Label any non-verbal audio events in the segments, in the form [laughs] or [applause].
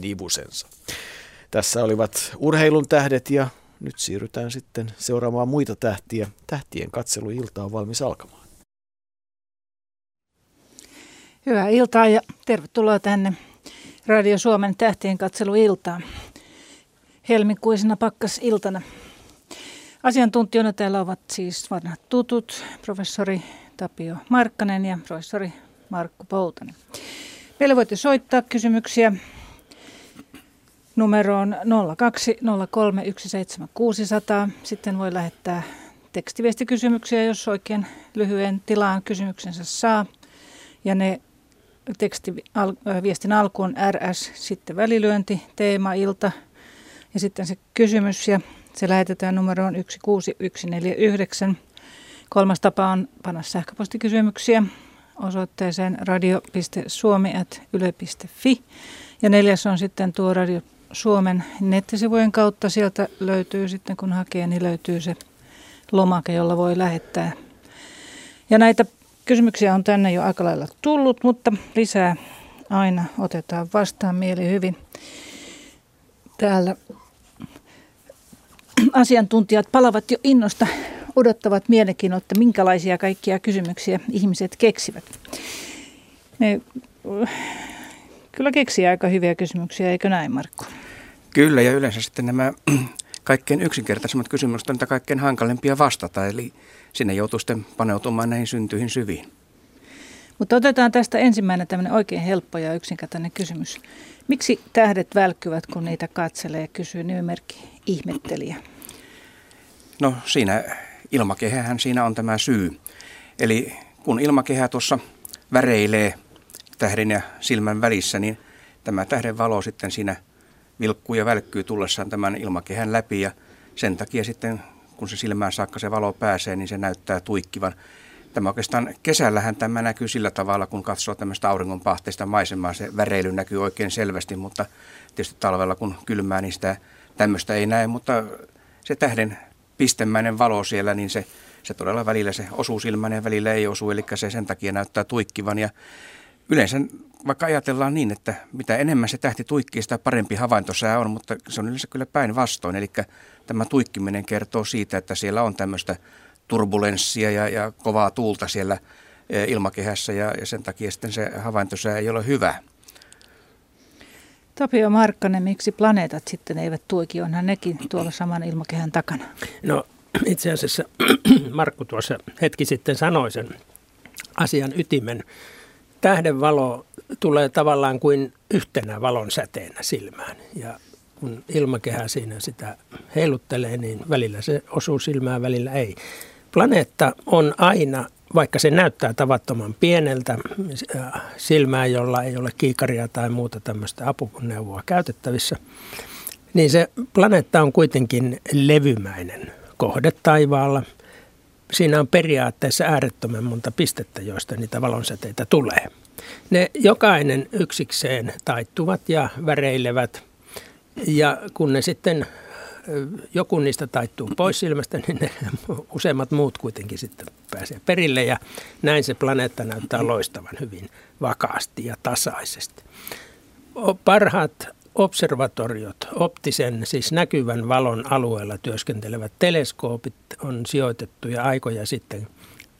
nivusensa. Tässä olivat urheilun tähdet ja nyt siirrytään sitten seuraamaan muita tähtiä. Tähtien katseluilta on valmis alkamaan. Hyvää iltaa ja tervetuloa tänne Radio Suomen tähtien katseluiltaan. Helmikuisena pakkasiltana. Asiantuntijoina täällä ovat siis vanhat tutut, professori Tapio Markkanen ja professori Markku Poutanen. Meille voitte soittaa kysymyksiä numeroon 020317600. Sitten voi lähettää tekstiviestikysymyksiä, jos oikein lyhyen tilaan kysymyksensä saa. Ja ne tekstiviestin alku on RS, sitten välilyönti, teema, ilta ja sitten se kysymys ja se lähetetään numeroon 16149. Kolmas tapa on panna sähköpostikysymyksiä osoitteeseen radio.suomi.yle.fi. Ja neljäs on sitten tuo Radio Suomen nettisivujen kautta. Sieltä löytyy sitten, kun hakee, niin löytyy se lomake, jolla voi lähettää. Ja näitä kysymyksiä on tänne jo aika lailla tullut, mutta lisää aina otetaan vastaan mieli hyvin. Täällä asiantuntijat palavat jo innosta, odottavat mielenkiinnolla, että minkälaisia kaikkia kysymyksiä ihmiset keksivät. Ne kyllä keksii aika hyviä kysymyksiä, eikö näin Markku? Kyllä, ja yleensä sitten nämä [clears throat] kaikkein yksinkertaisemmat kysymykset on niitä kaikkein hankalimpia vastata, eli sinne joutuu sitten paneutumaan näihin syntyihin syviin. Mutta otetaan tästä ensimmäinen tämmöinen oikein helppo ja yksinkertainen kysymys. Miksi tähdet välkkyvät, kun niitä katselee, kysyy nimimerkki ihmettelijä? No siinä ilmakehähän siinä on tämä syy. Eli kun ilmakehä tuossa väreilee tähden ja silmän välissä, niin tämä tähden valo sitten siinä vilkkuu ja välkkyy tullessaan tämän ilmakehän läpi ja sen takia sitten kun se silmään saakka se valo pääsee, niin se näyttää tuikkivan. Tämä oikeastaan kesällähän tämä näkyy sillä tavalla, kun katsoo tämmöistä auringonpahteista maisemaa, se väreily näkyy oikein selvästi, mutta tietysti talvella kun kylmää, niin sitä tämmöistä ei näe, mutta se tähden pistemäinen valo siellä, niin se, se todella välillä se osuu silmään ja välillä ei osu, eli se sen takia näyttää tuikkivan. Ja yleensä vaikka ajatellaan niin, että mitä enemmän se tähti tuikkii, sitä parempi havaintosää on, mutta se on yleensä kyllä päinvastoin. Eli tämä tuikkiminen kertoo siitä, että siellä on tämmöistä turbulenssia ja, ja kovaa tuulta siellä e, ilmakehässä ja, ja sen takia sitten se havaintosää ei ole hyvä. Tapio Markkanen, miksi planeetat sitten eivät tuiki? Onhan nekin tuolla saman ilmakehän takana. No itse asiassa [clears throat] Markku tuossa hetki sitten sanoi sen asian ytimen. Tähdenvalo tulee tavallaan kuin yhtenä valon säteenä silmään ja kun ilmakehä siinä sitä heiluttelee, niin välillä se osuu silmään, välillä ei. Planeetta on aina, vaikka se näyttää tavattoman pieneltä silmää, jolla ei ole kiikaria tai muuta tämmöistä apuneuvoa käytettävissä, niin se planeetta on kuitenkin levymäinen kohde taivaalla. Siinä on periaatteessa äärettömän monta pistettä, joista niitä valonsäteitä tulee. Ne jokainen yksikseen taittuvat ja väreilevät ja kun ne sitten joku niistä taittuu pois silmästä, niin ne [laughs] useimmat muut kuitenkin sitten pääsee perille ja näin se planeetta näyttää loistavan hyvin vakaasti ja tasaisesti. Parhaat observatoriot, optisen, siis näkyvän valon alueella työskentelevät teleskoopit on sijoitettu ja aikoja sitten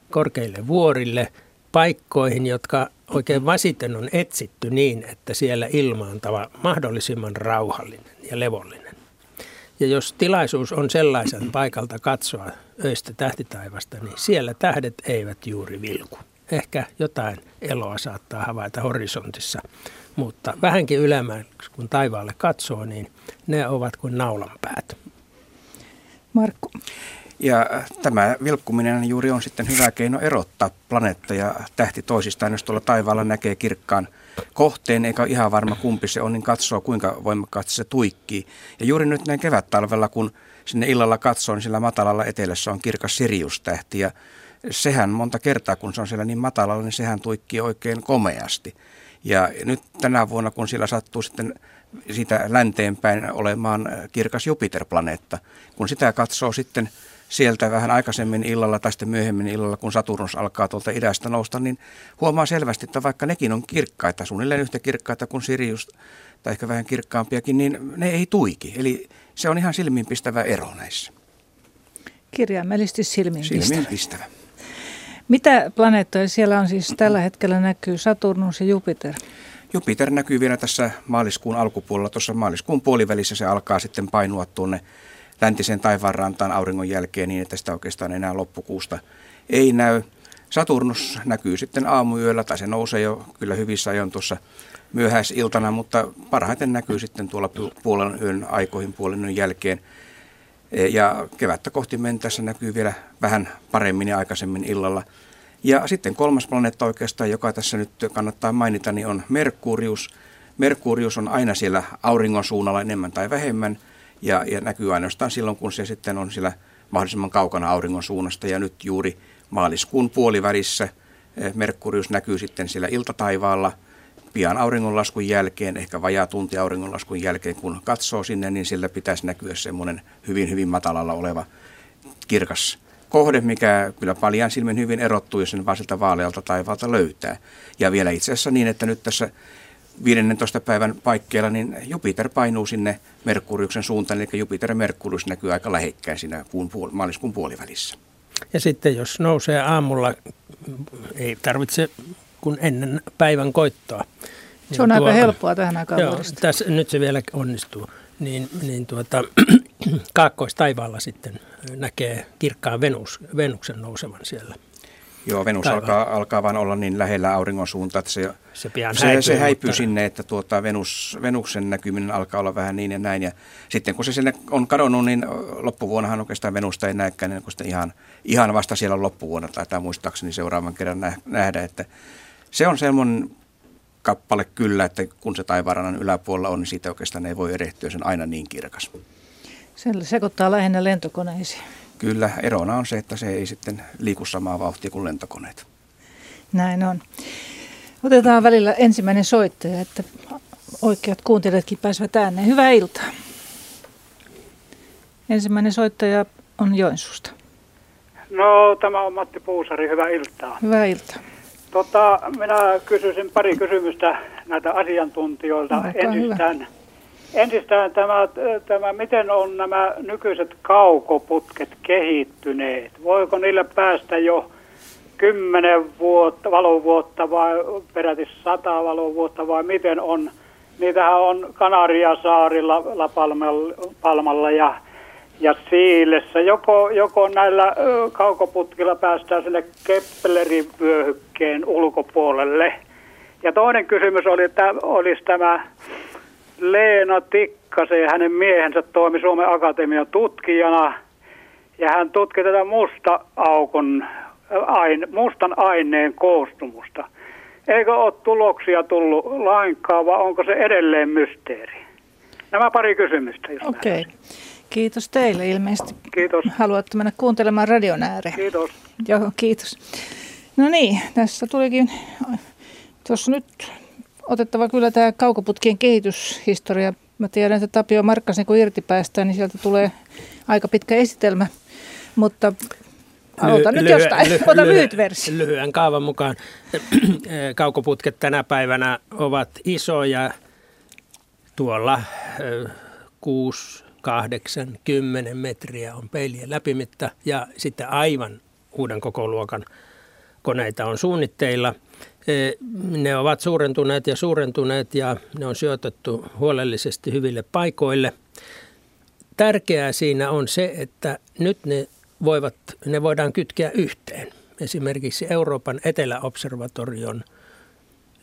korkeille vuorille paikkoihin, jotka oikein vasiten on etsitty niin, että siellä ilma on mahdollisimman rauhallinen ja levollinen. Ja jos tilaisuus on sellaisen paikalta katsoa öistä tähtitaivasta, niin siellä tähdet eivät juuri vilku. Ehkä jotain eloa saattaa havaita horisontissa, mutta vähänkin ylemmäksi kun taivaalle katsoo, niin ne ovat kuin naulanpäät. Markku. Ja tämä vilkkuminen juuri on sitten hyvä keino erottaa planeetta ja tähti toisistaan. Jos tuolla taivaalla näkee kirkkaan kohteen, eikä ole ihan varma kumpi se on, niin katsoo kuinka voimakkaasti se tuikkii. Ja juuri nyt näin kevät-talvella, kun sinne illalla katsoo, niin sillä matalalla etelässä on kirkas Sirius-tähti. Ja sehän monta kertaa, kun se on siellä niin matalalla, niin sehän tuikkii oikein komeasti. Ja nyt tänä vuonna, kun siellä sattuu sitten siitä länteenpäin olemaan kirkas Jupiter-planeetta, kun sitä katsoo sitten sieltä vähän aikaisemmin illalla tai sitten myöhemmin illalla, kun Saturnus alkaa tuolta idästä nousta, niin huomaa selvästi, että vaikka nekin on kirkkaita, suunnilleen yhtä kirkkaita kuin Sirius tai ehkä vähän kirkkaampiakin, niin ne ei tuiki. Eli se on ihan silmiinpistävä ero näissä. Kirjaimellisesti silmiinpistävä. Silmiinpistävä. Mitä planeettoja siellä on siis tällä hetkellä näkyy? Saturnus ja Jupiter. Jupiter näkyy vielä tässä maaliskuun alkupuolella. Tuossa maaliskuun puolivälissä se alkaa sitten painua tuonne läntiseen taivaanrantaan auringon jälkeen niin, että sitä oikeastaan enää loppukuusta ei näy. Saturnus näkyy sitten aamuyöllä, tai se nousee jo kyllä hyvissä ajoin tuossa myöhäisiltana, mutta parhaiten näkyy sitten tuolla puolen yön aikoihin puolen yön jälkeen. E, ja kevättä kohti mentäessä näkyy vielä vähän paremmin ja aikaisemmin illalla. Ja sitten kolmas planeetta oikeastaan, joka tässä nyt kannattaa mainita, niin on Merkurius. Merkurius on aina siellä auringon suunnalla enemmän tai vähemmän ja, ja näkyy ainoastaan silloin, kun se sitten on siellä mahdollisimman kaukana auringon suunnasta. Ja nyt juuri maaliskuun puolivärissä e, Merkurius näkyy sitten siellä iltataivaalla – pian auringonlaskun jälkeen, ehkä vajaa tunti auringonlaskun jälkeen, kun katsoo sinne, niin sillä pitäisi näkyä semmoinen hyvin, hyvin matalalla oleva kirkas kohde, mikä kyllä paljon silmin hyvin erottuu, jos sen vaan sieltä vaalealta taivaalta löytää. Ja vielä itse asiassa niin, että nyt tässä 15. päivän paikkeilla, niin Jupiter painuu sinne Merkuriuksen suuntaan, eli Jupiter ja Merkurius näkyy aika lähekkäin siinä kuun puol- maaliskuun puolivälissä. Ja sitten jos nousee aamulla, ei tarvitse kuin ennen päivän koittoa. Niin se on tuo, aika helppoa tähän aikaan joo, tässä, nyt se vielä onnistuu. Niin, niin tuota, [clears throat] kaakkoistaivaalla sitten näkee kirkkaan Venus, Venuksen nousevan siellä. Joo, Venus alkaa, alkaa vaan olla niin lähellä auringon suuntaa, että se, se, pian se, häipyy, se häipyy mutta... sinne, että tuota Venus, Venuksen näkyminen alkaa olla vähän niin ja näin. Ja sitten kun se sinne on kadonnut, niin loppuvuonnahan oikeastaan Venusta ei näekään, niin kun ihan, ihan vasta siellä loppuvuonna tai muistaakseni seuraavan kerran nähdä, että se on semmoinen kappale kyllä, että kun se taivaanrannan yläpuolella on, niin siitä oikeastaan ei voi erehtyä, sen aina niin kirkas. Se sekoittaa lähinnä lentokoneisiin. Kyllä, erona on se, että se ei sitten liiku samaa vauhtia kuin lentokoneet. Näin on. Otetaan välillä ensimmäinen soittaja, että oikeat kuuntelijatkin pääsevät ääneen. Hyvää iltaa. Ensimmäinen soittaja on Joensuusta. No, tämä on Matti Puusari. Hyvää iltaa. Hyvää iltaa. Tota, minä kysyisin pari kysymystä näitä asiantuntijoilta. Ensistään, hyvä. ensistään tämä, tämä, miten on nämä nykyiset kaukoputket kehittyneet? Voiko niillä päästä jo kymmenen vuotta, valovuotta vai peräti sata valovuotta vai miten on? Niitähän on Kanariasaarilla, Lapalmalla ja ja Siilessä. Joko, joko näillä kaukoputkilla päästään sinne Keplerin vyöhykkeen ulkopuolelle. Ja toinen kysymys oli, että olisi tämä Leena Tikkasen ja hänen miehensä toimi Suomen Akatemian tutkijana. Ja hän tutki tätä musta aukon, aine, mustan aineen koostumusta. Eikö ole tuloksia tullut lainkaan, vai onko se edelleen mysteeri? Nämä pari kysymystä. Okei. Okay. Kiitos teille ilmeisesti. Kiitos. Haluatte mennä kuuntelemaan radion ääreen. Kiitos. Joo, kiitos. No niin, tässä tulikin, tuossa nyt otettava kyllä tämä kaukoputkien kehityshistoria. Mä tiedän, että Tapio Markkasen kun irti päästään, niin sieltä tulee aika pitkä esitelmä. Mutta aloita nyt jostain, ly- ota lyhyt versio. Lyhyen kaavan mukaan [clears throat] kaukoputket tänä päivänä ovat isoja tuolla 6 8, 10 metriä on peilien läpimitta ja sitten aivan uuden kokoluokan koneita on suunnitteilla. E, ne ovat suurentuneet ja suurentuneet ja ne on sijoitettu huolellisesti hyville paikoille. Tärkeää siinä on se, että nyt ne, voivat, ne voidaan kytkeä yhteen. Esimerkiksi Euroopan eteläobservatorion –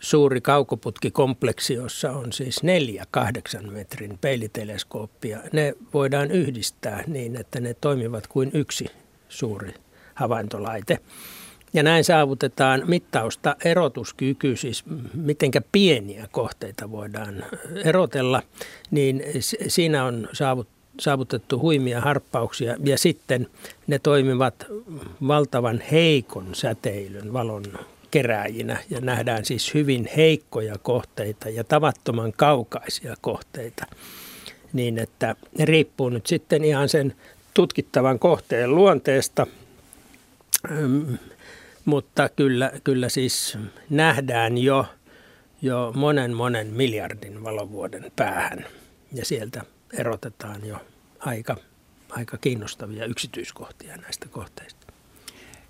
suuri kaukoputkikompleksi, jossa on siis neljä kahdeksan metrin peiliteleskooppia. Ne voidaan yhdistää niin, että ne toimivat kuin yksi suuri havaintolaite. Ja näin saavutetaan mittausta erotuskyky, siis mitenkä pieniä kohteita voidaan erotella, niin siinä on saavutettu huimia harppauksia ja sitten ne toimivat valtavan heikon säteilyn valon kerääjinä ja nähdään siis hyvin heikkoja kohteita ja tavattoman kaukaisia kohteita. Niin että ne riippuu nyt sitten ihan sen tutkittavan kohteen luonteesta, mutta kyllä, kyllä siis nähdään jo, jo monen monen miljardin valovuoden päähän ja sieltä erotetaan jo aika, aika kiinnostavia yksityiskohtia näistä kohteista.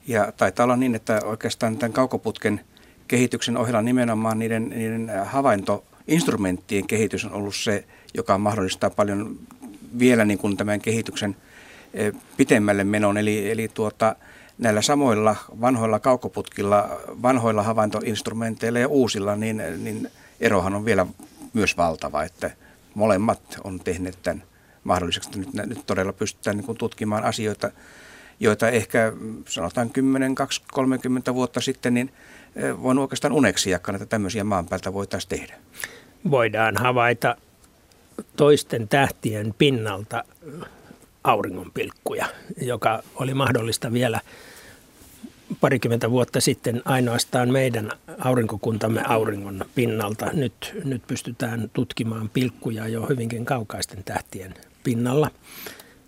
Ja taitaa olla niin, että oikeastaan tämän kaukoputken kehityksen ohella nimenomaan niiden, niiden havaintoinstrumenttien kehitys on ollut se, joka mahdollistaa paljon vielä niin kuin tämän kehityksen pitemmälle menon. Eli, eli tuota, näillä samoilla vanhoilla kaukoputkilla, vanhoilla havaintoinstrumenteilla ja uusilla, niin, niin erohan on vielä myös valtava, että molemmat on tehneet tämän mahdolliseksi. Nyt, nyt todella pystytään niin kuin tutkimaan asioita, joita ehkä sanotaan 10, 20, 30 vuotta sitten, niin voin oikeastaan uneksiakaan, että tämmöisiä maan päältä voitaisiin tehdä. Voidaan havaita toisten tähtien pinnalta auringonpilkkuja, joka oli mahdollista vielä parikymmentä vuotta sitten ainoastaan meidän aurinkokuntamme auringon pinnalta. Nyt, nyt pystytään tutkimaan pilkkuja jo hyvinkin kaukaisten tähtien pinnalla.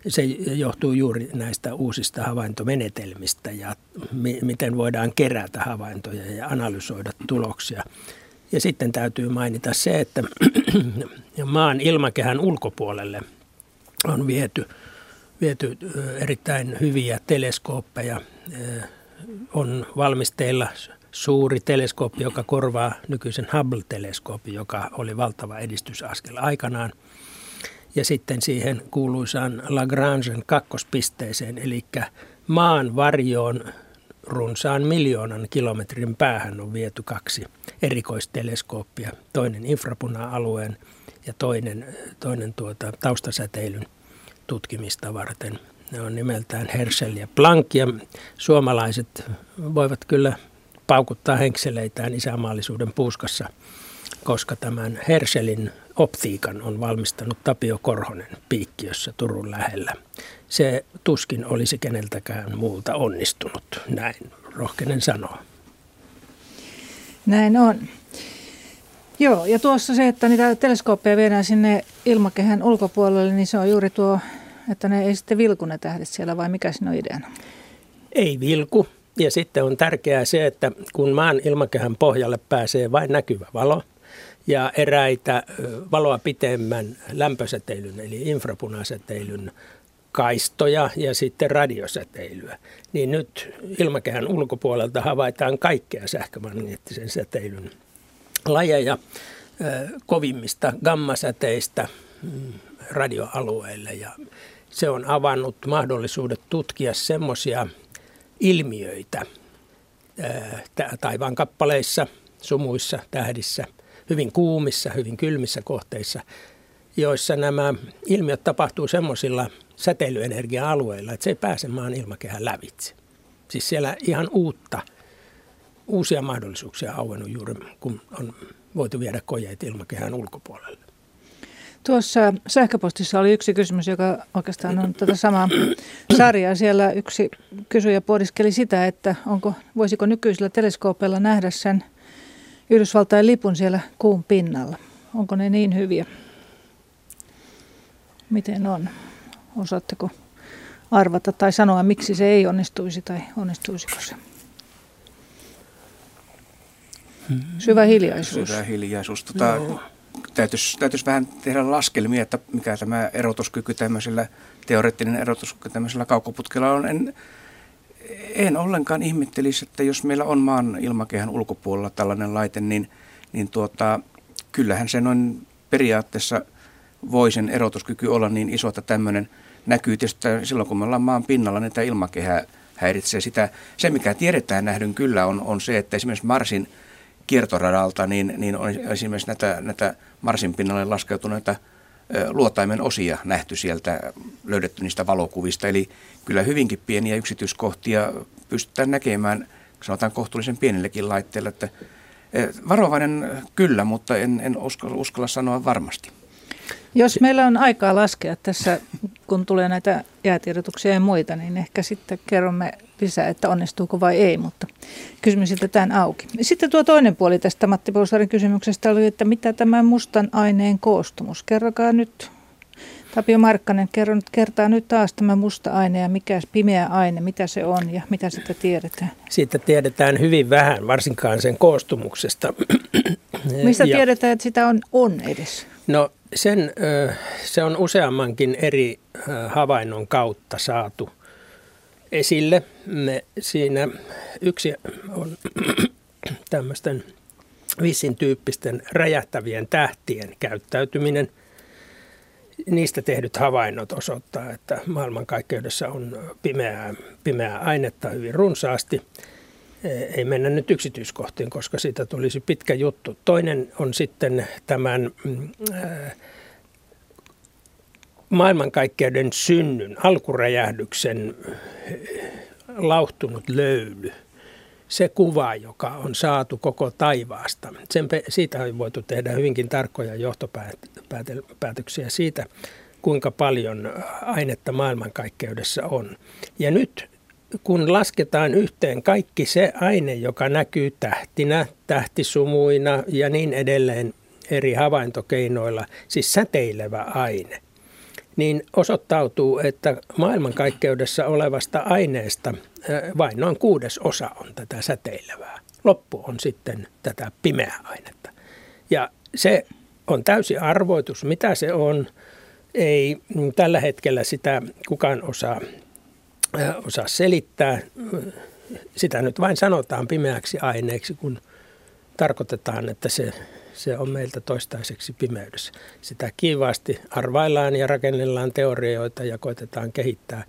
Se johtuu juuri näistä uusista havaintomenetelmistä ja mi- miten voidaan kerätä havaintoja ja analysoida tuloksia. Ja sitten täytyy mainita se, että [clears throat] maan ilmakehän ulkopuolelle on viety, viety erittäin hyviä teleskooppeja. On valmisteilla suuri teleskooppi, joka korvaa nykyisen Hubble-teleskoopin, joka oli valtava edistysaskel aikanaan. Ja sitten siihen kuuluisaan Lagrangen kakkospisteeseen, eli maan varjoon runsaan miljoonan kilometrin päähän on viety kaksi erikoisteleskooppia, toinen infrapuna-alueen ja toinen, toinen tuota, taustasäteilyn tutkimista varten. Ne on nimeltään Herschel ja Planck ja suomalaiset voivat kyllä paukuttaa henkseleitään isämaallisuuden puuskassa, koska tämän Herschelin optiikan on valmistanut Tapio Korhonen Piikkiössä Turun lähellä. Se tuskin olisi keneltäkään muulta onnistunut, näin rohkenen sanoa. Näin on. Joo, ja tuossa se, että niitä teleskooppeja viedään sinne ilmakehän ulkopuolelle, niin se on juuri tuo, että ne ei sitten vilku ne tähdet siellä, vai mikä siinä on ideana? Ei vilku. Ja sitten on tärkeää se, että kun maan ilmakehän pohjalle pääsee vain näkyvä valo ja eräitä valoa pitemmän lämpösäteilyn eli infrapunasäteilyn kaistoja ja sitten radiosäteilyä, niin nyt ilmakehän ulkopuolelta havaitaan kaikkea sähkömagneettisen säteilyn lajeja kovimmista gammasäteistä mm, radioalueille. Ja se on avannut mahdollisuudet tutkia semmoisia ilmiöitä taivaan kappaleissa, sumuissa, tähdissä, hyvin kuumissa, hyvin kylmissä kohteissa, joissa nämä ilmiöt tapahtuu semmoisilla säteilyenergia-alueilla, että se ei pääse maan ilmakehän lävitse. Siis siellä ihan uutta, uusia mahdollisuuksia auennut juuri, kun on voitu viedä kojeet ilmakehän ulkopuolelle. Tuossa sähköpostissa oli yksi kysymys, joka oikeastaan on tätä samaa sarjaa. Siellä yksi kysyjä pohdiskeli sitä, että onko, voisiko nykyisillä teleskoopeilla nähdä sen Yhdysvaltain lipun siellä kuun pinnalla. Onko ne niin hyviä? Miten on? Osaatteko arvata tai sanoa, miksi se ei onnistuisi tai onnistuisiko se? Syvä hiljaisuus. Syvä hiljaisuus. Tota, täytyisi, täytyisi vähän tehdä laskelmia, että mikä tämä erotuskyky tämmöisellä, teoreettinen erotuskyky tämmöisellä kaukoputkella on. En, en ollenkaan ihmettelisi, että jos meillä on maan ilmakehän ulkopuolella tällainen laite, niin, niin tuota, kyllähän se noin periaatteessa voi sen erotuskyky olla niin iso, että tämmöinen näkyy tietysti silloin, kun me ollaan maan pinnalla, niin tämä ilmakehä häiritsee sitä. Se, mikä tiedetään nähdyn kyllä, on, on se, että esimerkiksi Marsin kiertoradalta, niin, niin on esimerkiksi näitä, näitä Marsin pinnalle laskeutuneita luotaimen osia nähty sieltä, löydetty niistä valokuvista. Eli kyllä hyvinkin pieniä yksityiskohtia pystytään näkemään, sanotaan kohtuullisen pienellekin laitteella, että varovainen kyllä, mutta en, en uskalla, uskalla sanoa varmasti. Jos meillä on aikaa laskea tässä, kun tulee näitä jäätiedotuksia ja muita, niin ehkä sitten kerromme lisää, että onnistuuko vai ei, mutta kysymys tämän auki. Sitten tuo toinen puoli tästä Matti Pousarin kysymyksestä oli, että mitä tämä mustan aineen koostumus? Kerrokaa nyt Tapio Markkanen, kerro nyt, kertaa nyt taas tämä musta aine ja mikä pimeä aine, mitä se on ja mitä sitä tiedetään? Siitä tiedetään hyvin vähän, varsinkaan sen koostumuksesta. Mistä ja, tiedetään, että sitä on, on edes? No sen, se on useammankin eri havainnon kautta saatu esille. Me siinä yksi on [clears throat] tämmöisten vissin tyyppisten räjähtävien tähtien käyttäytyminen. Niistä tehdyt havainnot osoittaa, että maailmankaikkeudessa on pimeää, pimeää ainetta hyvin runsaasti. Ei mennä nyt yksityiskohtiin, koska siitä tulisi pitkä juttu. Toinen on sitten tämän äh, maailmankaikkeuden synnyn, alkuräjähdyksen lauhtunut löyly – se kuva, joka on saatu koko taivaasta. Sen, siitä on voitu tehdä hyvinkin tarkkoja johtopäätöksiä siitä, kuinka paljon ainetta maailmankaikkeudessa on. Ja nyt kun lasketaan yhteen kaikki se aine, joka näkyy tähtinä, tähtisumuina ja niin edelleen eri havaintokeinoilla, siis säteilevä aine, niin osoittautuu, että maailmankaikkeudessa olevasta aineesta vain noin kuudes osa on tätä säteilevää. Loppu on sitten tätä pimeää ainetta. Ja se on täysi arvoitus, mitä se on. Ei tällä hetkellä sitä kukaan osaa, osaa selittää. Sitä nyt vain sanotaan pimeäksi aineeksi, kun tarkoitetaan, että se se on meiltä toistaiseksi pimeydessä. Sitä kiivaasti arvaillaan ja rakennellaan teorioita ja koitetaan kehittää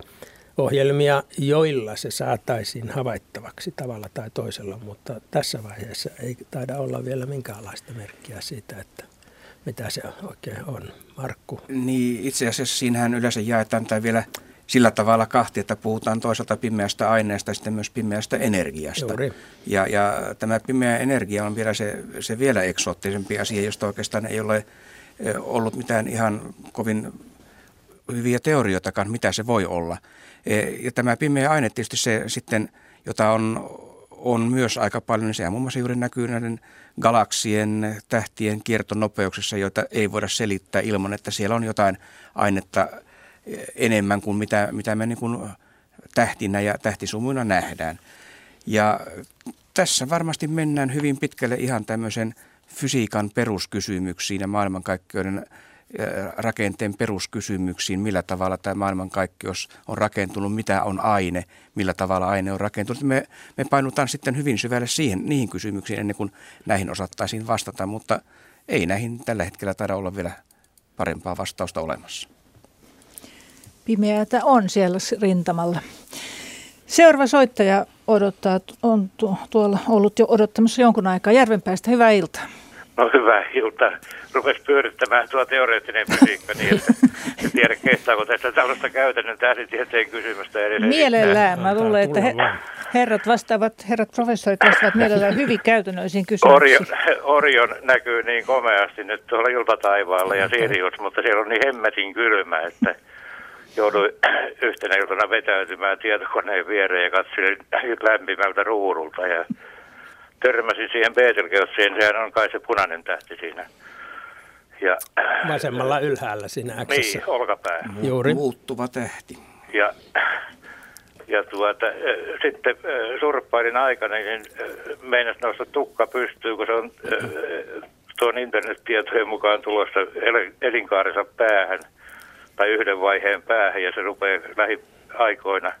ohjelmia, joilla se saataisiin havaittavaksi tavalla tai toisella, mutta tässä vaiheessa ei taida olla vielä minkäänlaista merkkiä siitä, että mitä se oikein on. Markku? Niin, itse asiassa siinähän yleensä jaetaan tai vielä sillä tavalla kahti, että puhutaan toisaalta pimeästä aineesta ja sitten myös pimeästä energiasta. Juuri. Ja, ja tämä pimeä energia on vielä se, se vielä eksoottisempi asia, josta oikeastaan ei ole ollut mitään ihan kovin hyviä teorioitakaan, mitä se voi olla. E, ja tämä pimeä aine tietysti se sitten, jota on, on myös aika paljon, niin sehän muun muassa juuri näkyy näiden galaksien, tähtien kiertonopeuksessa, joita ei voida selittää ilman, että siellä on jotain ainetta – enemmän kuin mitä, mitä me niin kuin tähtinä ja tähtisumuina nähdään. Ja tässä varmasti mennään hyvin pitkälle ihan tämmöisen fysiikan peruskysymyksiin ja maailmankaikkeuden rakenteen peruskysymyksiin, millä tavalla tämä maailmankaikkeus on rakentunut, mitä on aine, millä tavalla aine on rakentunut. Me, me painutaan sitten hyvin syvälle siihen, niihin kysymyksiin ennen kuin näihin osattaisiin vastata, mutta ei näihin tällä hetkellä taida olla vielä parempaa vastausta olemassa pimeätä on siellä rintamalla. Seuraava soittaja odottaa, on tuolla ollut jo odottamassa jonkun aikaa Järvenpäästä. Hyvää iltaa. No hyvää iltaa. Rupes pyörittämään tuo teoreettinen fysiikka niin, että en tiedä kehtaako tästä tällaista käytännön tähditieteen kysymystä edes Mielellään. Mä luulen, että he, herrat vastaavat, herrat professorit vastaavat mielellään hyvin käytännöisiin kysymyksiin. Orion, Orion näkyy niin komeasti nyt tuolla iltataivaalla ja Sirius, mutta siellä on niin hemmetin kylmä, että jouduin [clears throat] yhtenä iltana vetäytymään tietokoneen viereen ja katselin [clears throat] lämpimältä ruudulta ja törmäsin siihen Betelgeusseen, sehän on kai se punainen tähti siinä. Ja, [clears throat] Vasemmalla ylhäällä siinä Xssä. Niin, olkapää. Juuri. Muuttuva tähti. Ja, ja tuota, sitten surppailin aikana, niin meinas nousta tukka pystyy, kun se on tuon internettietojen mukaan tulossa elinkaarensa päähän – tai yhden vaiheen päähän ja se rupeaa lähiaikoina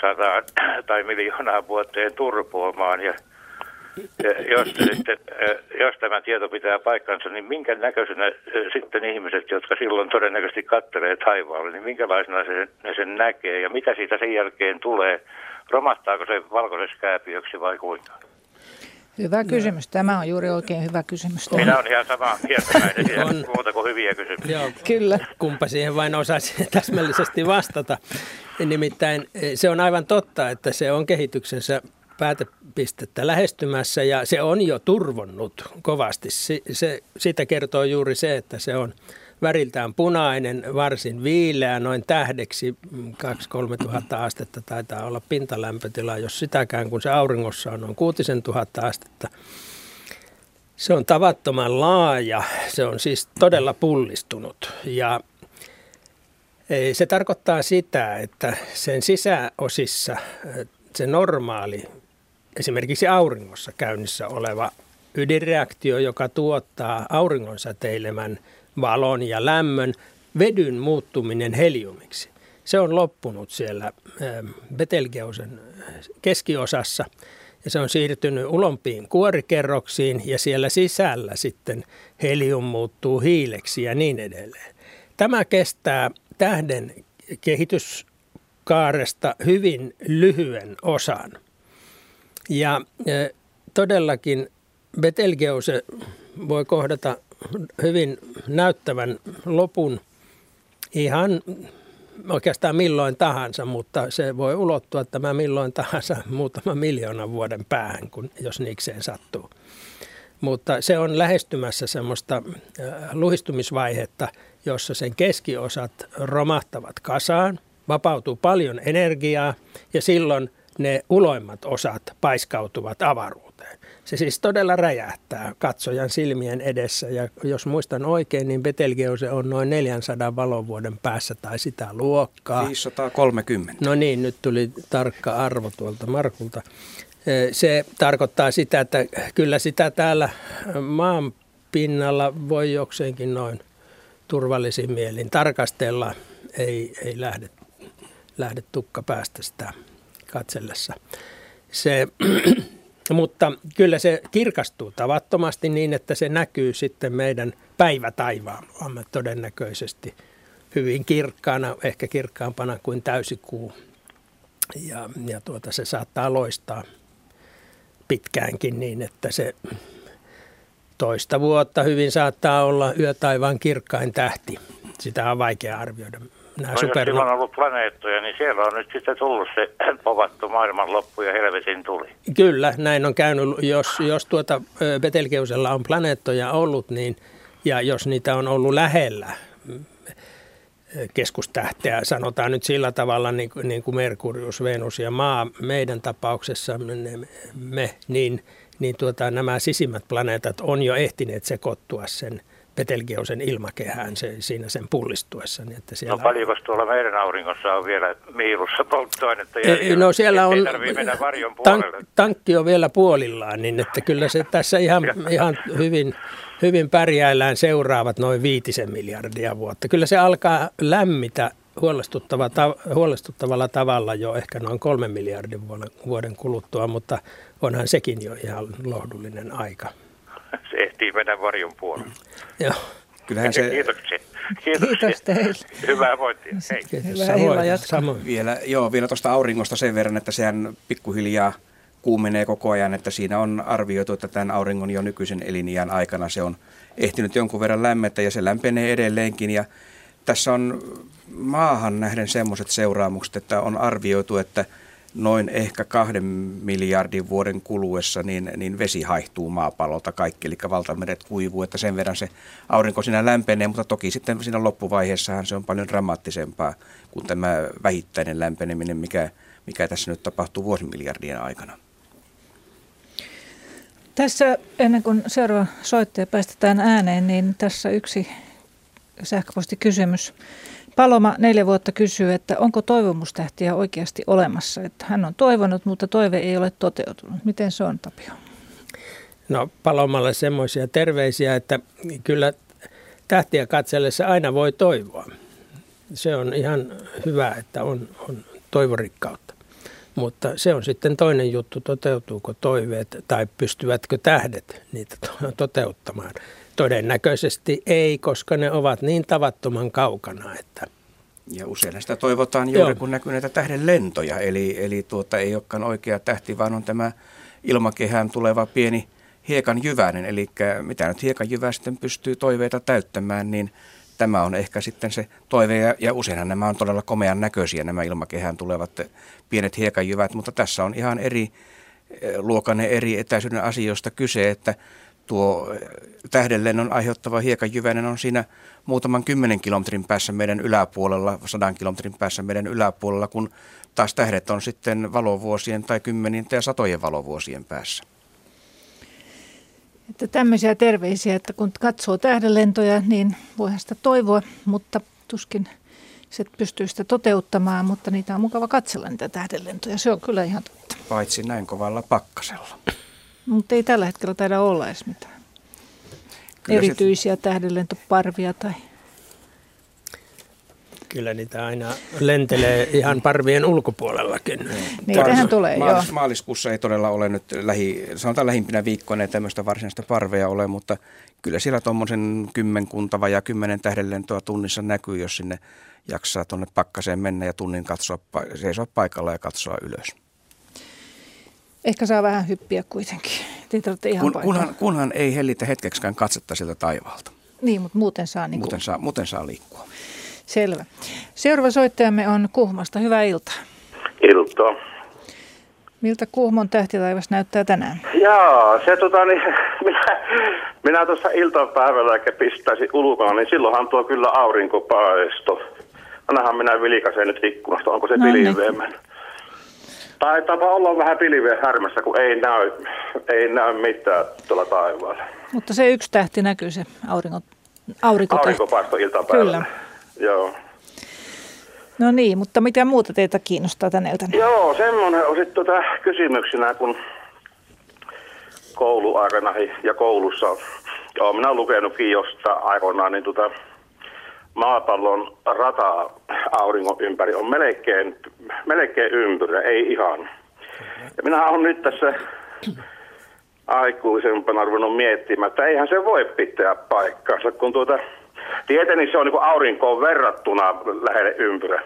sataan [clears throat] tai miljoonaa vuoteen turpoamaan. Ja, ja jos, sitten, jos tämä tieto pitää paikkansa, niin minkä näköisenä sitten ihmiset, jotka silloin todennäköisesti kattelee taivaalle, niin minkälaisena se, ne sen näkee ja mitä siitä sen jälkeen tulee? Romahtaako se valkoiseksi kääpiöksi vai kuinka? Hyvä kysymys. Tämä on juuri oikein hyvä kysymys. Minä olen ihan samaa mieltä on muuta kuin hyviä kysymyksiä. Joo, Kyllä. Kumpa siihen vain osaisi [laughs] täsmällisesti vastata. Nimittäin eh, se on aivan totta, että se on kehityksensä päätepistettä lähestymässä ja se on jo turvonnut kovasti. Se, se, siitä kertoo juuri se, että se on väriltään punainen, varsin viileä, noin tähdeksi 2-3 tuhatta astetta taitaa olla pintalämpötila, jos sitäkään, kun se auringossa on noin 6000 astetta. Se on tavattoman laaja, se on siis todella pullistunut ja Se tarkoittaa sitä, että sen sisäosissa se normaali, esimerkiksi auringossa käynnissä oleva ydinreaktio, joka tuottaa auringon säteilemän valon ja lämmön, vedyn muuttuminen heliumiksi. Se on loppunut siellä Betelgeusen keskiosassa ja se on siirtynyt ulompiin kuorikerroksiin ja siellä sisällä sitten helium muuttuu hiileksi ja niin edelleen. Tämä kestää tähden kehityskaaresta hyvin lyhyen osan. Ja todellakin Betelgeuse voi kohdata hyvin näyttävän lopun ihan oikeastaan milloin tahansa, mutta se voi ulottua tämä milloin tahansa [laughs] muutama miljoonan vuoden päähän, kun, jos niikseen sattuu. Mutta se on lähestymässä semmoista luhistumisvaihetta, jossa sen keskiosat romahtavat kasaan, vapautuu paljon energiaa ja silloin ne uloimmat osat paiskautuvat avaruuteen. Se siis todella räjähtää katsojan silmien edessä ja jos muistan oikein, niin Betelgeuse on noin 400 valovuoden päässä tai sitä luokkaa. 530. No niin, nyt tuli tarkka arvo tuolta Markulta. Se tarkoittaa sitä, että kyllä sitä täällä maan pinnalla voi jokseenkin noin turvallisin mielin tarkastella. Ei, ei lähde, lähde tukka päästä sitä katsellessa. Se mutta kyllä se kirkastuu tavattomasti niin, että se näkyy sitten meidän päivätaivaamme todennäköisesti hyvin kirkkaana, ehkä kirkkaampana kuin täysikuu. Ja, ja tuota, se saattaa loistaa pitkäänkin niin, että se toista vuotta hyvin saattaa olla yötaivaan kirkkain tähti. Sitä on vaikea arvioida nämä no, super... Jos on ollut planeettoja, niin siellä on nyt sitten tullut se [clears throat] povattu maailmanloppu ja helvetin tuli. Kyllä, näin on käynyt. Jos, jos tuota Betelgeusella on planeettoja ollut, niin ja jos niitä on ollut lähellä keskustähteä, sanotaan nyt sillä tavalla niin, niin kuin Merkurius, Venus ja Maa, meidän tapauksessa me, me niin, niin tuota, nämä sisimmät planeetat on jo ehtineet sekoittua sen Betelgeusen ilmakehään se, siinä sen pullistuessa. Niin että siellä... No paljonko tuolla meidän auringossa on vielä miilussa polttoainetta? Ja no siellä on, tank, tankki on vielä puolillaan, niin että kyllä se tässä ihan, ihan hyvin, hyvin pärjäillään seuraavat noin viitisen miljardia vuotta. Kyllä se alkaa lämmitä huolestuttava, ta, huolestuttavalla tavalla jo ehkä noin kolmen miljardin vuoden, vuoden kuluttua, mutta onhan sekin jo ihan lohdullinen aika se ehtii mennä varjon puolelle. Joo. Kyllähän se... Kiitoksia. Kiitos, Kiitos teille. Hyvää vointia. Hei. Hyvää Samoin, samoin. Vielä, joo, vielä tuosta auringosta sen verran, että sehän pikkuhiljaa kuumenee koko ajan, että siinä on arvioitu, että tämän auringon jo nykyisen eliniän aikana se on ehtinyt jonkun verran lämmetä ja se lämpenee edelleenkin ja tässä on maahan nähden semmoiset seuraamukset, että on arvioitu, että – noin ehkä kahden miljardin vuoden kuluessa niin, niin vesi haihtuu maapallolta kaikki, eli valtameret kuivuu, että sen verran se aurinko siinä lämpenee, mutta toki sitten siinä loppuvaiheessahan se on paljon dramaattisempaa kuin tämä vähittäinen lämpeneminen, mikä, mikä tässä nyt tapahtuu vuosimiljardien aikana. Tässä ennen kuin seuraava soittaja päästetään ääneen, niin tässä yksi sähköpostikysymys. Paloma neljä vuotta kysyy, että onko toivomustähtiä oikeasti olemassa. Että hän on toivonut, mutta toive ei ole toteutunut. Miten se on, Tapio? No Palomalle semmoisia terveisiä, että kyllä tähtiä katsellessa aina voi toivoa. Se on ihan hyvä, että on, on toivorikkautta. Mutta se on sitten toinen juttu, toteutuuko toiveet tai pystyvätkö tähdet niitä toteuttamaan. Todennäköisesti ei, koska ne ovat niin tavattoman kaukana, että ja usein sitä toivotaan juuri, Joo. kun näkyy näitä tähden lentoja. Eli, eli tuota, ei olekaan oikea tähti, vaan on tämä ilmakehään tuleva pieni hiekan jyväinen. Eli mitä nyt hiekan jyvä sitten pystyy toiveita täyttämään, niin tämä on ehkä sitten se toive. Ja, ja useinhan nämä on todella komean näköisiä, nämä ilmakehään tulevat pienet hiekanjyvät. Mutta tässä on ihan eri luokanne eri etäisyyden asioista kyse, että tuo tähdenlennon aiheuttava hiekanjyväinen on siinä muutaman kymmenen kilometrin päässä meidän yläpuolella, sadan kilometrin päässä meidän yläpuolella, kun taas tähdet on sitten valovuosien tai kymmenien tai satojen valovuosien päässä. Että tämmöisiä terveisiä, että kun katsoo tähdenlentoja, niin voihan sitä toivoa, mutta tuskin se pystyy sitä toteuttamaan, mutta niitä on mukava katsella niitä tähdenlentoja. Se on kyllä ihan totta. Paitsi näin kovalla pakkasella. Mutta ei tällä hetkellä taida olla edes mitään. Kyllä Erityisiä sit... tähdenlentoparvia tai... Kyllä niitä aina lentelee ihan parvien ulkopuolellakin. Niitähän tulee, maalis- joo. Maaliskuussa ei todella ole nyt lähi, sanotaan lähimpinä viikkoina tämmöistä varsinaista parveja ole, mutta kyllä siellä tuommoisen kymmenkunta ja kymmenen tähdenlentoa tunnissa näkyy, jos sinne jaksaa tuonne pakkaseen mennä ja tunnin katsoa, seisoa paikalla ja katsoa ylös. Ehkä saa vähän hyppiä kuitenkin. ihan Kun, kunhan, kunhan ei hellitä hetkeksikään katsetta sieltä taivaalta. Niin, mutta muuten saa, niin muuten saa, muuten saa liikkua. Selvä. Seuraava soittajamme on Kuhmasta. Hyvää iltaa. Iltaa. Miltä Kuhmon tähtitaivas näyttää tänään? Jaa, se tota niin, [laughs] minä, minä tuossa iltapäivällä pistäisin ulkona, niin silloinhan tuo kyllä aurinkopaisto. Annahan minä vilkaisen nyt ikkunasta, onko se no. Niin. Taitaa olla vähän pilveä härmässä, kun ei näy, ei näy mitään tuolla taivaalla. Mutta se yksi tähti näkyy, se aurinko, aurinkotähti. Aurinkopaisto iltapäivällä. Kyllä. Joo. No niin, mutta mitä muuta teitä kiinnostaa tänne Joo, semmoinen on sitten tota kysymyksenä, kun kouluaikana ja koulussa, joo, minä olen lukenutkin jostain aikoinaan, niin tota, maapallon rata auringon ympäri on melkein, melkein ympyrä, ei ihan. Ja minä olen nyt tässä aikuisempana ruvennut miettimään, että eihän se voi pitää paikkaansa, kun tuota, tietenkin se on niin aurinkoon verrattuna lähelle ympyrä.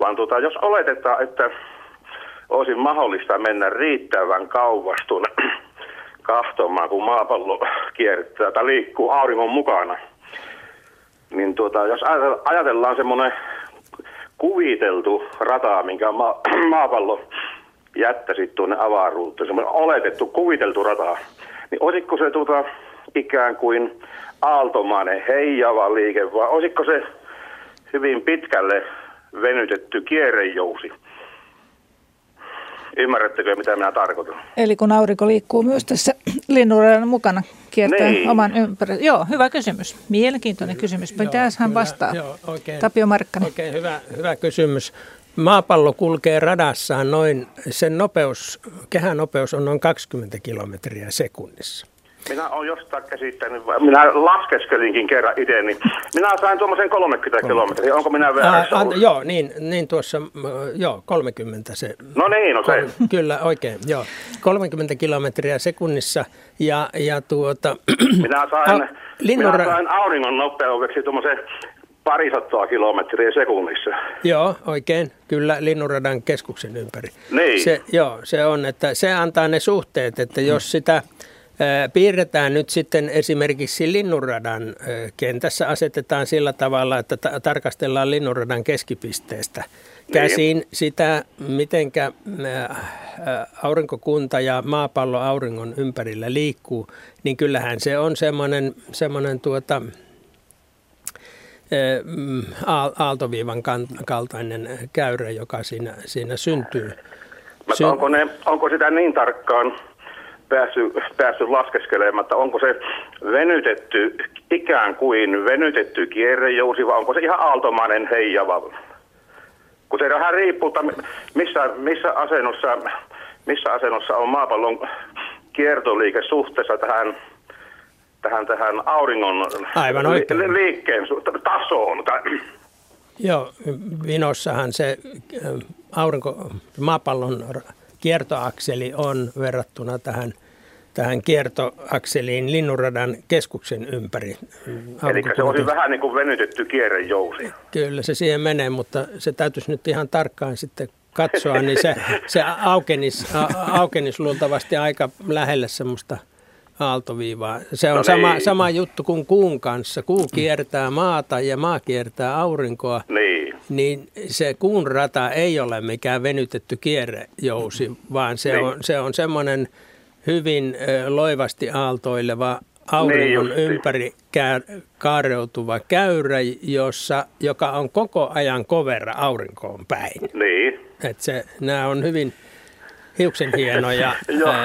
Vaan tuota, jos oletetaan, että olisi mahdollista mennä riittävän kauas tuonne [clears throat] kahtomaan, kun maapallo kiertää tai liikkuu auringon mukana, niin tuota, jos ajatellaan semmoinen kuviteltu rata, minkä ma- [clears throat] maapallo jättäisi tuonne avaruuteen, semmoinen oletettu, kuviteltu rata, niin olisiko se tuota, ikään kuin aaltomainen heijava liike, vai olisiko se hyvin pitkälle venytetty kierrejousi? Ymmärrättekö, mitä minä tarkoitan? Eli kun aurinko liikkuu myös tässä [clears throat] linnunradan mukana, kiertää niin. oman ympäristön. Joo, hyvä kysymys. Mielenkiintoinen kysymys. Mitäs hän vastaa? Joo, oikein, Tapio Markkanen. Oikein hyvä, hyvä kysymys. Maapallo kulkee radassaan noin, sen nopeus, kehän nopeus on noin 20 kilometriä sekunnissa. Minä olen jostain käsittänyt, minä laskeskelinkin kerran itse, niin minä sain tuommoisen 30 kilometriä, onko minä väärässä Aa, Joo, niin, niin tuossa, joo, 30 se. No niin, no se. Kyllä, oikein, joo. 30 kilometriä sekunnissa ja, ja tuota... [clears throat] Minä sain, a, linnunra... minä sain auringon nopeudeksi tuommoisen parisattaa kilometriä sekunnissa. Joo, oikein. Kyllä, Linnunradan keskuksen ympäri. Niin. Se, joo, se on, että se antaa ne suhteet, että jos sitä piirretään nyt sitten esimerkiksi linnunradan kentässä, asetetaan sillä tavalla, että ta- tarkastellaan linnunradan keskipisteestä käsin niin. sitä, mitenkä aurinkokunta ja maapallo auringon ympärillä liikkuu, niin kyllähän se on semmoinen, semmoinen tuota, mm, aaltoviivan kaltainen käyrä, joka siinä, siinä syntyy. Sy- onko, ne, onko sitä niin tarkkaan päässyt, päässyt laskeskelemaan, että onko se venytetty, ikään kuin venytetty kierrejousi vai onko se ihan aaltomainen heijava. Kun se vähän riippuu, missä, missä, asennossa, missä asennossa on maapallon kiertoliike suhteessa tähän, tähän, tähän auringon Aivan li, liikkeen tasoon. Joo, Vinossahan se äh, aurinko, maapallon kiertoakseli on verrattuna tähän, tähän kiertoakseliin linnunradan keskuksen ympäri. Eli se olisi vähän niin kuin venytetty kierrejousi. Kyllä se siihen menee, mutta se täytyisi nyt ihan tarkkaan sitten katsoa, niin se, [laughs] se aukenisi, aukenisi luultavasti aika lähelle semmoista – aaltoviivaa. Se on no sama, niin. sama juttu kuin kuun kanssa. Kuu kiertää maata ja maa kiertää aurinkoa. Niin. Niin se kuun rata ei ole mikään venytetty kierrejousi, vaan se niin. on, se on semmoinen hyvin loivasti aaltoileva auringon niin ympäri kaareutuva käyrä, jossa, joka on koko ajan kovera aurinkoon päin. Niin. Et se, nämä on hyvin hiuksen hienoja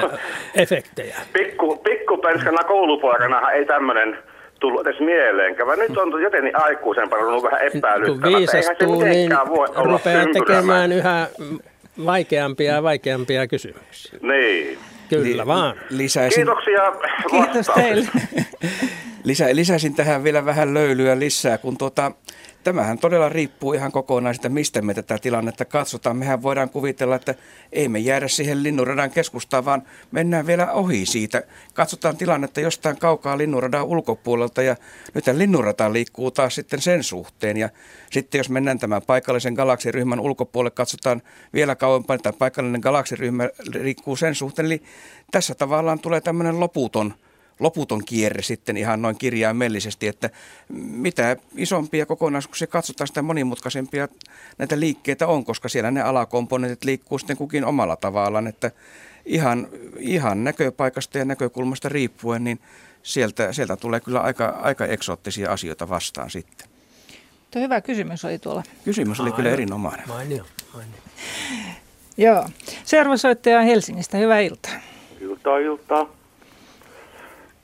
[laughs] efektejä. Pikku, pikkupenskana koulupoikana ei tämmöinen tullut edes mieleenkään. Nyt on jotenkin aikuisen paljon vähän epäilyttävää. Kun viisastuu, niin rupeaa tekemään yhä vaikeampia ja vaikeampia kysymyksiä. Niin. Kyllä Li- vaan. Lisäisin, Kiitoksia Kiitos teille. Lisä, lisäisin tähän vielä vähän löylyä lisää, kun tuota, tämähän todella riippuu ihan kokonaan siitä, mistä me tätä tilannetta katsotaan. Mehän voidaan kuvitella, että ei me jäädä siihen linnunradan keskustaan, vaan mennään vielä ohi siitä. Katsotaan tilannetta jostain kaukaa linnunradan ulkopuolelta ja nyt linnunrata liikkuu taas sitten sen suhteen. Ja sitten jos mennään tämän paikallisen galaksiryhmän ulkopuolelle, katsotaan vielä kauempaa, että paikallinen galaksiryhmä liikkuu sen suhteen. Eli tässä tavallaan tulee tämmöinen loputon – loputon kierre sitten ihan noin kirjaimellisesti, että mitä isompia kokonaisuuksia katsotaan, sitä monimutkaisempia näitä liikkeitä on, koska siellä ne alakomponentit liikkuu sitten kukin omalla tavallaan, että ihan, ihan näköpaikasta ja näkökulmasta riippuen, niin sieltä, sieltä tulee kyllä aika, aika eksoottisia asioita vastaan sitten. Tuo hyvä kysymys oli tuolla. Kysymys oli kyllä erinomainen. Mainio, mainio. Joo. Seuraava soittaja Helsingistä. Hyvää iltaa. Iltaa, iltaa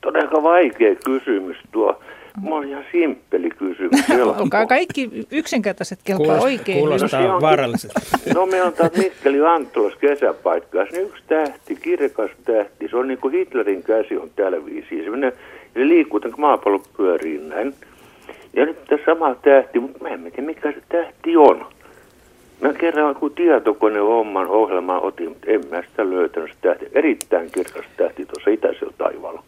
todella vaikea kysymys tuo. Mulla on ihan simppeli kysymys. [laughs] Olkaa kaikki yksinkertaiset kelpaa Kuulostaa, oikein. kuulostaa No, vaarallisesti. [laughs] No me on taas Mikkeli Antolassa kesäpaikkaa. Se yksi tähti, kirkas tähti, se on niin kuin Hitlerin käsi on tällä viisiin. Se, menee, se liikkuu tämän maapallon pyöriin näin. Ja nyt tämä sama tähti, mutta mä en tiedä mikä se tähti on. Mä kerran joku tietokone homman ohjelmaa otin, mutta en mä sitä löytänyt sitä tähti. Erittäin kirkas tähti tuossa itäisellä taivaalla.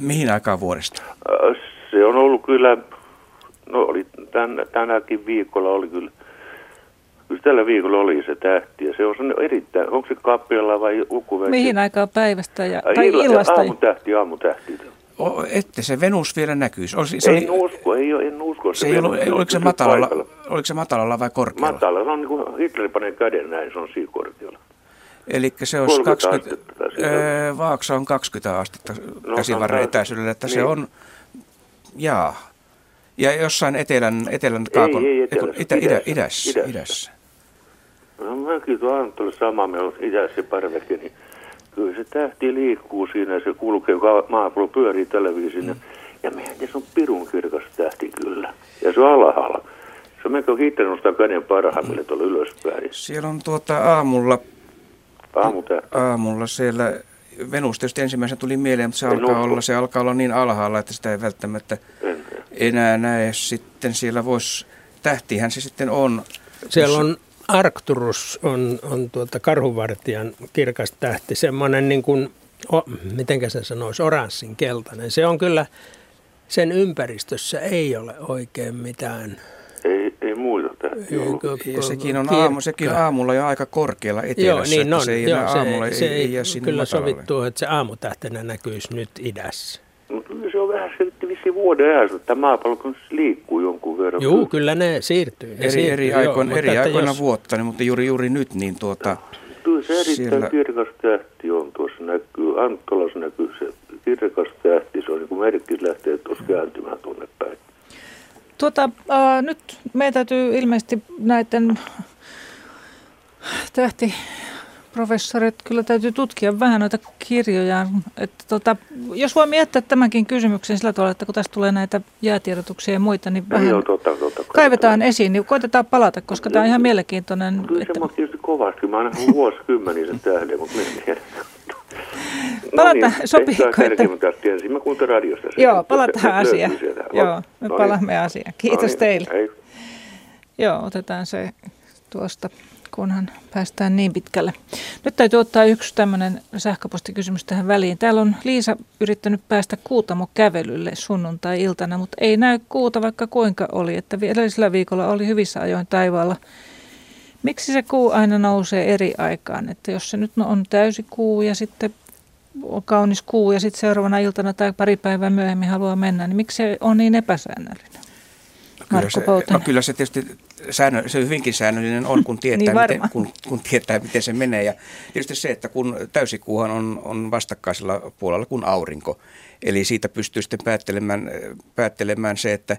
Mihin aikaan vuodesta? Äh, se on ollut kyllä, no oli tän, tänäkin viikolla oli kyllä, kyllä tällä viikolla oli se tähti ja se on erittäin, onko se kappialla vai lukuväki? Mihin aikaan päivästä ja, Äh, tai illa- illasta? Aamutähti, aamutähti. O, ette se Venus vielä näkyisi. Olisi, se en oli, usko, ei, en usko. se ei ollut, oliko, se pysyy matalalla, paikalla. oliko se matalalla vai korkealla? Matala, se on niin kuin Hitler panee käden näin, se on siinä korkealla. Eli se olisi 30 20, astetta sitä. öö, Vaaksa on 20 astetta No, käsivarren etäisyydellä, että se niin. on, jaa. Ja jossain etelän, etelän kaakon, ei ei, etelässä, itä, idä, idässä, idässä, idässä. idässä. No mäkin tuon Anttolle sama, meillä on itässä parveke, niin kyllä se tähti liikkuu siinä, se kulkee, maapallo pyörii televiisin. Mm. Ja meidän se on pirun kirkas tähti kyllä. Ja se on alhaalla. Se on melkein Hitler nostaa käden parhaimmille tuolla ylöspäin. Siellä on tuota aamulla, Aamutähti. aamulla siellä, Venus tietysti ensimmäisenä tuli mieleen, mutta se alkaa, olla, se alkaa olla niin alhaalla, että sitä ei välttämättä En, enää näe. Sitten siellä voisi, tähtihän se sitten on. Siellä on Arcturus, on, on tuota karhuvartijan kirkas tähti, semmoinen niin kuin, o, mitenkä se sanoisi, oranssin keltainen. Se on kyllä, sen ympäristössä ei ole oikein mitään. ei, ei ollut. Ja sekin on, aamu, sekin on aamulla jo aika korkealla etelässä, Joo, niin että on. se ei Joo, enää aamulla, se, se ei, ei sinne kyllä matalalle. sovittu, että se aamutähtenä näkyisi nyt idässä. Mutta kyllä se on vähän se vissi vuoden ajasta, että maapallo kun se liikkuu jonkun verran. Joo, kyllä ne siirtyy. Ne Eri, siirtyy, eri, joo, aikoina, mutta eri että aikoina jos- vuotta, niin, mutta juuri, juuri nyt, niin tuota, Kyllä se erittäin Siellä- kirkas tähti on tuossa näkyy. Anttolassa näkyy se kirkas tähti. Se on niin kuin merkki lähtee tuossa kääntymään tuonne päin. Tuota, äh, nyt meidän täytyy ilmeisesti näiden tähtiprofessorit kyllä täytyy tutkia vähän noita kirjojaan. Että tota, jos voi miettiä tämänkin kysymyksen sillä tavalla, että kun tästä tulee näitä jäätiedotuksia ja muita, niin Vähän. Joo, totta, totta. kaivetaan esiin, niin koitetaan palata, koska tämä on ihan mielenkiintoinen. Kyllä Että, se on tietysti kovasti. Mä oon nähnyt vuosikymmeniä sen tähden, mutta en tiedä. Palataan, sopiiko, että... Mä tästä ensin. Mä kuuntelen radiosta. sen. joo, palataan asiaan. Joo, me No niin. palaamme asiaan. Kiitos No niin. teille. Hei. Joo, otetaan se tuosta, kunhan päästään niin pitkälle. Nyt täytyy ottaa yksi tämmöinen sähköpostikysymys tähän väliin. Täällä on Liisa yrittänyt päästä Kuutamo kävelylle sunnuntai-iltana, mutta ei näy kuuta vaikka kuinka oli. Että edellisellä viikolla oli hyvissä ajoin taivaalla. Miksi se kuu aina nousee eri aikaan? Että jos se nyt on täysi kuu ja sitten on kaunis kuu ja sitten seuraavana iltana tai pari päivää myöhemmin haluaa mennä, niin miksi se on niin epäsäännöllinen? kyllä Markku se, Poutanen. no kyllä se tietysti säännö, se hyvinkin säännöllinen on, kun [laughs] tietää, Niin miten, kun, kun tietää, miten se menee. Ja tietysti se, että kun täysikuuhan on, on vastakkaisella puolella kuin aurinko, eli siitä pystyy sitten päättelemään, päättelemään se, että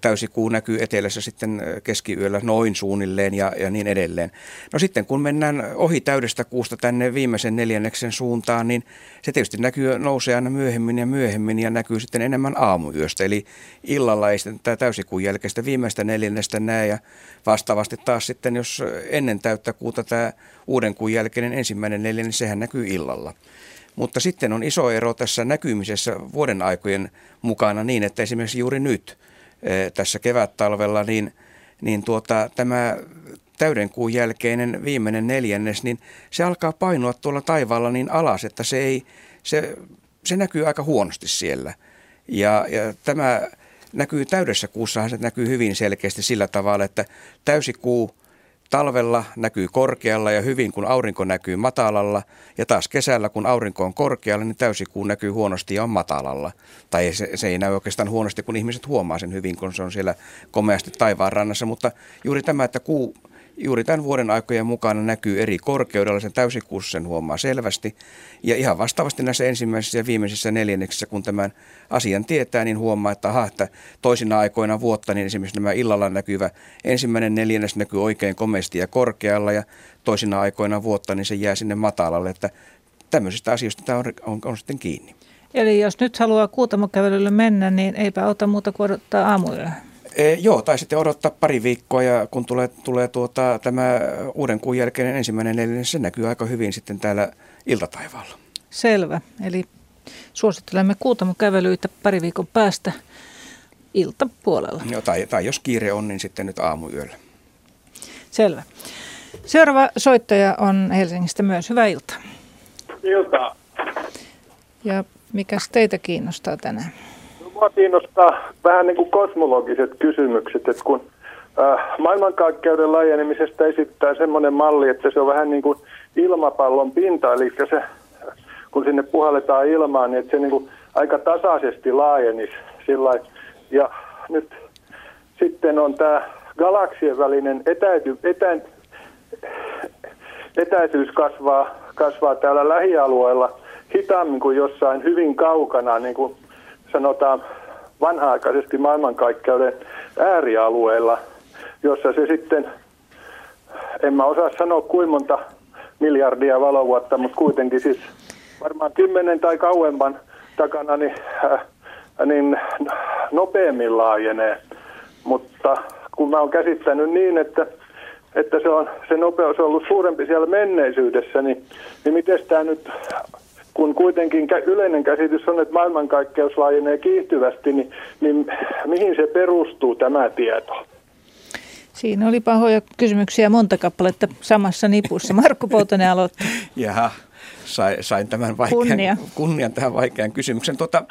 täysikuu näkyy etelässä sitten keskiyöllä noin suunnilleen ja, ja niin edelleen. No sitten kun mennään ohi täydestä kuusta tänne viimeisen neljänneksen suuntaan, niin se tietysti näkyy, nousee aina myöhemmin ja myöhemmin ja näkyy sitten enemmän aamuyöstä. Eli illalla ei sitten tämä täysikuun jälkeistä viimeistä neljännestä näe ja vastaavasti taas sitten, jos ennen täyttä kuuta tämä uuden kuun jälkeinen ensimmäinen neljännes, niin sehän näkyy illalla. Mutta sitten on iso ero tässä näkymisessä vuoden aikojen mukana niin, että esimerkiksi juuri nyt tässä kevät-talvella, niin, niin tuota, tämä täyden kuun jälkeinen viimeinen neljännes, niin se alkaa painua tuolla taivaalla niin alas, että se, ei, se, se näkyy aika huonosti siellä. Ja, ja tämä näkyy täydessä kuussahan se näkyy hyvin selkeästi sillä tavalla, että täysikuu talvella näkyy korkealla ja hyvin, kun aurinko näkyy matalalla. Ja taas kesällä, kun aurinko on korkealla, niin täysikuu näkyy huonosti ja on matalalla. Tai se, se ei näy oikeastaan huonosti, kun ihmiset huomaa sen hyvin, kun se on siellä komeasti taivaan rannassa. Mutta juuri tämä, että kuu juuri tämän vuoden aikojen mukana näkyy eri korkeudella, sen täysikuussa sen huomaa selvästi. Ja ihan vastaavasti näissä ensimmäisissä ja viimeisissä neljänneksissä, kun tämän asian tietää, niin huomaa, että aha, että toisina aikoina vuotta, niin esimerkiksi nämä illalla näkyvä ensimmäinen neljännes näkyy oikein komeasti ja korkealla, ja toisina aikoina vuotta, niin se jää sinne matalalle, että tämmöisistä asioista tämä on, on, on sitten kiinni. Eli jos nyt haluaa kuutamokävelylle mennä, niin eipä ota muuta kuin odottaa aamuyöhön. E, joo, tai sitten odottaa pari viikkoa ja kun tulee, tulee tuota, tämä uuden kuun jälkeinen ensimmäinen neljännes, se näkyy aika hyvin sitten täällä iltataivaalla. Selvä. Eli suosittelemme kuutamokävelyitä pari viikon päästä iltapuolella. Joo, tai, tai jos kiire on, niin sitten nyt aamuyöllä. Selvä. Seuraava soittaja on Helsingistä myös. Hyvää iltaa. Iltaa. Ja mikäs teitä kiinnostaa tänään? Mua kiinnostaa vähän niin kuin kosmologiset kysymykset, että kun äh, maailmankaikkeuden laajenemisesta esittää semmoinen malli, että se on vähän niin kuin ilmapallon pinta, eli se, kun sinne puhalletaan ilmaan, niin että se niin kuin aika tasaisesti laajenisi sillä Ja nyt sitten on tämä galaksien välinen etäity, etä, etäisyys kasvaa, kasvaa täällä lähialueella hitaammin kuin jossain hyvin kaukana, niin kuin sanotaan vanha-aikaisesti maailmankaikkeuden äärialueella, jossa se sitten, en mä osaa sanoa kuinka monta miljardia valovuotta, mutta kuitenkin siis varmaan kymmenen tai kauemman takana niin, äh, niin nopeammin laajenee. Mutta kun mä oon käsittänyt niin, että, että se, on, se nopeus on ollut suurempi siellä menneisyydessä, niin, niin miten tämä nyt kun kuitenkin yleinen käsitys on, että maailmankaikkeus laajenee kiihtyvästi, niin, niin mihin se perustuu tämä tieto? Siinä oli pahoja kysymyksiä monta kappaletta samassa nipussa. Markku Poutonen aloitti. [laughs] Jaha, sain, sain tämän vaikean, Kunnia. kunnian tähän vaikean kysymyksen. Tota,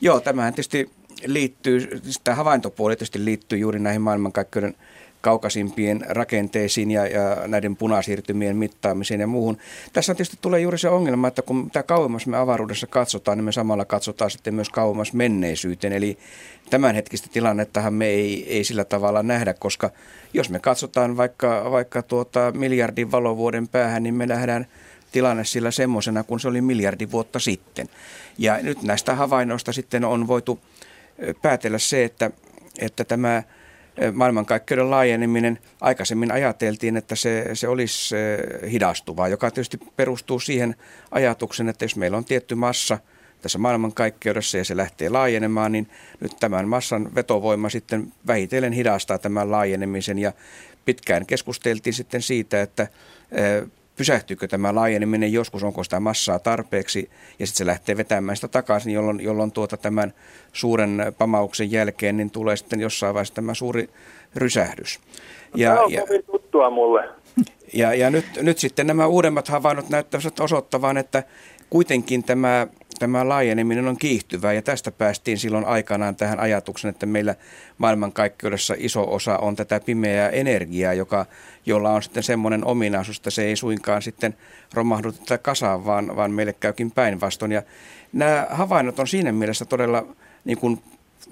joo, tämähän tietysti liittyy, siis tämä havaintopuoli tietysti liittyy juuri näihin maailmankaikkeuden kaukaisimpien rakenteisiin ja, ja näiden punasiirtymien mittaamiseen ja muuhun. Tässä tietysti tulee juuri se ongelma, että kun mitä kauemmas me avaruudessa katsotaan, niin me samalla katsotaan sitten myös kauemmas menneisyyteen. Eli tämänhetkistä tilannettahan me ei, ei sillä tavalla nähdä, koska jos me katsotaan vaikka, vaikka tuota miljardin valovuoden päähän, niin me nähdään tilanne sillä semmoisena, kun se oli miljardi vuotta sitten. Ja nyt näistä havainnoista sitten on voitu päätellä se, että, että tämä – maailmankaikkeuden laajeneminen, aikaisemmin ajateltiin, että se, se olisi hidastuvaa, joka tietysti perustuu siihen ajatuksen, että jos meillä on tietty massa tässä maailmankaikkeudessa ja se lähtee laajenemaan, niin nyt tämän massan vetovoima sitten vähitellen hidastaa tämän laajenemisen. Ja pitkään keskusteltiin sitten siitä, että pysähtyykö tämä laajeneminen joskus, onko sitä massaa tarpeeksi, ja sitten se lähtee vetämään sitä takaisin, jolloin, jolloin tuota tämän suuren pamauksen jälkeen niin tulee sitten jossain vaiheessa tämä suuri rysähdys. No, ja, tämä on ja, kovin tuttua mulle. Ja, ja nyt, nyt sitten nämä uudemmat havainnot näyttävät osoittavan, että kuitenkin tämä tämä laajeneminen on kiihtyvää ja tästä päästiin silloin aikanaan tähän ajatuksen, että meillä maailmankaikkeudessa iso osa on tätä pimeää energiaa, joka, jolla on sitten semmoinen ominaisuus, että se ei suinkaan sitten romahdu tätä kasaan, vaan, vaan meille käykin päinvastoin. Ja nämä havainnot on siinä mielessä todella, niin kuin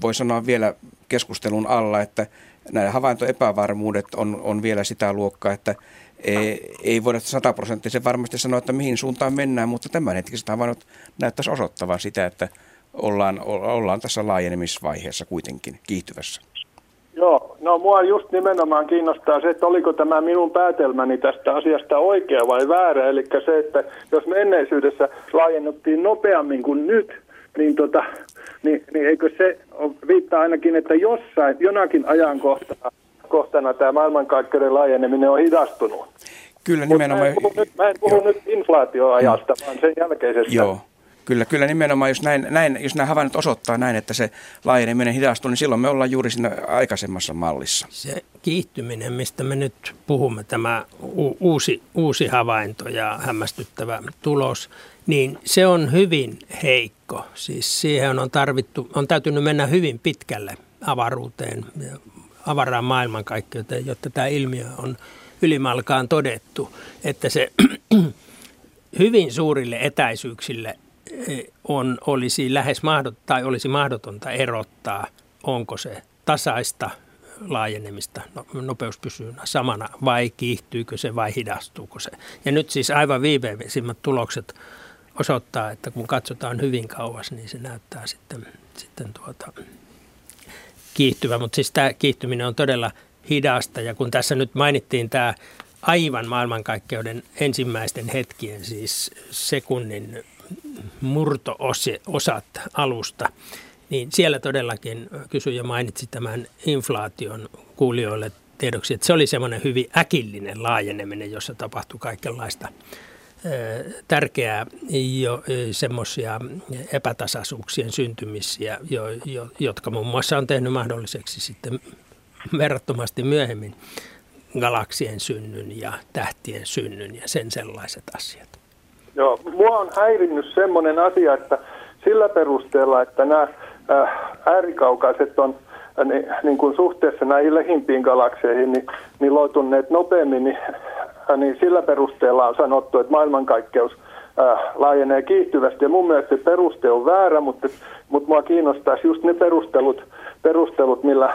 voi sanoa vielä keskustelun alla, että nämä havaintoepävarmuudet on, on vielä sitä luokkaa, että ei, ei voida sataprosenttisen varmasti sanoa, että mihin suuntaan mennään, mutta tämänhetkiset havainnot näyttäisi osoittavan sitä, että ollaan, ollaan tässä laajenemisvaiheessa kuitenkin kiihtyvässä. Joo, no mua just nimenomaan kiinnostaa se, että oliko tämä minun päätelmäni tästä asiasta oikea vai väärä. Eli se, että jos menneisyydessä laajennuttiin nopeammin kuin nyt, niin, tota, niin, niin eikö se viittaa ainakin, että jossain, jonakin ajankohtana kohtana tämä maailmankaikkeuden laajeneminen on hidastunut. Kyllä nimenomaan. Mä en puhu, nyt, mä en puhu nyt inflaatioajasta, vaan sen jälkeisestä. Joo. Kyllä, kyllä nimenomaan, jos, näin, näin, jos nämä havainnot osoittaa näin, että se laajeneminen hidastuu, niin silloin me ollaan juuri siinä aikaisemmassa mallissa. Se kiihtyminen, mistä me nyt puhumme, tämä u- uusi, uusi havainto ja hämmästyttävä tulos, niin se on hyvin heikko. Siis siihen on tarvittu, on täytynyt mennä hyvin pitkälle avaruuteen, avaraan maailmankaikkeuteen, jotta tämä ilmiö on ylimalkaan todettu, että se [clears throat] hyvin suurille etäisyyksille on, olisi lähes mahdot, tai olisi mahdotonta erottaa, onko se tasaista laajenemista, no, nopeus pysyy samana vai kiihtyykö se vai hidastuuko se. Ja nyt siis aivan viimeisimmät tulokset osoittaa, että kun katsotaan hyvin kauas, niin se näyttää sitten, sitten tuota, kiihtyvä. Mutta siis tämä kiihtyminen on todella hidasta ja kun tässä nyt mainittiin tämä aivan maailmankaikkeuden ensimmäisten hetkien, siis sekunnin murto-osat alusta, niin siellä todellakin kysyjä mainitsi tämän inflaation kuulijoille tiedoksi, että se oli semmoinen hyvin äkillinen laajeneminen, jossa tapahtui kaikenlaista tärkeää jo semmoisia epätasaisuuksien syntymisiä, jo, jo, jotka muun muassa on tehnyt mahdolliseksi sitten verrattomasti myöhemmin galaksien synnyn ja tähtien synnyn ja sen sellaiset asiat. Joo, mua on häirinnyt semmoinen asia, että sillä perusteella, että nämä äärikaukaiset on niin, niin kuin suhteessa näihin lähimpiin galakseihin niin, niin loitunneet nopeammin, niin niin sillä perusteella on sanottu, että maailmankaikkeus laajenee kiihtyvästi. Ja mun mielestä se peruste on väärä, mutta, mutta mua kiinnostaisi just ne perustelut, perustelut millä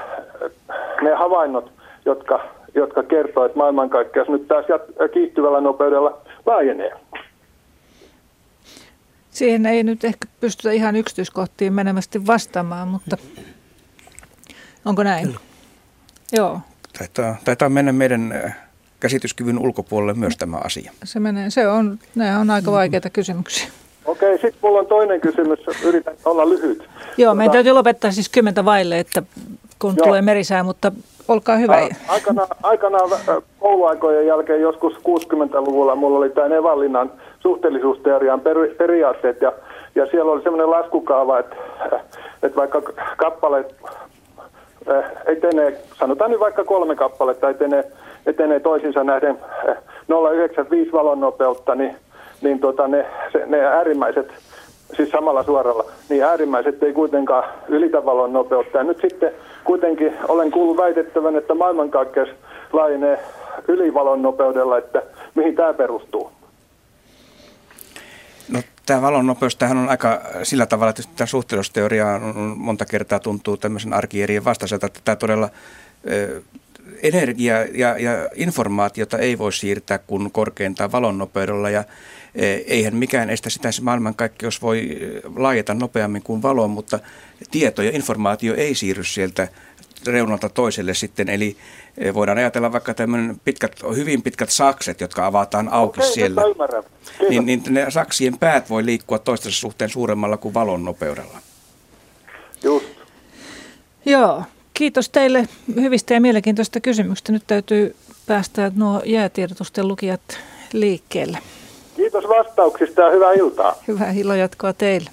ne havainnot, jotka, jotka kertoo, että maailmankaikkeus nyt taas kiihtyvällä nopeudella laajenee. Siihen ei nyt ehkä pystytä ihan yksityiskohtiin menemästi vastaamaan, mutta onko näin? Kyllä. Joo. Taitaa, taitaa mennä meidän käsityskyvyn ulkopuolelle myös tämä asia? Se, menee, se on, ne on aika vaikeita kysymyksiä. Okei, sitten mulla on toinen kysymys. Yritän olla lyhyt. Joo, tota... meidän täytyy lopettaa siis kymmentä vaille, että kun Joo. tulee merisää, mutta olkaa hyvä. Aikana, aikanaan kouluaikojen jälkeen joskus 60-luvulla mulla oli tämä Nevallinnan suhteellisuusteorian per, periaatteet ja, ja siellä oli semmoinen laskukaava, että, että vaikka kappaleet etenee, sanotaan nyt vaikka kolme kappaletta etenee etenee toisinsa nähden 0,95 eh, valon nopeutta, niin, niin tota ne, se, ne äärimmäiset, siis samalla suoralla, niin äärimmäiset ei kuitenkaan ylitä valon nopeutta. Ja nyt sitten kuitenkin olen kuullut väitettävän, että maailmankaikkeus laajenee ylivalon nopeudella, että mihin tämä perustuu? Tämä valon nopeus, tämähän on aika sillä tavalla, että tämä suhteellisuusteoria on monta kertaa tuntuu tämmöisen arkierien vastaiselta, että tämä todella energia ja, ja informaatiota ei voi siirtää kuin korkeintaan valonnopeudella ja eihän mikään estä sitä, että maailmankaikkeus voi laajeta nopeammin kuin valo, mutta tieto ja informaatio ei siirry sieltä reunalta toiselle sitten, eli e, voidaan ajatella vaikka tämmöinen pitkät, hyvin pitkät sakset, jotka avataan auki Okei, siellä. Niin, niin ne saksien päät voi liikkua toistensa suhteen suuremmalla kuin valon nopeudella. Just. Joo, Kiitos teille hyvistä ja mielenkiintoista kysymyksistä. Nyt täytyy päästä nuo jäätiedotusten lukijat liikkeelle. Kiitos vastauksista ja hyvää iltaa. Hyvää illojatkoa teille.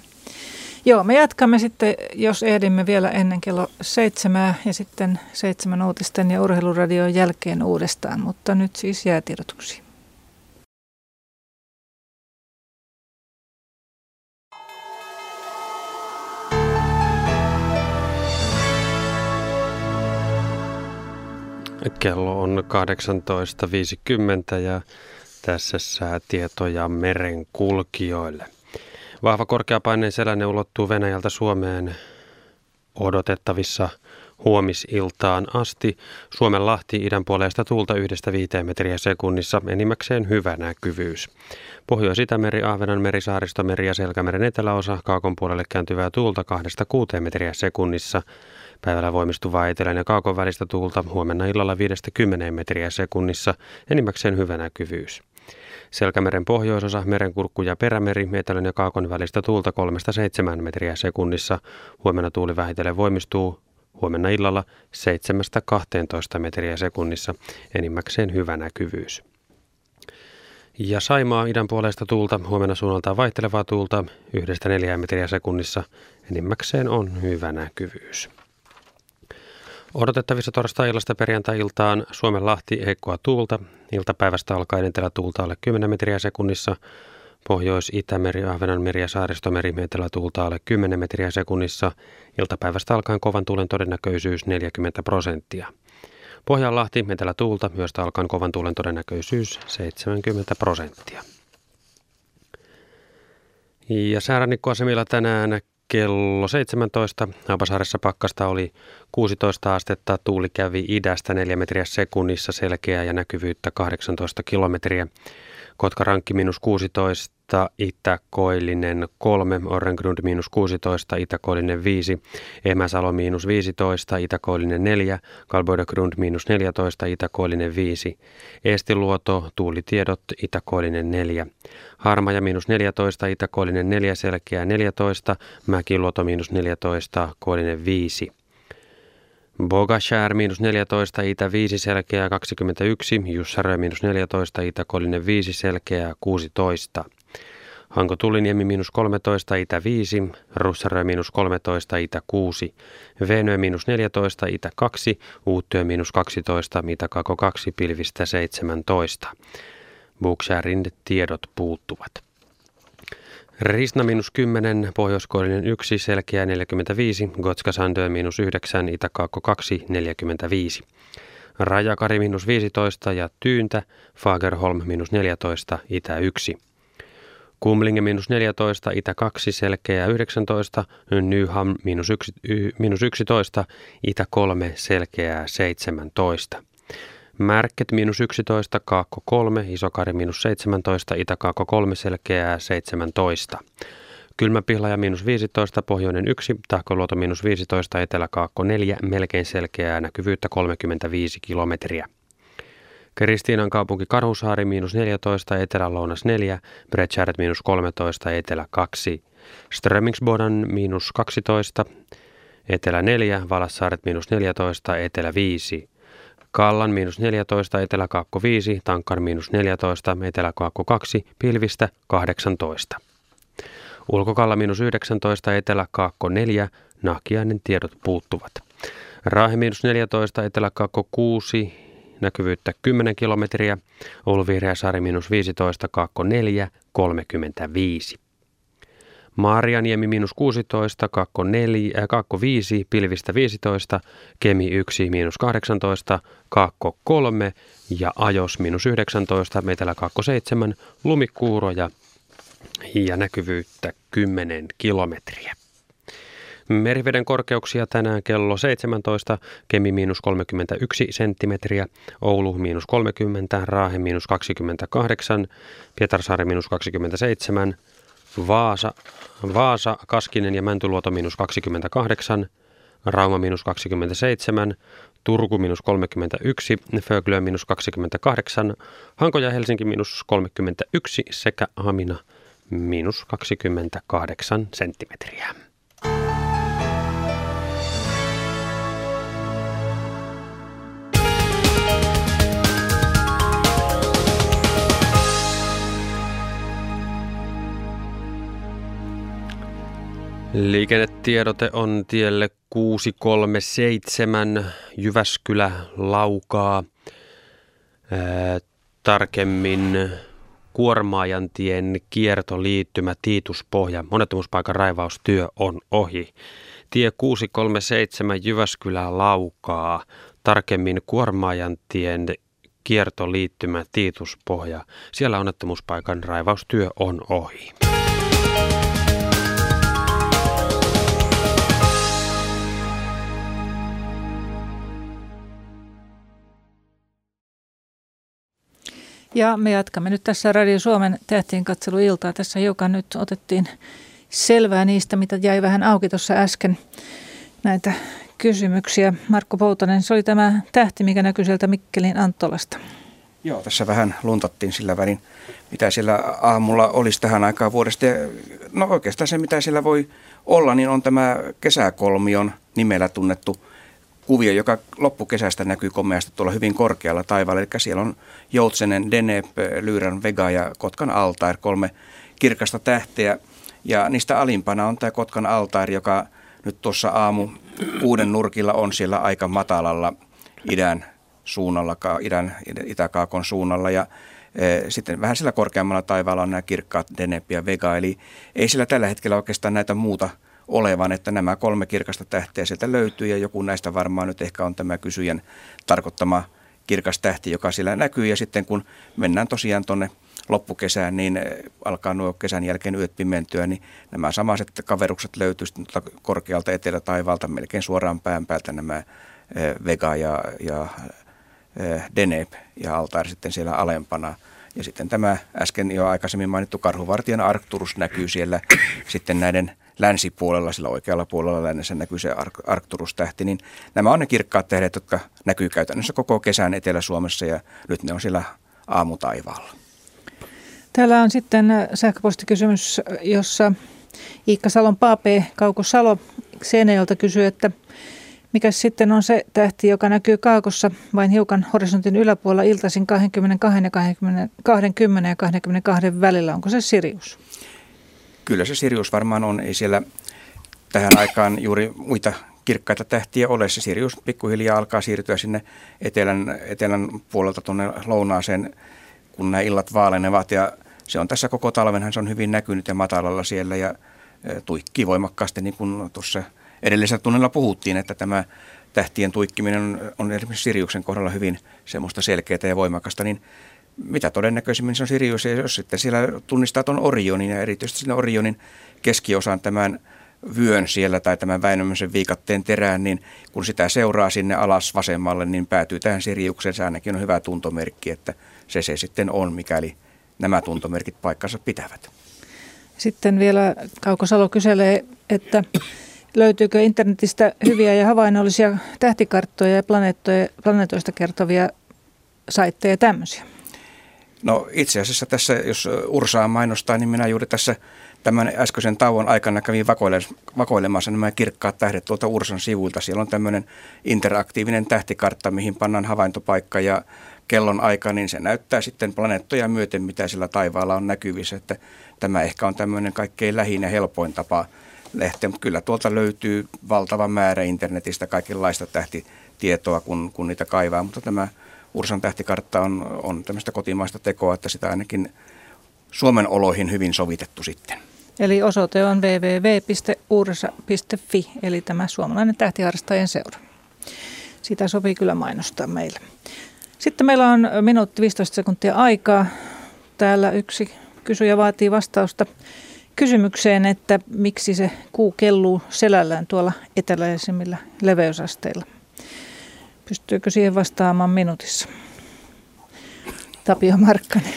Joo, me jatkamme sitten, jos ehdimme vielä ennen kello seitsemää ja sitten seitsemän uutisten ja urheiluradion jälkeen uudestaan, mutta nyt siis jäätiedotuksia. Kello on 18.50 ja tässä säätietoja merenkulkijoille. Vahva korkeapaineen selänne ulottuu Venäjältä Suomeen odotettavissa huomisiltaan asti. Suomen lahti idän puolesta tuulta yhdestä viiteen metriä sekunnissa, enimmäkseen hyvä näkyvyys. Pohjois-Itämeri, Ahvenanmeri, Saaristomeri ja Selkämeren eteläosa kaakon puolelle kääntyvää tuulta kahdesta kuuteen metriä sekunnissa. Päivällä voimistuvaa etelän ja kaakon välistä tuulta huomenna illalla 5-10 metriä sekunnissa, enimmäkseen hyvä näkyvyys. Selkämeren pohjoisosa, merenkurkku ja perämeri, etelän ja kaakon välistä tuulta 3-7 metriä sekunnissa. Huomenna tuuli vähitellen voimistuu huomenna illalla 7-12 metriä sekunnissa, enimmäkseen hyvä näkyvyys. Ja Saimaa idän puolesta tuulta, huomenna suunnaltaan vaihtelevaa tuulta, yhdestä neljään metriä sekunnissa, enimmäkseen on hyvä näkyvyys. Odotettavissa torstai-illasta perjantai-iltaan Suomen Lahti heikkoa tuulta. Iltapäivästä alkaen tuulta alle 10 metriä sekunnissa. Pohjois-Itämeri, Ahvenanmeri ja Saaristomeri tuulta alle 10 metriä sekunnissa. Iltapäivästä alkaen kovan tuulen todennäköisyys 40 prosenttia. Pohjanlahti, tuulta, myös alkaen kovan tuulen todennäköisyys 70 prosenttia. Ja säärannikkoasemilla tänään kello 17. Haapasaaressa pakkasta oli 16 astetta, tuuli kävi idästä 4 metriä sekunnissa, selkeää ja näkyvyyttä 18 kilometriä. Kotkarankki minus 16, Itäkoillinen 3, Orrengrund miinus 16, Itäkoillinen 5, Emäsalo miinus 15, Itäkoillinen 4, Kalboidegrund miinus 14, Itäkoillinen 5, Eestiluoto, tuulitiedot, Itäkoillinen 4, Harmaja miinus 14, Itäkoillinen 4, Selkeä 14, Mäkiluoto miinus 14, Koillinen 5. Bogashär miinus 14, Itä 5 selkeää 21, Jussarö miinus 14, Itä Kolinen 5 selkeää 16. Hanko Tuliniemi miinus 13, Itä 5, Russarö miinus 13, Itä 6, Venö miinus 14, Itä 2, Uuttyö miinus 12, Kako 2, pilvistä 17. Buksharin tiedot puuttuvat. Risna miinus 10, Pohjoiskoillinen 1, Selkeä 45, Gotska Sandö miinus 9, Itäkaakko 2, 45. Rajakari miinus 15 ja Tyyntä, Fagerholm miinus 14, Itä 1. Kumlinge miinus 14, Itä 2, Selkeä 19, Nyham miinus, 1, miinus 11, Itä 3, Selkeää 17. Märket miinus 11, Kaakko 3, Isokari miinus 17, Itä-Kaakko 3, Selkeää 17. Kylmäpihlaja miinus 15, Pohjoinen 1, Tahkoluoto miinus 15, Etelä-Kaakko 4, melkein selkeää näkyvyyttä 35 kilometriä. Kristiinan kaupunki Karhusaari miinus 14, Etelä-Lounas 4, Brechardt miinus 13, Etelä 2. Strömingsbodan miinus 12, Etelä 4, Valassaaret miinus 14, Etelä 5. Kallan miinus 14, Etelä-Kaakko 5, Tankkan miinus 14, Etelä-Kaakko 2, Pilvistä 18. Ulkokalla miinus 19, Etelä-Kaakko 4, Nahkiainen tiedot puuttuvat. Raahe miinus 14, Etelä-Kaakko 6, näkyvyyttä 10 kilometriä. Oulu Vihreäsaari miinus 15, Kaakko 4, 35. Maarianiemi miinus 16, Kakko, 4, äh, Kakko 5, Pilvistä 15, Kemi 1 miinus 18, Kakko 3 ja Ajos miinus 19, Metelä Kakko 7, lumikuuroja ja näkyvyyttä 10 kilometriä. Meriveden korkeuksia tänään kello 17, Kemi miinus 31 senttimetriä, Oulu miinus 30, Raahe miinus 28, Pietarsaari miinus 27, Vaasa, Vaasa, Kaskinen ja Mäntyluoto miinus 28, Rauma miinus 27, Turku miinus 31, Föglö miinus 28, Hanko ja Helsinki miinus 31 sekä Hamina miinus 28 senttimetriä. Liikennetiedote on tielle 637 Jyväskylä Laukaa. Tarkemmin Kuormaajantien kiertoliittymä Tiituspohja. Monettomuuspaikan raivaustyö on ohi. Tie 637 Jyväskylä Laukaa. Tarkemmin Kuormaajantien kiertoliittymä Tiituspohja. Siellä onnettomuuspaikan raivaustyö on ohi. Ja me jatkamme nyt tässä Radio Suomen tähtien katseluiltaa. Tässä joka nyt otettiin selvää niistä, mitä jäi vähän auki tuossa äsken. Näitä kysymyksiä. Markku Poutanen, se oli tämä tähti, mikä näkyy sieltä Mikkelin Antolasta. Joo, tässä vähän luntattiin sillä välin, mitä siellä aamulla olisi tähän aikaan vuodesta. No oikeastaan se, mitä siellä voi olla, niin on tämä kesäkolmion nimellä tunnettu kuvio, joka loppukesästä näkyy komeasti tuolla hyvin korkealla taivaalla. Eli siellä on Joutsenen, Deneb, Lyyrän, Vega ja Kotkan Altair, kolme kirkasta tähteä. Ja niistä alimpana on tämä Kotkan Altair, joka nyt tuossa aamu kuuden nurkilla on siellä aika matalalla idän suunnalla, idän, itäkaakon suunnalla. Ja e, sitten vähän sillä korkeammalla taivaalla on nämä kirkkaat Deneb ja Vega, eli ei sillä tällä hetkellä oikeastaan näitä muuta – olevan, että nämä kolme kirkasta tähteä sieltä löytyy ja joku näistä varmaan nyt ehkä on tämä kysyjän tarkoittama kirkas tähti, joka siellä näkyy ja sitten kun mennään tosiaan tuonne loppukesään, niin eh, alkaa nuo kesän jälkeen yöt pimentyä, niin nämä samaiset kaverukset löytyy sitten korkealta etelä-taivaalta melkein suoraan pään päältä nämä eh, Vega ja, ja eh, Deneb ja altaari sitten siellä alempana. Ja sitten tämä äsken jo aikaisemmin mainittu karhuvartijan Arcturus näkyy siellä sitten näiden länsipuolella, sillä oikealla puolella lännessä näkyy se Arcturus-tähti, niin nämä on ne kirkkaat tähdet, jotka näkyy käytännössä koko kesän Etelä-Suomessa ja nyt ne on siellä aamutaivaalla. Täällä on sitten sähköpostikysymys, jossa Iikka Salon Paape Kauko Salo Seinäjöltä kysyy, että mikä sitten on se tähti, joka näkyy kaakossa vain hiukan horisontin yläpuolella iltaisin 22 ja 20, 20 ja 22 välillä? Onko se Sirius? Kyllä se Sirius varmaan on. Ei siellä tähän aikaan juuri muita kirkkaita tähtiä ole. Se Sirius pikkuhiljaa alkaa siirtyä sinne etelän, etelän puolelta tuonne lounaaseen, kun nämä illat vaalenevat. Ja se on tässä koko talvenhan, se on hyvin näkynyt ja matalalla siellä ja e, tuikkii voimakkaasti, niin kuin tuossa edellisellä tunnella puhuttiin, että tämä tähtien tuikkiminen on esimerkiksi Siriuksen kohdalla hyvin semmoista selkeää ja voimakasta, niin mitä todennäköisimmin se on Sirius, ja jos sitten siellä tunnistaa tuon Orionin ja erityisesti sinne Orionin keskiosan tämän vyön siellä tai tämän Väinömöisen viikatteen terään, niin kun sitä seuraa sinne alas vasemmalle, niin päätyy tähän Siriukseen. Se ainakin on hyvä tuntomerkki, että se se sitten on, mikäli nämä tuntomerkit paikkansa pitävät. Sitten vielä Kauko Salo kyselee, että löytyykö internetistä hyviä ja havainnollisia tähtikarttoja ja planeetoista kertovia saitteja tämmöisiä? No itse asiassa tässä, jos Ursaa mainostaa, niin minä juuri tässä tämän äskeisen tauon aikana kävin vakoilemassa nämä kirkkaat tähdet tuolta Ursan sivuilta. Siellä on tämmöinen interaktiivinen tähtikartta, mihin pannaan havaintopaikka ja kellon aika, niin se näyttää sitten planeettoja myöten, mitä sillä taivaalla on näkyvissä. Että tämä ehkä on tämmöinen kaikkein lähin ja helpoin tapa lähteä, mutta kyllä tuolta löytyy valtava määrä internetistä kaikenlaista tähtitietoa, kun, kun niitä kaivaa, mutta tämä Ursan tähtikartta on, on tämmöistä kotimaista tekoa, että sitä ainakin Suomen oloihin hyvin sovitettu sitten. Eli osoite on www.ursa.fi, eli tämä suomalainen tähtiharrastajien seura. Sitä sopii kyllä mainostaa meille. Sitten meillä on minuutti 15 sekuntia aikaa. Täällä yksi kysyjä vaatii vastausta kysymykseen, että miksi se kuu kelluu selällään tuolla eteläisimmillä leveysasteilla. Pystyykö siihen vastaamaan minuutissa? Tapio Markkanen.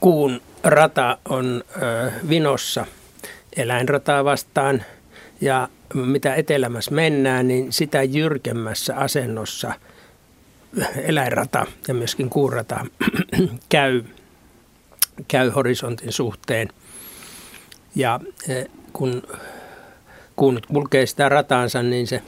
Kuun rata on vinossa eläinrataa vastaan ja mitä etelämässä mennään, niin sitä jyrkemmässä asennossa eläinrata ja myöskin kuurata [clears throat] käy, käy horisontin suhteen. Ja kun kun kulkee sitä rataansa, niin se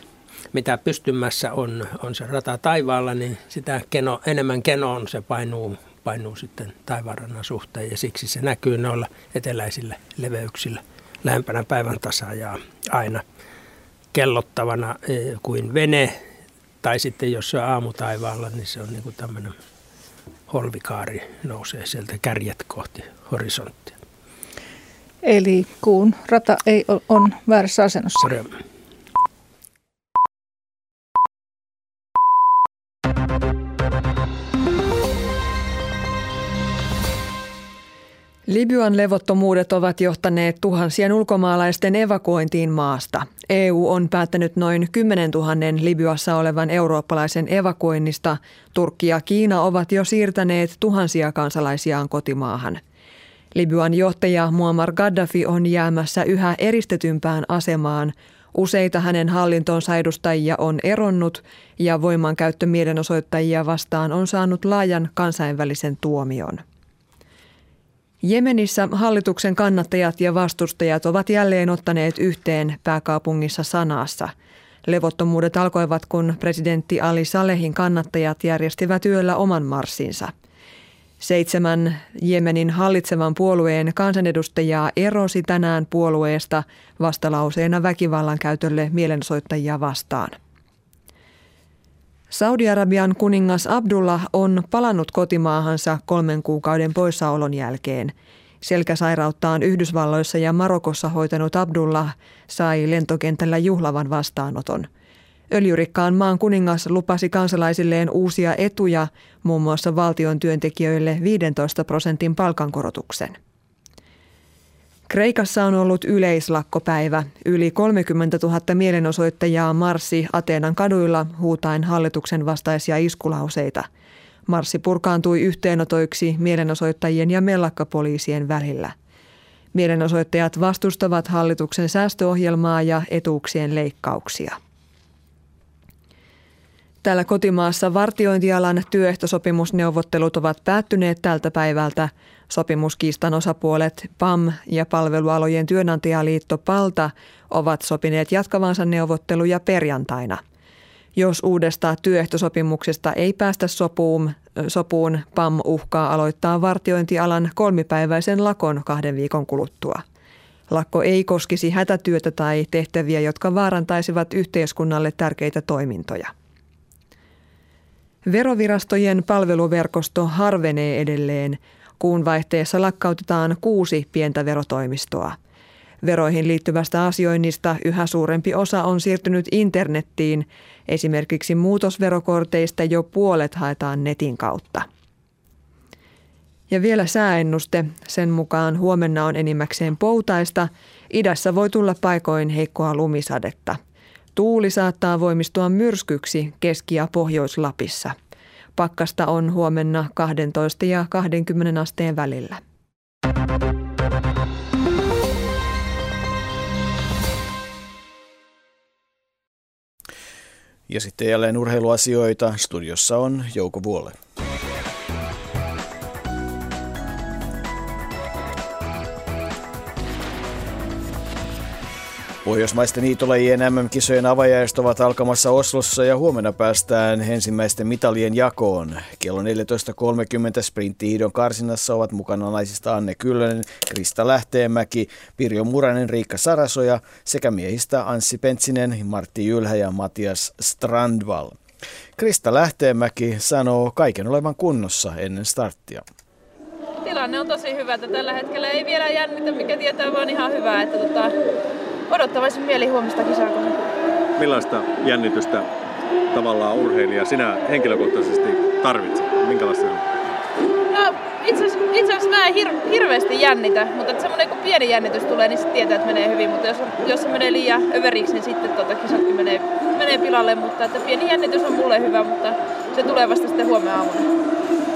mitä pystymässä on, on se rata taivaalla, niin sitä keno, enemmän kenoon se painuu, painuu sitten taivaanrannan suhteen ja siksi se näkyy noilla eteläisillä leveyksillä lähempänä päivän tasajaa aina kellottavana e, kuin vene tai sitten jos se on aamutaivaalla, niin se on niin kuin tämmöinen holvikaari nousee sieltä kärjet kohti horisonttia. Eli kuun rata ei on väärässä asennossa. Korjaa. Libyan levottomuudet ovat johtaneet tuhansien ulkomaalaisten evakuointiin maasta. EU on päättänyt noin 10 000 Libyassa olevan eurooppalaisen evakuoinnista. Turkki ja Kiina ovat jo siirtäneet tuhansia kansalaisiaan kotimaahan. Libyan johtaja Muammar Gaddafi on jäämässä yhä eristetympään asemaan. Useita hänen hallintonsa edustajia on eronnut ja voimankäyttö mielenosoittajia vastaan on saanut laajan kansainvälisen tuomion. Jemenissä hallituksen kannattajat ja vastustajat ovat jälleen ottaneet yhteen pääkaupungissa Sanaassa. Levottomuudet alkoivat, kun presidentti Ali Salehin kannattajat järjestivät yöllä oman marssinsa. Seitsemän Jemenin hallitsevan puolueen kansanedustajaa erosi tänään puolueesta vastalauseena väkivallan käytölle mielensoittajia vastaan. Saudi-Arabian kuningas Abdullah on palannut kotimaahansa kolmen kuukauden poissaolon jälkeen. Selkäsairauttaan Yhdysvalloissa ja Marokossa hoitanut Abdullah sai lentokentällä juhlavan vastaanoton. Öljyrikkaan maan kuningas lupasi kansalaisilleen uusia etuja, muun muassa valtion työntekijöille 15 prosentin palkankorotuksen. Kreikassa on ollut yleislakkopäivä. Yli 30 000 mielenosoittajaa marssi Ateenan kaduilla huutaen hallituksen vastaisia iskulauseita. Marssi purkaantui yhteenotoiksi mielenosoittajien ja mellakkapoliisien välillä. Mielenosoittajat vastustavat hallituksen säästöohjelmaa ja etuuksien leikkauksia. Täällä kotimaassa vartiointialan työehtosopimusneuvottelut ovat päättyneet tältä päivältä. Sopimuskiistan osapuolet PAM ja palvelualojen työnantajaliitto PALTA ovat sopineet jatkavansa neuvotteluja perjantaina. Jos uudesta työehtosopimuksesta ei päästä sopuun, sopuun PAM uhkaa aloittaa vartiointialan kolmipäiväisen lakon kahden viikon kuluttua. Lakko ei koskisi hätätyötä tai tehtäviä, jotka vaarantaisivat yhteiskunnalle tärkeitä toimintoja. Verovirastojen palveluverkosto harvenee edelleen. Kuun vaihteessa lakkautetaan kuusi pientä verotoimistoa. Veroihin liittyvästä asioinnista yhä suurempi osa on siirtynyt internettiin. Esimerkiksi muutosverokorteista jo puolet haetaan netin kautta. Ja vielä sääennuste. Sen mukaan huomenna on enimmäkseen poutaista. Idässä voi tulla paikoin heikkoa lumisadetta. Tuuli saattaa voimistua myrskyksi Keski- ja Pohjois-Lapissa. Pakkasta on huomenna 12 ja 20 asteen välillä. Ja sitten jälleen urheiluasioita. Studiossa on Jouko Vuolle. Pohjoismaisten niitolajien MM-kisojen avajaiset ovat alkamassa Oslossa ja huomenna päästään ensimmäisten mitalien jakoon. Kello 14.30 sprinttihiidon karsinassa ovat mukana naisista Anne Kyllönen, Krista Lähteenmäki, Pirjo Muranen, Riikka Sarasoja sekä miehistä Anssi Pentsinen, Martti Jylhä ja Matias Strandval. Krista Lähteenmäki sanoo kaiken olevan kunnossa ennen starttia tilanne on tosi hyvä, että tällä hetkellä ei vielä jännitä, mikä tietää vaan ihan hyvää, että tota, odottavaisin mieli huomista kisaa Millaista jännitystä tavallaan urheilija sinä henkilökohtaisesti tarvitset? Minkälaista se on? No, itse asiassa mä en hir- hirveästi jännitä, mutta semmoinen kun pieni jännitys tulee, niin sitten tietää, että menee hyvin. Mutta jos, jos se menee liian överiksi, niin sitten tota, kisatkin menee, menee pilalle. Mutta että pieni jännitys on mulle hyvä, mutta se tulee vasta sitten huomenna aamuna.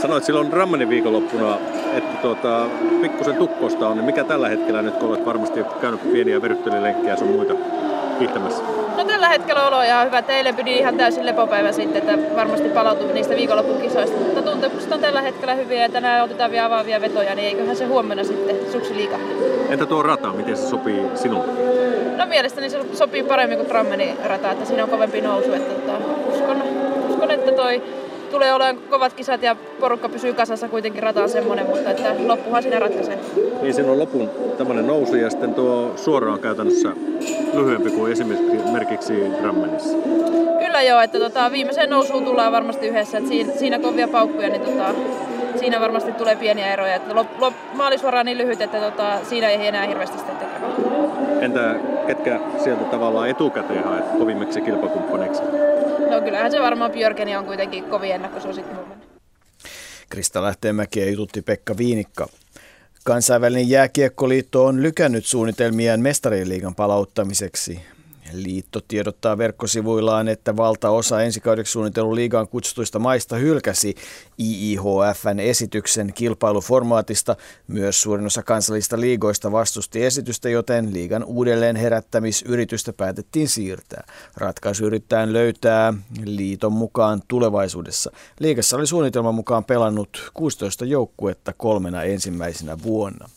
Sanoit silloin Rammanin viikonloppuna, että tuota, pikkusen tukkosta on, niin mikä tällä hetkellä nyt, kun olet varmasti käynyt pieniä verryttelylenkkejä sun muita hiihtämässä? No tällä hetkellä olo on ihan hyvä. Teille pidi ihan täysin lepopäivä sitten, että varmasti palautuu niistä viikonloppukisoista. Mutta tuntemukset on tällä hetkellä hyviä ja tänään otetaan vielä avaavia vetoja, niin eiköhän se huomenna sitten suksi liikaa. Entä tuo rata, miten se sopii sinulle? No mielestäni se sopii paremmin kuin Trammenin rata, että siinä on kovempi nousu. Että, että uskon, uskon, että toi tulee olemaan kovat kisat ja porukka pysyy kasassa kuitenkin rata on semmoinen, mutta että loppuhan sinne ratkaisee. Niin siinä on lopun tämmöinen nousu ja sitten tuo suora on käytännössä lyhyempi kuin esimerkiksi Drammenissa. Kyllä joo, että tota, viimeiseen nousuun tullaan varmasti yhdessä, että siinä, siinä kovia paukkuja, niin tota, siinä varmasti tulee pieniä eroja. Että lop, lop, maalisuora on niin lyhyt, että tota, siinä ei enää hirveästi sitä tekemään. Entä ketkä sieltä tavallaan etukäteen haet kovimmiksi kilpakumppaneiksi? No kyllähän se varmaan Björkeni on kuitenkin kovin ennakkosuosikki huomenna. Krista Lähteenmäki ja jututti Pekka Viinikka. Kansainvälinen jääkiekkoliitto on lykännyt suunnitelmiaan mestarien liigan palauttamiseksi. Liitto tiedottaa verkkosivuillaan, että valtaosa ensikaudeksi suunnitellun liigaan kutsutuista maista hylkäsi IIHFn esityksen kilpailuformaatista. Myös suurin osa kansallista liigoista vastusti esitystä, joten liigan uudelleen herättämisyritystä päätettiin siirtää. Ratkaisu yrittää löytää liiton mukaan tulevaisuudessa. Liigassa oli suunnitelman mukaan pelannut 16 joukkuetta kolmena ensimmäisenä vuonna.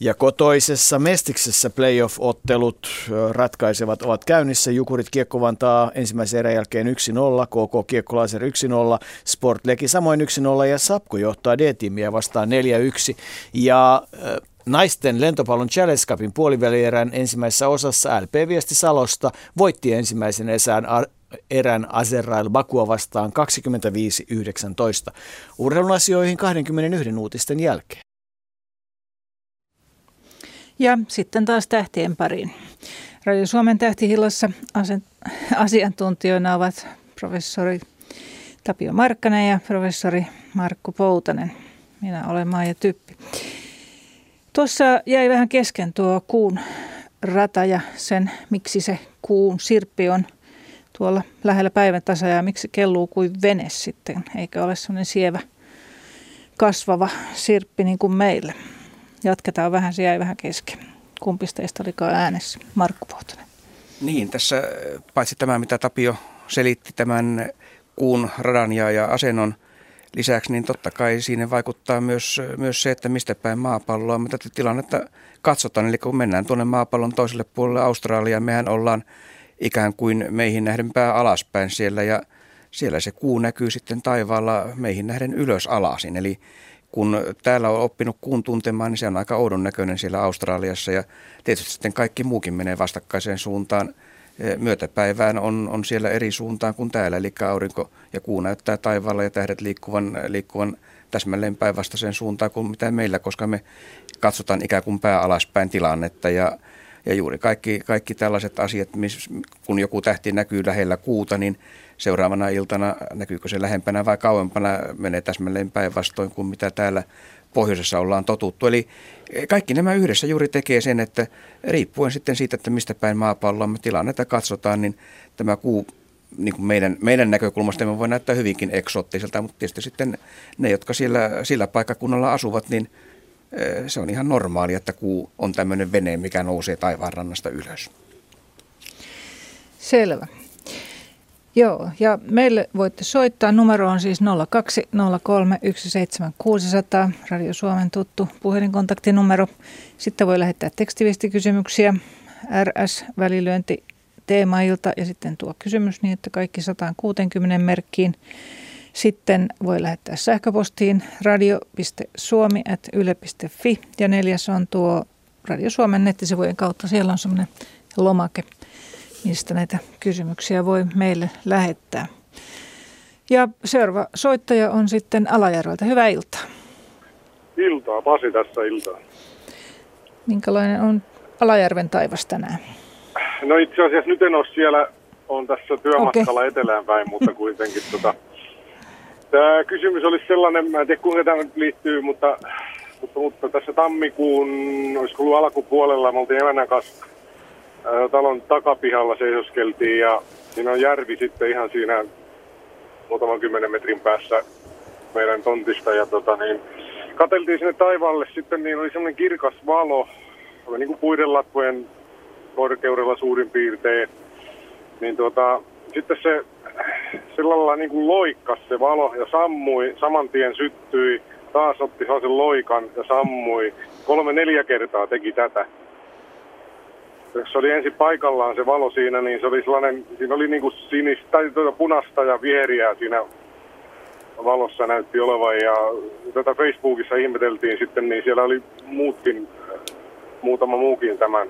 Ja kotoisessa Mestiksessä playoff-ottelut ratkaisevat ovat käynnissä. Jukurit Kiekko Vantaa ensimmäisen erän jälkeen 1-0, KK Kiekko Laser 1-0, Sportleki samoin 1-0 ja Sapko johtaa D-tiimiä vastaan 4-1. Ja Naisten lentopallon Challenge Cupin puolivälierän ensimmäisessä osassa LP Viesti Salosta voitti ensimmäisen esään erän Azerrail Bakua vastaan 25-19. Urheilun asioihin 21 uutisten jälkeen. Ja sitten taas tähtien pariin. Radio Suomen tähtihillassa asiantuntijoina ovat professori Tapio Markkanen ja professori Markku Poutanen. Minä olen Maija Typpi. Tuossa jäi vähän kesken tuo kuun rata ja sen, miksi se kuun sirppi on tuolla lähellä päivän tasa ja miksi kelluu kuin vene sitten, eikä ole sellainen sievä kasvava sirppi niin kuin meillä. Jatketaan vähän, se jäi vähän kesken. Kumpi teistä olikaan äänessä? Markku Pohtonen. Niin, tässä paitsi tämä, mitä Tapio selitti tämän kuun radan ja, ja asennon lisäksi, niin totta kai siinä vaikuttaa myös, myös se, että mistä päin maapalloa me tätä tilannetta katsotaan. Eli kun mennään tuonne maapallon toiselle puolelle Australiaan, mehän ollaan ikään kuin meihin nähden pää alaspäin siellä ja siellä se kuu näkyy sitten taivaalla meihin nähden ylös alasin. Eli kun täällä on oppinut kuun tuntemaan, niin se on aika oudon näköinen siellä Australiassa. Ja tietysti sitten kaikki muukin menee vastakkaiseen suuntaan. E, myötäpäivään on, on siellä eri suuntaan kuin täällä, eli aurinko ja kuu näyttää taivaalla ja tähdet liikkuvan, liikkuvan täsmälleen päinvastaiseen suuntaan kuin mitä meillä, koska me katsotaan ikään kuin pää alaspäin tilannetta. Ja, ja juuri kaikki, kaikki tällaiset asiat, miss, kun joku tähti näkyy lähellä kuuta, niin seuraavana iltana, näkyykö se lähempänä vai kauempana, menee täsmälleen päinvastoin kuin mitä täällä pohjoisessa ollaan totuttu. Eli kaikki nämä yhdessä juuri tekee sen, että riippuen sitten siitä, että mistä päin maapalloa me tilannetta katsotaan, niin tämä kuu niin kuin meidän, meidän näkökulmasta me voi näyttää hyvinkin eksoottiselta, mutta tietysti sitten ne, jotka siellä, sillä paikkakunnalla asuvat, niin eh, se on ihan normaali, että kuu on tämmöinen vene, mikä nousee taivaanrannasta ylös. Selvä. Joo, ja meille voitte soittaa. Numero on siis 0203 17600, Radio Suomen tuttu puhelinkontaktinumero. Sitten voi lähettää tekstiviestikysymyksiä, RS-välilyönti teemailta ja sitten tuo kysymys niin, että kaikki 160 merkkiin. Sitten voi lähettää sähköpostiin radio.suomi.yle.fi ja neljäs on tuo Radio Suomen nettisivujen kautta. Siellä on semmoinen lomake – mistä näitä kysymyksiä voi meille lähettää. Ja seuraava soittaja on sitten Alajärveltä. Hyvää iltaa. Iltaa, Pasi tässä iltaa. Minkälainen on Alajärven taivas tänään? No itse asiassa nyt en ole siellä, on tässä työmatkalla okay. etelään päin, mutta kuitenkin tota, tämä kysymys olisi sellainen, mä en tiedä kuinka tämä nyt liittyy, mutta, mutta, mutta tässä tammikuun, olisiko ollut alkupuolella, me oltiin emännän kanssa talon takapihalla seisoskeltiin ja siinä on järvi sitten ihan siinä muutaman kymmenen metrin päässä meidän tontista ja tota niin, kateltiin sinne taivaalle sitten, niin oli semmoinen kirkas valo, oli niin kuin puiden latvojen korkeudella suurin piirtein. Niin tuota, sitten se sillä lailla niin kuin loikkas se valo ja sammui, saman tien syttyi, taas otti sen loikan ja sammui. Kolme neljä kertaa teki tätä se oli ensin paikallaan se valo siinä, niin se oli sellainen, siinä oli niin kuin sinistä, tai tuota punasta ja vieriä siinä valossa näytti olevan ja tätä Facebookissa ihmeteltiin sitten, niin siellä oli muutkin, muutama muukin tämän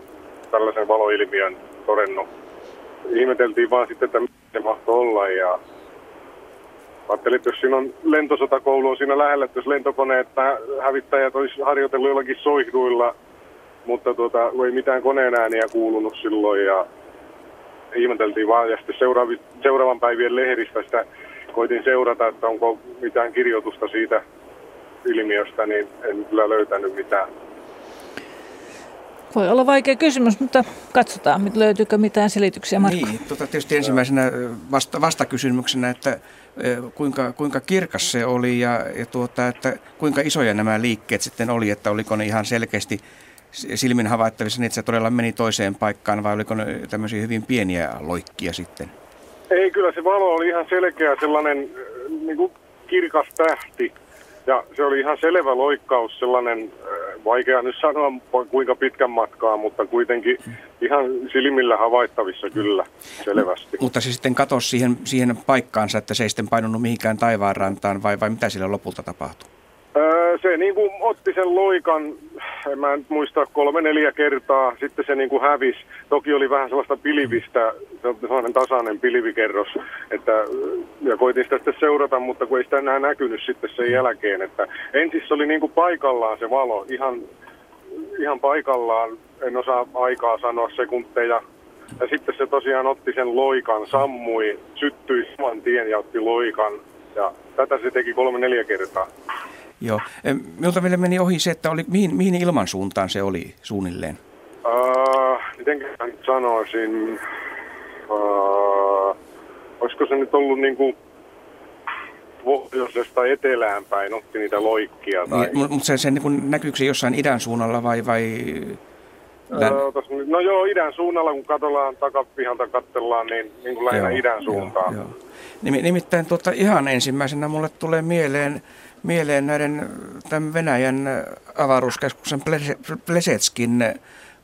tällaisen valoilmiön todennut. Ihmeteltiin vaan sitten, että mitä se mahtoi olla ja ajattelin, että jos siinä on lentosotakoulu on siinä lähellä, että jos lentokoneet, hävittäjät olisi harjoitellut jollakin soihduilla mutta tuota, ei mitään koneen ääniä kuulunut silloin ja ihmeteltiin vaan. Ja sitten seuraavi, seuraavan päivien lehdistä sitä koitin seurata, että onko mitään kirjoitusta siitä ilmiöstä, niin en kyllä löytänyt mitään. Voi olla vaikea kysymys, mutta katsotaan, löytyykö mitään selityksiä, Markku. Niin, tota tietysti ensimmäisenä vasta, vastakysymyksenä, että kuinka, kuinka kirkas se oli ja, ja tuota, että kuinka isoja nämä liikkeet sitten oli, että oliko ne ihan selkeästi silmin havaittavissa, niin että se todella meni toiseen paikkaan vai oliko ne tämmöisiä hyvin pieniä loikkia sitten? Ei, kyllä se valo oli ihan selkeä sellainen niin kuin kirkas tähti. Ja se oli ihan selvä loikkaus, sellainen, äh, vaikea nyt sanoa kuinka pitkän matkaa, mutta kuitenkin ihan silmillä havaittavissa kyllä selvästi. Mutta se sitten katosi siihen, siihen paikkaansa, että se ei sitten painunut mihinkään taivaanrantaan vai, vai mitä sillä lopulta tapahtui? Se niin kuin otti sen loikan, en mä nyt muista, kolme neljä kertaa, sitten se niin kuin hävisi. Toki oli vähän sellaista pilivistä, sellainen tasainen pilvikerros, että, ja koitin sitä sitten seurata, mutta kun ei sitä enää näkynyt sitten sen jälkeen. Että ensin se oli niin kuin paikallaan se valo, ihan, ihan paikallaan, en osaa aikaa sanoa sekunteja, ja sitten se tosiaan otti sen loikan, sammui, syttyi saman tien ja otti loikan. Ja tätä se teki kolme neljä kertaa. Joo. Minulta vielä meni ohi se, että oli, mihin, mihin ilmansuuntaan se oli suunnilleen? Uh, miten nyt sanoisin? Uh, olisiko se nyt ollut niin kuin pohjoisesta etelään päin otti niitä loikkia. Tai... Niin, mutta se, se niin näkyykö se jossain idän suunnalla vai... vai... Län... No joo, idän suunnalla, kun katsellaan takapihalta, katsellaan, niin, niin kuin lähinnä joo, idän suuntaan. Joo, joo. Nimittäin tuota, ihan ensimmäisenä mulle tulee mieleen mieleen näiden tämän Venäjän avaruuskeskuksen Plesetskin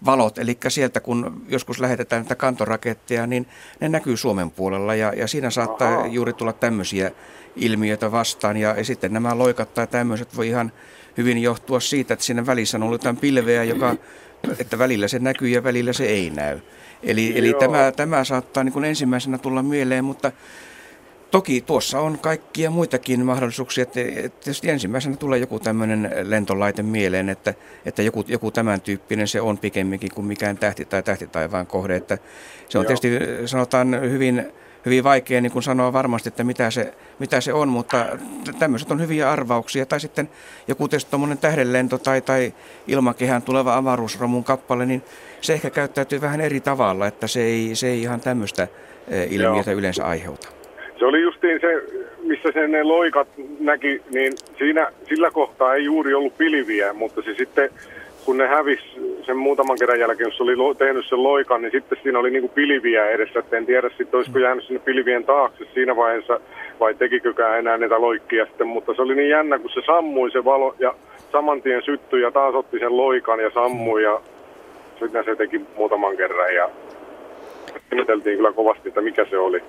valot, eli sieltä kun joskus lähetetään näitä kantoraketteja, niin ne näkyy Suomen puolella ja, ja siinä saattaa Aha. juuri tulla tämmöisiä ilmiöitä vastaan ja, ja sitten nämä loikat tai tämmöiset voi ihan hyvin johtua siitä, että siinä välissä on ollut jotain pilveä, joka, että välillä se näkyy ja välillä se ei näy. Eli, eli tämä, tämä saattaa niin kuin ensimmäisenä tulla mieleen, mutta Toki tuossa on kaikkia muitakin mahdollisuuksia. Että tietysti ensimmäisenä tulee joku tämmöinen lentolaite mieleen, että, että joku, joku tämän tyyppinen se on pikemminkin kuin mikään tähti tai tähtitaivaan kohde. Että se on Joo. tietysti sanotaan hyvin, hyvin vaikea niin kuin sanoa varmasti, että mitä se, mitä se on, mutta tämmöiset on hyviä arvauksia. Tai sitten joku tietysti tuommoinen tähdenlento tai, tai ilmakehän tuleva avaruusromun kappale, niin se ehkä käyttäytyy vähän eri tavalla, että se ei, se ei ihan tämmöistä eh, ilmiötä Joo. yleensä aiheuta. Se oli justiin se, missä se ne loikat näki, niin siinä, sillä kohtaa ei juuri ollut pilviä, mutta se sitten, kun ne hävisi sen muutaman kerran jälkeen, jos oli tehnyt sen loikan, niin sitten siinä oli niinku pilviä edessä. Et en tiedä sitten, olisiko jäänyt sinne pilvien taakse siinä vaiheessa, vai tekikökään enää näitä loikkia sitten, mutta se oli niin jännä, kun se sammui se valo ja saman tien syttyi ja taas otti sen loikan ja sammui ja sitten se teki muutaman kerran ja ihmeteltiin kyllä kovasti, että mikä se oli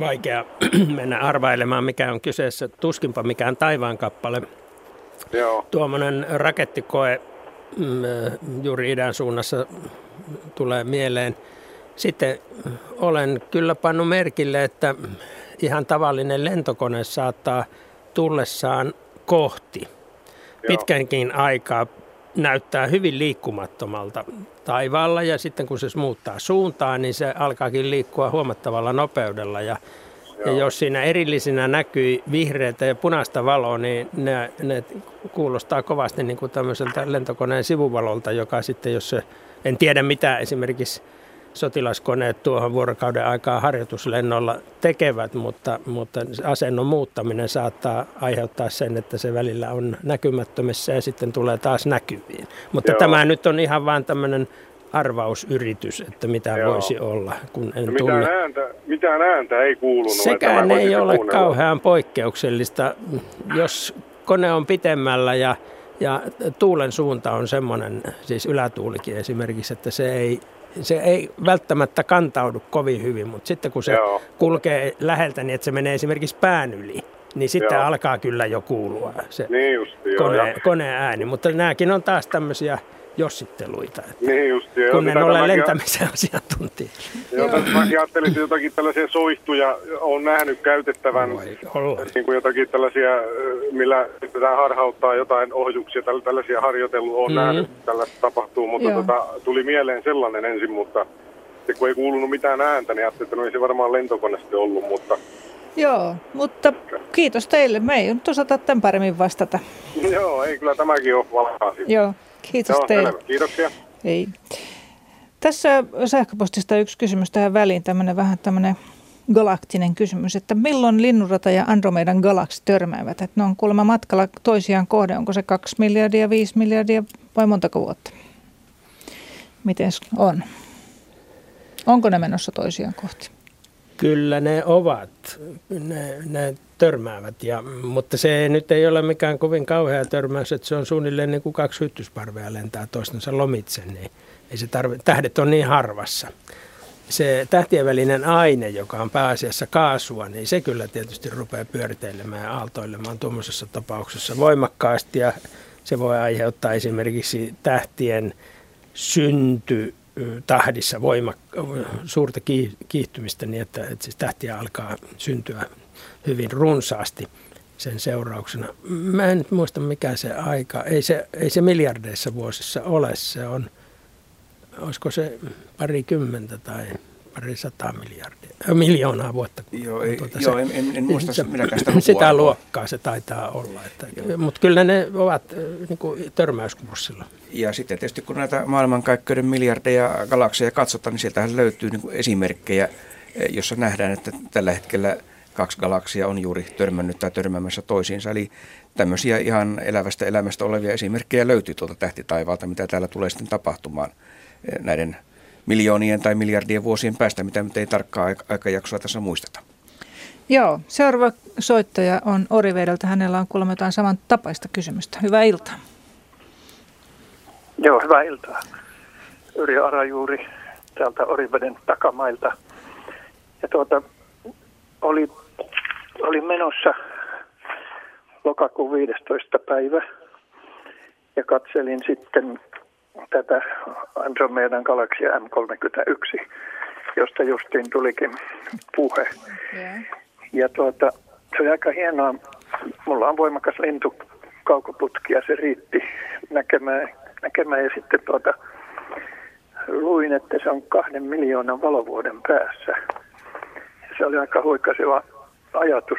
vaikea [clears throat] mennä arvailemaan, mikä on kyseessä. Tuskinpa mikään taivaan kappale. Joo. Tuommoinen rakettikoe mm, juuri idän suunnassa tulee mieleen. Sitten olen kyllä pannut merkille, että ihan tavallinen lentokone saattaa tullessaan kohti pitkänkin aikaa näyttää hyvin liikkumattomalta taivaalla ja sitten kun se muuttaa suuntaa, niin se alkaakin liikkua huomattavalla nopeudella. Ja ja jos siinä erillisinä näkyy vihreitä ja punaista valoa, niin ne, ne kuulostaa kovasti niin kuin tämmöiseltä lentokoneen sivuvalolta, joka sitten, jos se, en tiedä mitä esimerkiksi sotilaskoneet tuohon vuorokauden aikaa harjoituslennolla tekevät, mutta, mutta asennon muuttaminen saattaa aiheuttaa sen, että se välillä on näkymättömissä ja sitten tulee taas näkyviin. Mutta Joo. tämä nyt on ihan vain tämmöinen arvausyritys, että mitä Joo. voisi olla, kun en no, mitään tunne. Ääntä, mitään ääntä ei kuulunut. Sekään ei ole kuunnella. kauhean poikkeuksellista. Jos kone on pitemmällä ja, ja tuulen suunta on semmoinen, siis ylätuulikin esimerkiksi, että se ei se ei välttämättä kantaudu kovin hyvin, mutta sitten kun se Joo. kulkee läheltä niin, että se menee esimerkiksi pään yli, niin sitten Joo. alkaa kyllä jo kuulua se niin just, kone, koneääni. Mutta nämäkin on taas tämmöisiä jossitteluita. Että niin just, joo. Kun en ole lentämisen mäkin... [laughs] asiantuntija. Joo, mä ajattelisin jotakin tällaisia soihtuja, olen nähnyt käytettävän niin kuin jotakin tällaisia, millä pitää harhauttaa jotain ohjuksia, tällaisia harjoitellut, olen mm-hmm. nähnyt tällaista tapahtuu, mutta tota, tuli mieleen sellainen ensin, mutta se, kun ei kuulunut mitään ääntä, niin ajattelin, että no ei se varmaan lentokone ollut, mutta Joo, mutta kiitos teille. Me ei nyt osata tämän paremmin vastata. [laughs] Joo, ei kyllä tämäkin ole valkaa Joo. Kiitos Joo, teille. Kiitoksia. Ei. Tässä sähköpostista yksi kysymys tähän väliin, tämmöinen vähän tämmöinen galaktinen kysymys, että milloin Linnunrata ja Andromedan galaksi törmäävät? Että ne on kuulemma matkalla toisiaan kohde, onko se 2 miljardia, 5 miljardia vai montako vuotta? Miten on? Onko ne menossa toisiaan kohti? Kyllä ne ovat. Ne, ne törmäävät, ja, mutta se nyt ei ole mikään kovin kauhea törmäys, että se on suunnilleen niin kuin kaksi hyttysparvea lentää toistensa lomitse, niin ei se tarvi, tähdet on niin harvassa. Se tähtien välinen aine, joka on pääasiassa kaasua, niin se kyllä tietysti rupeaa pyöriteilemään ja aaltoilemaan tuommoisessa tapauksessa voimakkaasti ja se voi aiheuttaa esimerkiksi tähtien synty tahdissa voimakka, suurta kiihtymistä niin, että, että siis tähtiä alkaa syntyä hyvin runsaasti sen seurauksena. Mä en nyt muista mikä se aika, ei se, ei se miljardeissa vuosissa ole, se on, olisiko se parikymmentä tai pari sataa miljardia, miljoonaa vuotta. Joo, ei, tuota joo se, en, en, en muista se, minäkään sitä [clears throat] lukua. Sitä luokkaa se taitaa olla. Mutta kyllä ne ovat niin kuin törmäyskurssilla. Ja sitten tietysti kun näitä maailmankaikkeuden miljardeja galakseja katsotaan, niin sieltähän löytyy niin esimerkkejä, eh, jossa nähdään, että tällä hetkellä kaksi galaksia on juuri törmännyt tai törmäämässä toisiinsa. Eli tämmöisiä ihan elävästä elämästä olevia esimerkkejä löytyy tuolta tähtitaivaalta, mitä täällä tulee sitten tapahtumaan eh, näiden miljoonien tai miljardien vuosien päästä, mitä nyt ei tarkkaa aikajaksoa tässä muisteta. Joo, seuraava soittaja on Orivedeltä. Hänellä on kuulemma jotain saman tapaista kysymystä. Hyvää iltaa. Joo, hyvää iltaa. Yrjö Arajuuri täältä Oriveden takamailta. Ja tuota, oli, oli menossa lokakuun 15. päivä ja katselin sitten tätä Andromedan galaksia M31, josta justiin tulikin puhe. Yeah. Ja tuota, se oli aika hienoa. Mulla on voimakas lintu kaukoputki ja se riitti näkemään, näkemään ja sitten tuota, luin, että se on kahden miljoonan valovuoden päässä. Se oli aika huikaseva ajatus.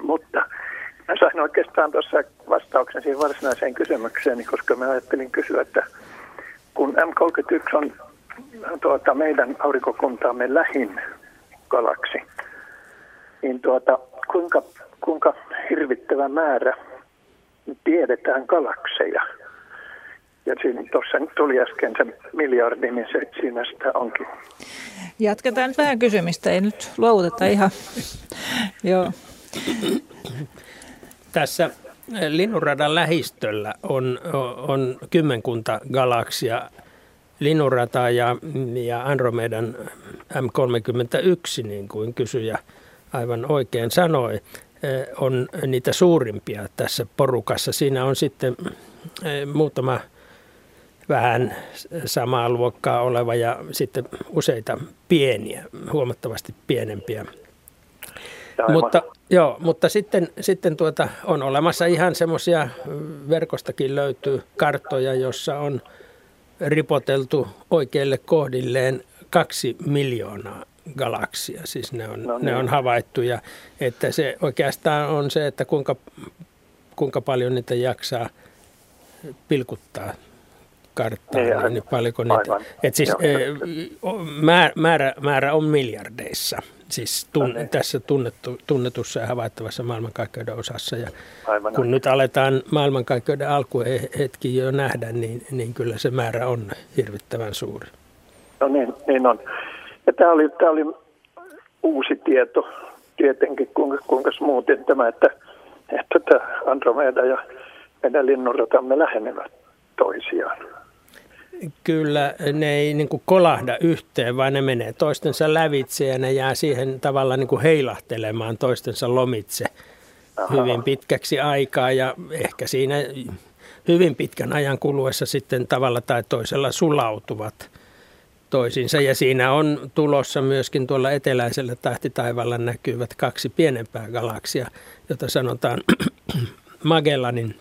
Mutta Mä sain oikeastaan tuossa vastauksen siihen varsinaiseen kysymykseen, koska mä ajattelin kysyä, että kun M31 on tuota, meidän aurinkokuntaamme lähin galaksi, niin tuota, kuinka, kuinka hirvittävä määrä tiedetään galakseja? Ja tuossa nyt tuli äsken se miljardi, niin se, siinä sitä onkin. Jatketaan nyt vähän kysymistä, ei nyt luovuteta ihan. Joo tässä Linnunradan lähistöllä on, on kymmenkunta galaksia. Linnunrata ja, ja Andromedan M31, niin kuin kysyjä aivan oikein sanoi, on niitä suurimpia tässä porukassa. Siinä on sitten eh, muutama vähän samaa luokkaa oleva ja sitten useita pieniä, huomattavasti pienempiä mutta, joo, mutta sitten, sitten tuota, on olemassa ihan semmoisia, verkostakin löytyy karttoja, jossa on ripoteltu oikeille kohdilleen kaksi miljoonaa galaksia. Siis ne on, no niin. ne on havaittu ja että se oikeastaan on se, että kuinka, kuinka paljon niitä jaksaa pilkuttaa karttaa, niin, niin paljonko niitä. Et siis, Joo. määrä, määrä on miljardeissa siis tun, no, tässä tunnettu, tunnetussa ja havaittavassa maailmankaikkeuden osassa. Ja Aivan kun nyt aletaan maailmankaikkeuden alkuhetki jo nähdä, niin, niin kyllä se määrä on hirvittävän suuri. No niin, niin on. Ja tämä oli, tämä oli uusi tieto tietenkin, kuinka, kuinka muuten tämä, että, että Andromeda ja meidän linnunratamme lähenevät toisiaan kyllä ne ei niin kuin kolahda yhteen, vaan ne menee toistensa lävitse ja ne jää siihen tavalla niin kuin heilahtelemaan toistensa lomitse hyvin pitkäksi aikaa ja ehkä siinä hyvin pitkän ajan kuluessa sitten tavalla tai toisella sulautuvat toisiinsa. Ja siinä on tulossa myöskin tuolla eteläisellä tähtitaivalla näkyvät kaksi pienempää galaksia, jota sanotaan [coughs] Magellanin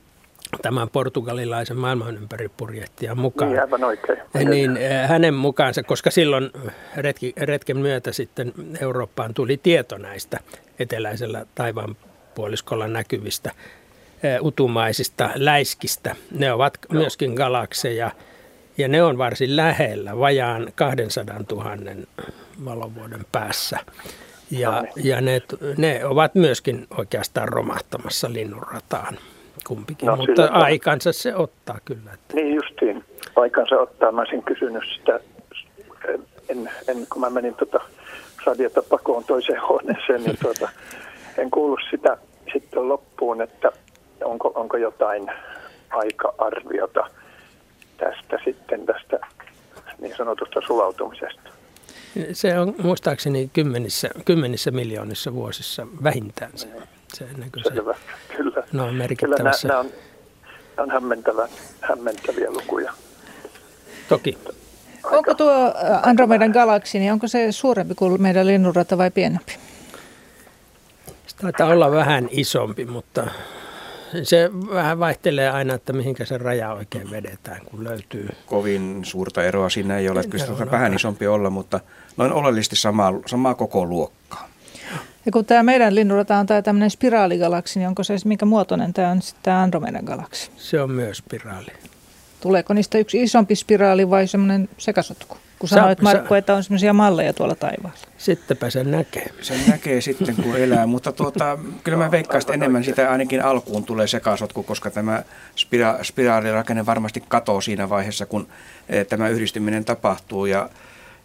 tämän portugalilaisen maailmanympäripurjehtijan mukaan. Niin, aivan oikein. Niin eh, hänen mukaansa, koska silloin retki, retken myötä sitten Eurooppaan tuli tieto näistä eteläisellä taivaan puoliskolla näkyvistä utumaisista läiskistä. Ne ovat myöskin galakseja ja ne on varsin lähellä, vajaan 200 000 valovuoden päässä. Ja, no niin. ja ne, ne ovat myöskin oikeastaan romahtamassa linnunrataan kumpikin, no, mutta aikansa se ottaa kyllä. Että. Niin justiin, aikansa ottaa. Mä olisin kysynyt sitä, en, en, kun mä menin tota radiota pakoon toiseen huoneeseen, niin tuota, en kuullut sitä sitten loppuun, että onko, onko jotain aika-arviota tästä sitten tästä niin sanotusta sulautumisesta. Se on muistaakseni kymmenissä, kymmenissä miljoonissa vuosissa vähintään se. Se, se Selvä, kyllä. No on merkittävässä. Kyllä nämä, nämä on, nämä on hämmentävä, hämmentäviä lukuja. Toki. Aika. Onko tuo Andromedan galaksi, niin onko se suurempi kuin meidän linnunrata vai pienempi? Se taitaa olla vähän isompi, mutta se vähän vaihtelee aina, että mihinkä se raja oikein vedetään, kun löytyy. Kovin suurta eroa siinä ei ole. Kyllä se vähän isompi olla, mutta noin oleellisesti samaa, samaa koko luokkaa. Ja kun tämä meidän linnurata on tämä tämmöinen spiraaligalaksi, niin onko se minkä muotoinen tämä on sitten tämä Andromedan galaksi? Se on myös spiraali. Tuleeko niistä yksi isompi spiraali vai semmoinen sekasotku? Kun sanoit Markku, että on semmoisia malleja tuolla taivaalla. Sittenpä sen näkee. Sen näkee sitten, kun elää. Mutta tuota, kyllä mä veikkaan, että enemmän sitä ainakin alkuun tulee sekasotku, koska tämä spira- spiraalirakenne varmasti katoo siinä vaiheessa, kun e, tämä yhdistyminen tapahtuu. Ja,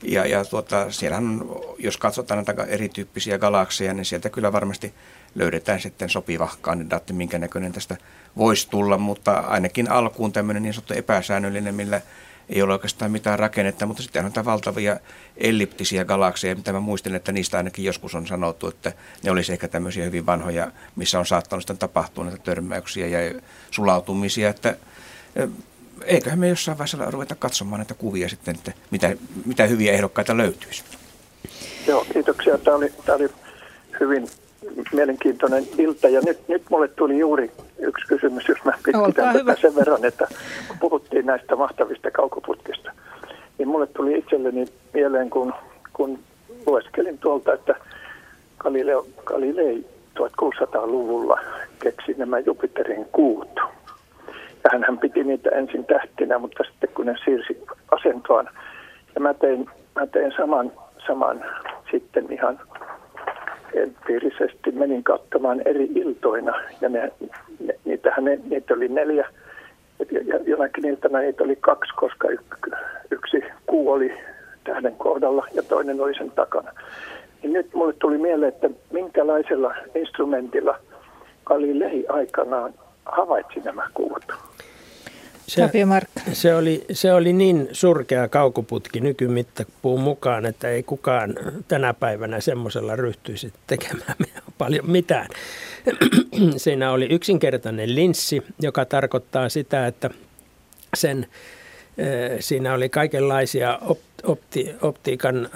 ja, ja tuota, siellähän, jos katsotaan näitä erityyppisiä galakseja, niin sieltä kyllä varmasti löydetään sitten sopiva kandidaatti, minkä näköinen tästä voisi tulla, mutta ainakin alkuun tämmöinen niin sanottu epäsäännöllinen, millä ei ole oikeastaan mitään rakennetta, mutta sitten on näitä valtavia elliptisiä galakseja, mitä mä muistin, että niistä ainakin joskus on sanottu, että ne olisi ehkä tämmöisiä hyvin vanhoja, missä on saattanut sitten tapahtua näitä törmäyksiä ja sulautumisia, että eiköhän me jossain vaiheessa ruveta katsomaan näitä kuvia sitten, että mitä, mitä hyviä ehdokkaita löytyisi. Joo, kiitoksia. Tämä oli, tämä oli hyvin mielenkiintoinen ilta. Ja nyt, nyt mulle tuli juuri yksi kysymys, jos mä pitkitän tätä sen verran, että kun puhuttiin näistä mahtavista kaukoputkista, niin mulle tuli itselleni mieleen, kun, kun lueskelin tuolta, että Galileo, Galilei 1600-luvulla keksi nämä Jupiterin kuut. Ja hän piti niitä ensin tähtinä, mutta sitten kun ne siirsi asentoon, ja mä tein, mä tein saman, saman sitten ihan empiirisesti. Menin katsomaan eri iltoina ja ne, ne, niitähän ne, niitä oli neljä. Ja jonakin iltana niitä oli kaksi, koska yksi kuu oli tähden kohdalla ja toinen oli sen takana. Niin nyt mulle tuli mieleen, että minkälaisella instrumentilla Galilei aikanaan havaitsi nämä kuut. Se, se, oli, se oli niin surkea kaukoputki nykymittapuun mukaan, että ei kukaan tänä päivänä semmoisella ryhtyisi tekemään paljon mitään. [clears throat] Siinä oli yksinkertainen linssi, joka tarkoittaa sitä, että sen, eh, siinä oli kaikenlaisia opti, optiikan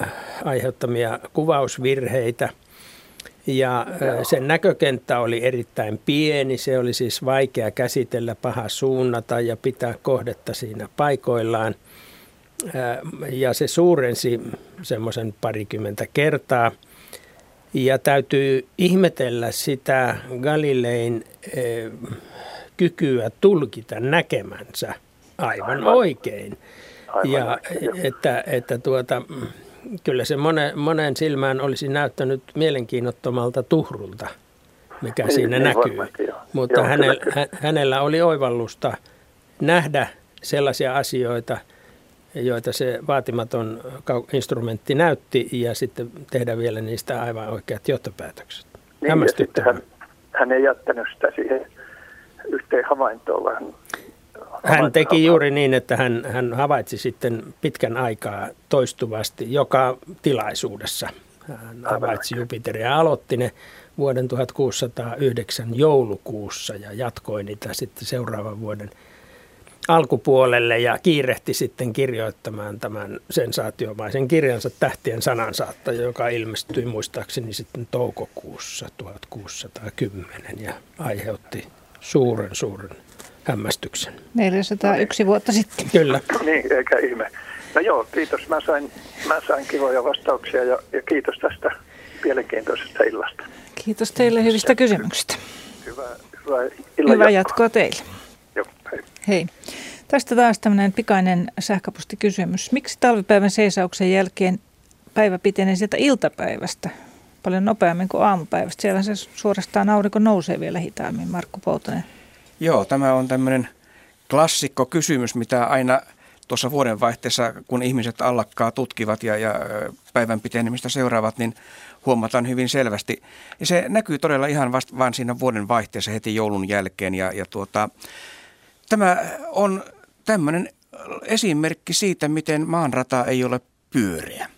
aiheuttamia kuvausvirheitä – ja sen näkökenttä oli erittäin pieni, se oli siis vaikea käsitellä, paha suunnata ja pitää kohdetta siinä paikoillaan. Ja se suurensi semmoisen parikymmentä kertaa. Ja täytyy ihmetellä sitä Galilein kykyä tulkita näkemänsä aivan oikein. Aivan ja että, että tuota, kyllä se monen, monen silmään olisi näyttänyt mielenkiinnottomalta tuhrulta, mikä niin, siinä niin, näkyy. Varmasti, joo. Mutta joo, hänellä, kyllä, hänellä oli oivallusta nähdä sellaisia asioita, joita se vaatimaton instrumentti näytti, ja sitten tehdä vielä niistä aivan oikeat johtopäätökset. Niin, ja sitten hän, hän ei jättänyt sitä siihen yhteen havaintoon, vaan hän teki juuri niin, että hän, hän havaitsi sitten pitkän aikaa toistuvasti joka tilaisuudessa. Hän havaitsi Jupiteria ja aloitti ne vuoden 1609 joulukuussa ja jatkoi niitä sitten seuraavan vuoden alkupuolelle ja kiirehti sitten kirjoittamaan tämän sensaatiomaisen kirjansa Tähtien sanansaattaja, joka ilmestyi muistaakseni sitten toukokuussa 1610 ja aiheutti suuren suuren hämmästyksen. 401 vuotta sitten. Kyllä. Niin, eikä ihme. No joo, kiitos. Mä sain, mä sain kivoja vastauksia ja, ja kiitos tästä mielenkiintoisesta illasta. Kiitos teille hyvistä kysymyksistä. Hyvää, hyvää Hyvää, Hyvää jatkoa teille. Joo, hei. hei. Tästä taas tämmöinen pikainen sähköpostikysymys. Miksi talvipäivän seisauksen jälkeen päivä pitenee sieltä iltapäivästä paljon nopeammin kuin aamupäivästä? Siellä se suorastaan aurinko nousee vielä hitaammin, Markku Poutanen. Joo, tämä on tämmöinen klassikko kysymys, mitä aina tuossa vuodenvaihteessa, kun ihmiset allakkaa tutkivat ja, ja päivän pitenemistä seuraavat, niin huomataan hyvin selvästi. Ja se näkyy todella ihan vasta vain siinä vuoden vaihteessa heti joulun jälkeen. Ja, ja tuota, tämä on tämmöinen esimerkki siitä, miten maanrata ei ole pyöreä,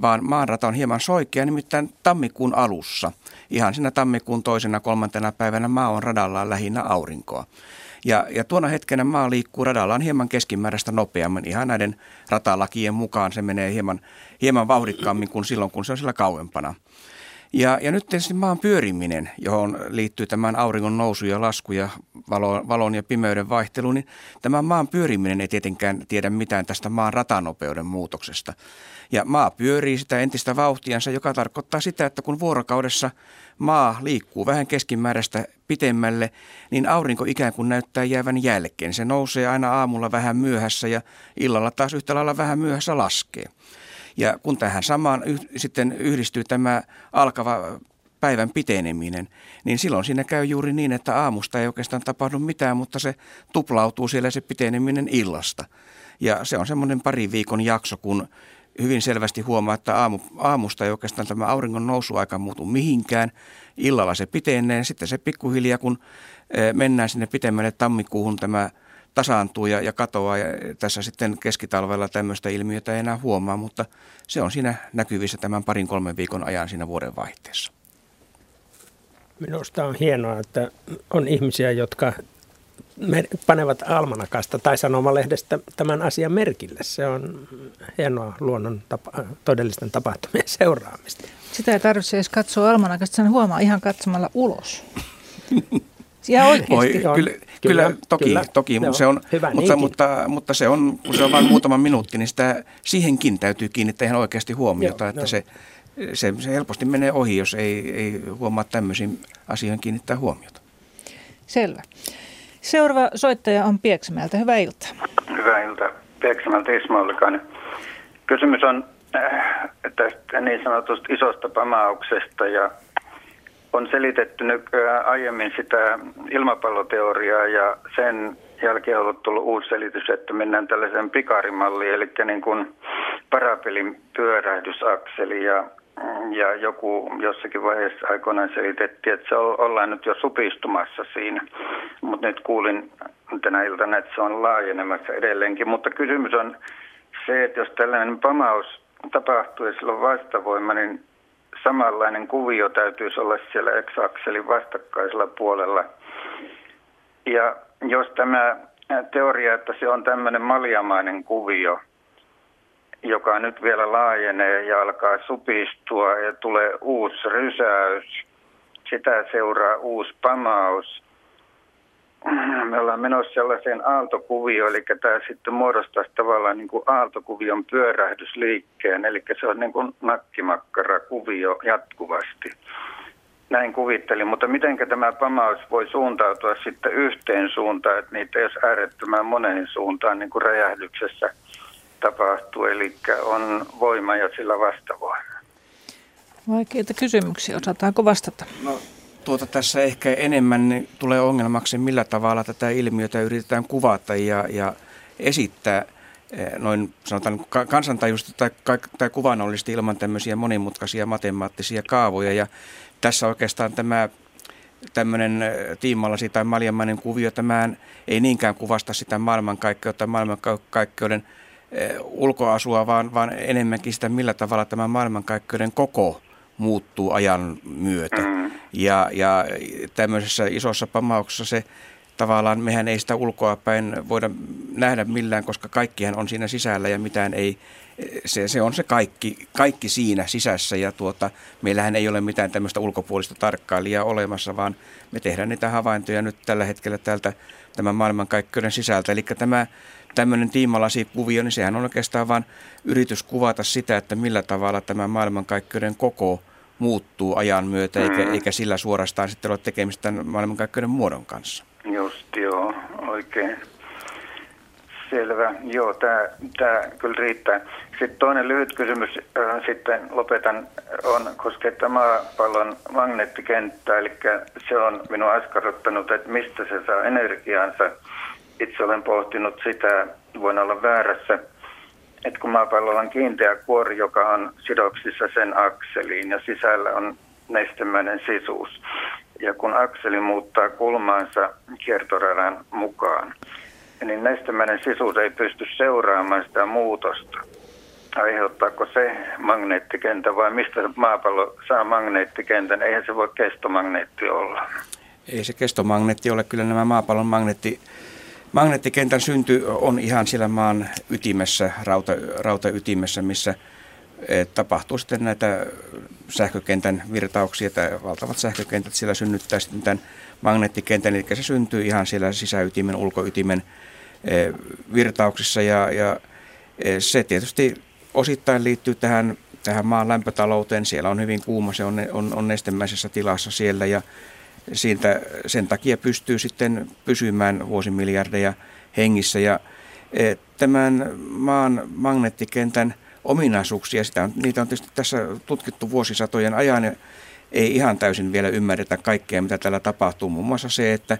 vaan maanrata on hieman soikea, nimittäin tammikuun alussa. Ihan siinä tammikuun toisena kolmantena päivänä maa on radallaan lähinnä aurinkoa. Ja, ja tuona hetkenä maa liikkuu radallaan hieman keskimääräistä nopeammin. Ihan näiden ratalakien mukaan se menee hieman, hieman vauhdikkaammin kuin silloin, kun se on sillä kauempana. Ja, ja nyt tietysti maan pyöriminen, johon liittyy tämän auringon nousu ja lasku ja valo, valon ja pimeyden vaihtelu, niin tämä maan pyöriminen ei tietenkään tiedä mitään tästä maan ratanopeuden muutoksesta. Ja maa pyörii sitä entistä vauhtiansa, joka tarkoittaa sitä, että kun vuorokaudessa maa liikkuu vähän keskimääräistä pitemmälle, niin aurinko ikään kuin näyttää jäävän jälkeen. Se nousee aina aamulla vähän myöhässä ja illalla taas yhtä lailla vähän myöhässä laskee. Ja kun tähän samaan yh, sitten yhdistyy tämä alkava päivän piteneminen, niin silloin siinä käy juuri niin, että aamusta ei oikeastaan tapahdu mitään, mutta se tuplautuu siellä se piteneminen illasta. Ja se on semmoinen pari viikon jakso, kun hyvin selvästi huomaa, että aamu, aamusta ei oikeastaan tämä auringon nousuaika muutu mihinkään. Illalla se pitenee, sitten se pikkuhiljaa, kun eh, mennään sinne pitemmälle tammikuuhun, tämä tasaantuu ja, ja katoaa. Ja tässä sitten keskitalvella tämmöistä ilmiötä ei enää huomaa, mutta se on siinä näkyvissä tämän parin kolmen viikon ajan siinä vuoden vaihteessa. Minusta on hienoa, että on ihmisiä, jotka panevat almanakasta tai sanomalehdestä tämän asian merkille. Se on hienoa luonnon tapa, todellisten tapahtumien [laughs] seuraamista. Sitä ei tarvitse edes katsoa almanakasta, sen huomaa ihan katsomalla ulos. Ihan oikeasti. Oi, kyllä, kyllä, kyllä, toki, kyllä. toki mutta, se on, Hyvä, mutta, mutta, mutta, se on, kun se on vain muutama minuutti, niin sitä, siihenkin täytyy kiinnittää ihan oikeasti huomiota, Joo, että no. se, se, se helposti menee ohi, jos ei, ei huomaa tämmöisiin asioihin kiinnittää huomiota. Selvä. Seuraava soittaja on Pieksämäeltä. Hyvää iltaa. Hyvää iltaa. Pieksämäeltä Ismo Ollikainen. Kysymys on äh, tästä niin sanotusta isosta pamauksesta ja on selitetty nyt äh, aiemmin sitä ilmapalloteoriaa ja sen jälkeen on tullut uusi selitys, että mennään tällaisen pikarimalliin, eli niin kuin parapelin pyörähdysakseli ja ja joku jossakin vaiheessa aikoinaan selitettiin, että se ollaan nyt jo supistumassa siinä. Mutta nyt kuulin tänä iltana, että se on laajenemassa edelleenkin. Mutta kysymys on se, että jos tällainen pamaus tapahtuu ja sillä on vastavoima, niin samanlainen kuvio täytyisi olla siellä X-akselin vastakkaisella puolella. Ja jos tämä teoria, että se on tämmöinen maljamainen kuvio – joka nyt vielä laajenee ja alkaa supistua ja tulee uusi rysäys. Sitä seuraa uusi pamaus. Me ollaan menossa sellaiseen aaltokuvioon, eli tämä sitten muodostaisi tavallaan niin kuin aaltokuvion pyörähdysliikkeen, eli se on niin kuin nakkimakkara kuvio jatkuvasti. Näin kuvittelin, mutta miten tämä pamaus voi suuntautua sitten yhteen suuntaan, että niitä ei olisi äärettömän moneen suuntaan niin kuin räjähdyksessä – tapahtuu, eli on voima ja sillä vastavoima. Vaikeita kysymyksiä, osataanko vastata? No, tuota tässä ehkä enemmän tulee ongelmaksi, millä tavalla tätä ilmiötä yritetään kuvata ja, ja esittää eh, noin sanotaan kansantajuisesti tai, tai kuvannollisesti ilman tämmöisiä monimutkaisia matemaattisia kaavoja. Ja tässä oikeastaan tämä tämmöinen eh, tiimallasi tai maljamainen kuvio, tämä ei niinkään kuvasta sitä maailmankaikkeutta, maailmankaikkeuden Eh, ulkoasua, vaan, vaan enemmänkin sitä, millä tavalla tämä maailmankaikkeuden koko muuttuu ajan myötä. Ja, ja tämmöisessä isossa pamauksessa se tavallaan, mehän ei sitä ulkoa päin voida nähdä millään, koska kaikkihan on siinä sisällä ja mitään ei, se, se on se kaikki, kaikki siinä sisässä ja tuota, meillähän ei ole mitään tämmöistä ulkopuolista tarkkailijaa olemassa, vaan me tehdään niitä havaintoja nyt tällä hetkellä täältä tämän maailmankaikkeuden sisältä. Eli tämä tämmöinen tiimalasikuvio, niin sehän on oikeastaan vain yritys kuvata sitä, että millä tavalla tämä maailmankaikkeuden koko muuttuu ajan myötä, mm. eikä, eikä sillä suorastaan sitten ole tekemistä maailmankaikkeuden muodon kanssa. Just joo, oikein. Selvä. Joo, tämä, tämä kyllä riittää. Sitten toinen lyhyt kysymys, äh, sitten lopetan, on koskee tämä maapallon magneettikenttää, eli se on minua askarruttanut, että mistä se saa energiaansa. Itse olen pohtinut sitä, voin olla väärässä, että kun maapallolla on kiinteä kuori, joka on sidoksissa sen akseliin ja sisällä on nestemäinen sisuus. Ja kun akseli muuttaa kulmaansa kiertoradan mukaan, niin nestemäinen sisuus ei pysty seuraamaan sitä muutosta. Aiheuttaako se magneettikentä vai mistä maapallo saa magneettikentän? Eihän se voi kestomagneetti olla. Ei se kestomagneetti ole. Kyllä nämä maapallon magneetti, magneettikentän synty on ihan siellä maan ytimessä, rauta, rautaytimessä, missä e, tapahtuu sitten näitä sähkökentän virtauksia, että valtavat sähkökentät siellä synnyttää sitten tämän magneettikentän, eli se syntyy ihan siellä sisäytimen, ulkoytimen Eh, virtauksissa. Ja, ja eh, se tietysti osittain liittyy tähän, tähän maan lämpötalouteen. Siellä on hyvin kuuma, se on, on, on nestemäisessä tilassa siellä. Ja siitä, sen takia pystyy sitten pysymään vuosimiljardeja hengissä. Ja eh, tämän maan magneettikentän ominaisuuksia, sitä on, niitä on tietysti tässä tutkittu vuosisatojen ajan ja ei ihan täysin vielä ymmärretä kaikkea, mitä täällä tapahtuu. Muun muassa se, että,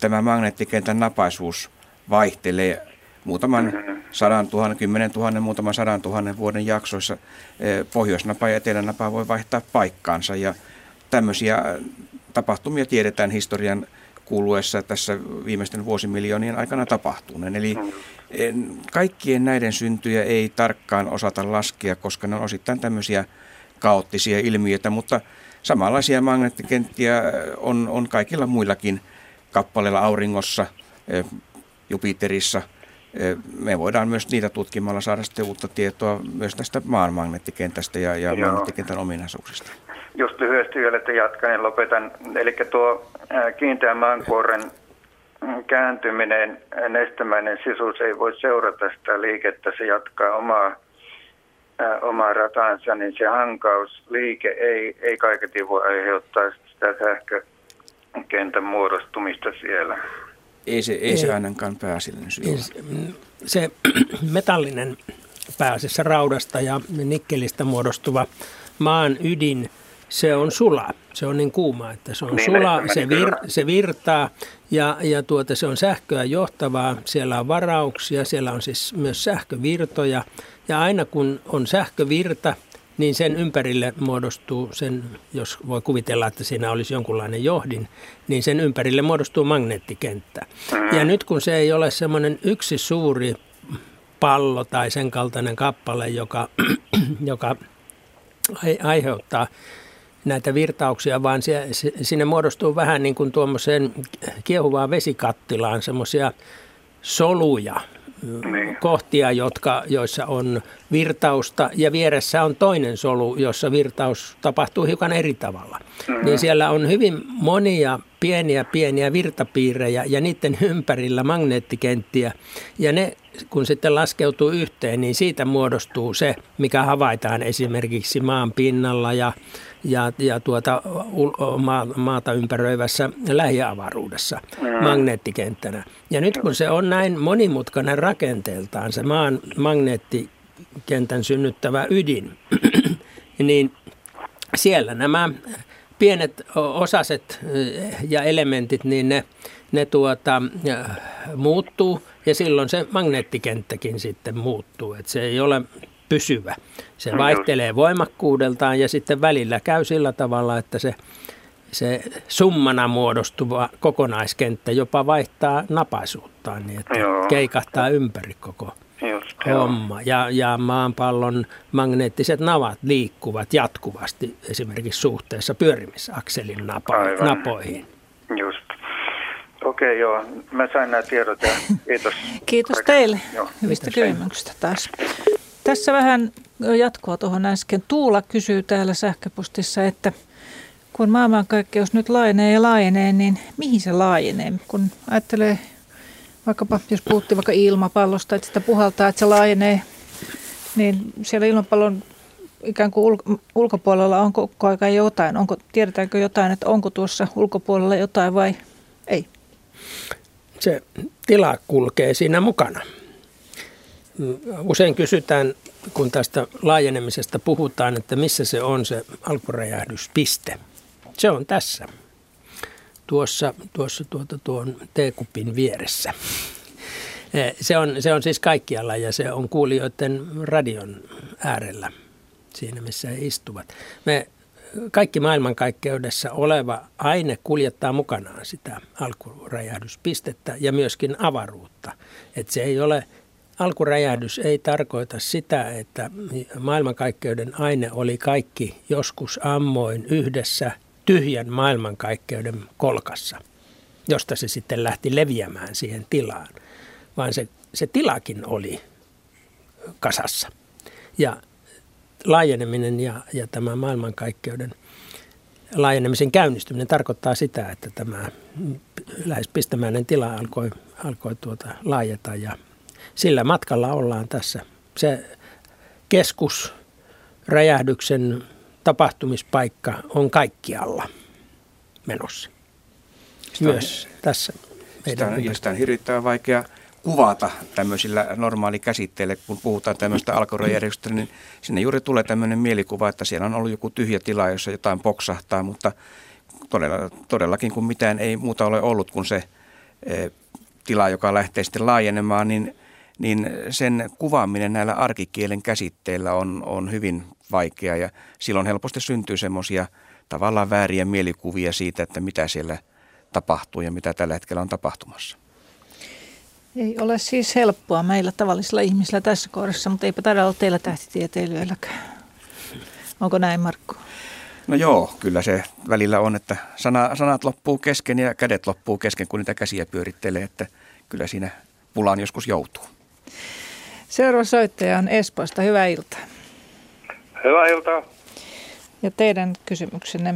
tämä magneettikentän napaisuus vaihtelee muutaman sadan tuhannen, kymmenen tuhannen, muutaman sadan tuhannen vuoden jaksoissa. Eh, pohjoisnapa ja etelänapa voi vaihtaa paikkaansa ja tämmöisiä tapahtumia tiedetään historian kuluessa tässä viimeisten vuosimiljoonien aikana tapahtuneen. Eli mm-hmm. kaikkien näiden syntyjä ei tarkkaan osata laskea, koska ne on osittain tämmöisiä kaoottisia ilmiöitä, mutta samanlaisia magneettikenttiä on, on kaikilla muillakin kappaleilla auringossa, eh, Jupiterissa. Me voidaan myös niitä tutkimalla saada sitten uutta tietoa myös tästä maan magneettikentästä ja, ja magneettikentän ominaisuuksista. Just lyhyesti vielä, että jatkan ja lopetan. Eli tuo kiinteän maankuoren kääntyminen, nestemäinen sisuus ei voi seurata sitä liikettä, se jatkaa omaa, ää, omaa rataansa, niin se hankausliike ei, ei kaiketi voi aiheuttaa sitä sähkökentän muodostumista siellä. Ei se, ei, ei se ainakaan pääasiallinen syy ole. Se [clears throat] metallinen pääasiassa raudasta ja nikkelistä muodostuva maan ydin, se on sula. Se on niin kuuma, että se on niin, sula, se, vir, se virtaa ja, ja tuota, se on sähköä johtavaa. Siellä on varauksia, siellä on siis myös sähkövirtoja. Ja aina kun on sähkövirta, niin sen ympärille muodostuu, sen, jos voi kuvitella, että siinä olisi jonkunlainen johdin, niin sen ympärille muodostuu magneettikenttä. Ja nyt kun se ei ole semmoinen yksi suuri pallo tai sen kaltainen kappale, joka, [clears throat] joka aiheuttaa näitä virtauksia, vaan se, sinne muodostuu vähän niin kuin tuommoiseen kiehuvaan vesikattilaan semmoisia soluja, niin. kohtia, jotka, joissa on virtausta ja vieressä on toinen solu, jossa virtaus tapahtuu hiukan eri tavalla. Mm-hmm. Niin siellä on hyvin monia pieniä pieniä virtapiirejä ja niiden ympärillä magneettikenttiä ja ne kun sitten laskeutuu yhteen, niin siitä muodostuu se, mikä havaitaan esimerkiksi maan pinnalla ja, ja, ja tuota, maa, maata ympäröivässä lähiavaruudessa mm. magneettikenttänä. Ja nyt kun se on näin monimutkainen rakenteeltaan, se maan magneettikentän synnyttävä ydin, [clears throat] niin siellä nämä pienet osaset ja elementit, niin ne, ne tuota, muuttuu ja silloin se magneettikenttäkin sitten muuttuu. Että se ei ole pysyvä. Se no vaihtelee voimakkuudeltaan ja sitten välillä käy sillä tavalla, että se, se summana muodostuva kokonaiskenttä jopa vaihtaa napaisuuttaan niin, että Joo. keikahtaa ympäri koko Just, homma. Ja, ja maanpallon magneettiset navat liikkuvat jatkuvasti esimerkiksi suhteessa pyörimisakselin napa, napoihin. Just. Okei, okay, joo. Mä sain nämä tiedot ja kiitos. kiitos teille joo. hyvistä kysymyksistä taas. Tässä vähän jatkoa tuohon äsken. Tuula kysyy täällä sähköpostissa, että kun maailmankaikkeus nyt laajenee ja laajenee, niin mihin se laajenee? Kun ajattelee vaikkapa, jos puhuttiin vaikka ilmapallosta, että sitä puhaltaa, että se laajenee, niin siellä ilmapallon ikään kuin ulko- ulkopuolella on koko ajan jotain? Onko, tiedetäänkö jotain, että onko tuossa ulkopuolella jotain vai ei? Se tila kulkee siinä mukana. Usein kysytään, kun tästä laajenemisesta puhutaan, että missä se on se alkuräjähdyspiste. Se on tässä, tuossa, tuossa tuota, tuon teekupin vieressä. Se on, se on siis kaikkialla ja se on kuulijoiden radion äärellä siinä, missä he istuvat. Me kaikki maailmankaikkeudessa oleva aine kuljettaa mukanaan sitä alkuräjähdyspistettä ja myöskin avaruutta. Et se ei ole, alkuräjähdys ei tarkoita sitä, että maailmankaikkeuden aine oli kaikki joskus ammoin yhdessä tyhjän maailmankaikkeuden kolkassa, josta se sitten lähti leviämään siihen tilaan, vaan se, se tilakin oli kasassa. Ja laajeneminen ja, ja tämä maailmankaikkeuden laajenemisen käynnistyminen tarkoittaa sitä, että tämä lähes pistämäinen tila alkoi, alkoi tuota laajeta ja sillä matkalla ollaan tässä. Se keskus, räjähdyksen tapahtumispaikka on kaikkialla menossa. Myös sitä, tässä meidän sitä on, sitä on hirvittävän vaikea kuvata tämmöisillä normaalikäsitteillä, kun puhutaan tämmöistä alkoholijärjestöstä, niin sinne juuri tulee tämmöinen mielikuva, että siellä on ollut joku tyhjä tila, jossa jotain poksahtaa, mutta todella, todellakin kun mitään ei muuta ole ollut kuin se e, tila, joka lähtee sitten laajenemaan, niin, niin sen kuvaaminen näillä arkikielen käsitteillä on, on hyvin vaikea ja silloin helposti syntyy semmoisia tavallaan vääriä mielikuvia siitä, että mitä siellä tapahtuu ja mitä tällä hetkellä on tapahtumassa. Ei ole siis helppoa meillä tavallisilla ihmisillä tässä kohdassa, mutta eipä taida olla teillä tähtitieteilijöilläkään. Onko näin, Markku? No joo, kyllä se välillä on, että sana, sanat loppuu kesken ja kädet loppuu kesken, kun niitä käsiä pyörittelee, että kyllä siinä pulaan joskus joutuu. Seuraava soittaja on Espoosta. Hyvää iltaa. Hyvää iltaa. Ja teidän kysymyksenne?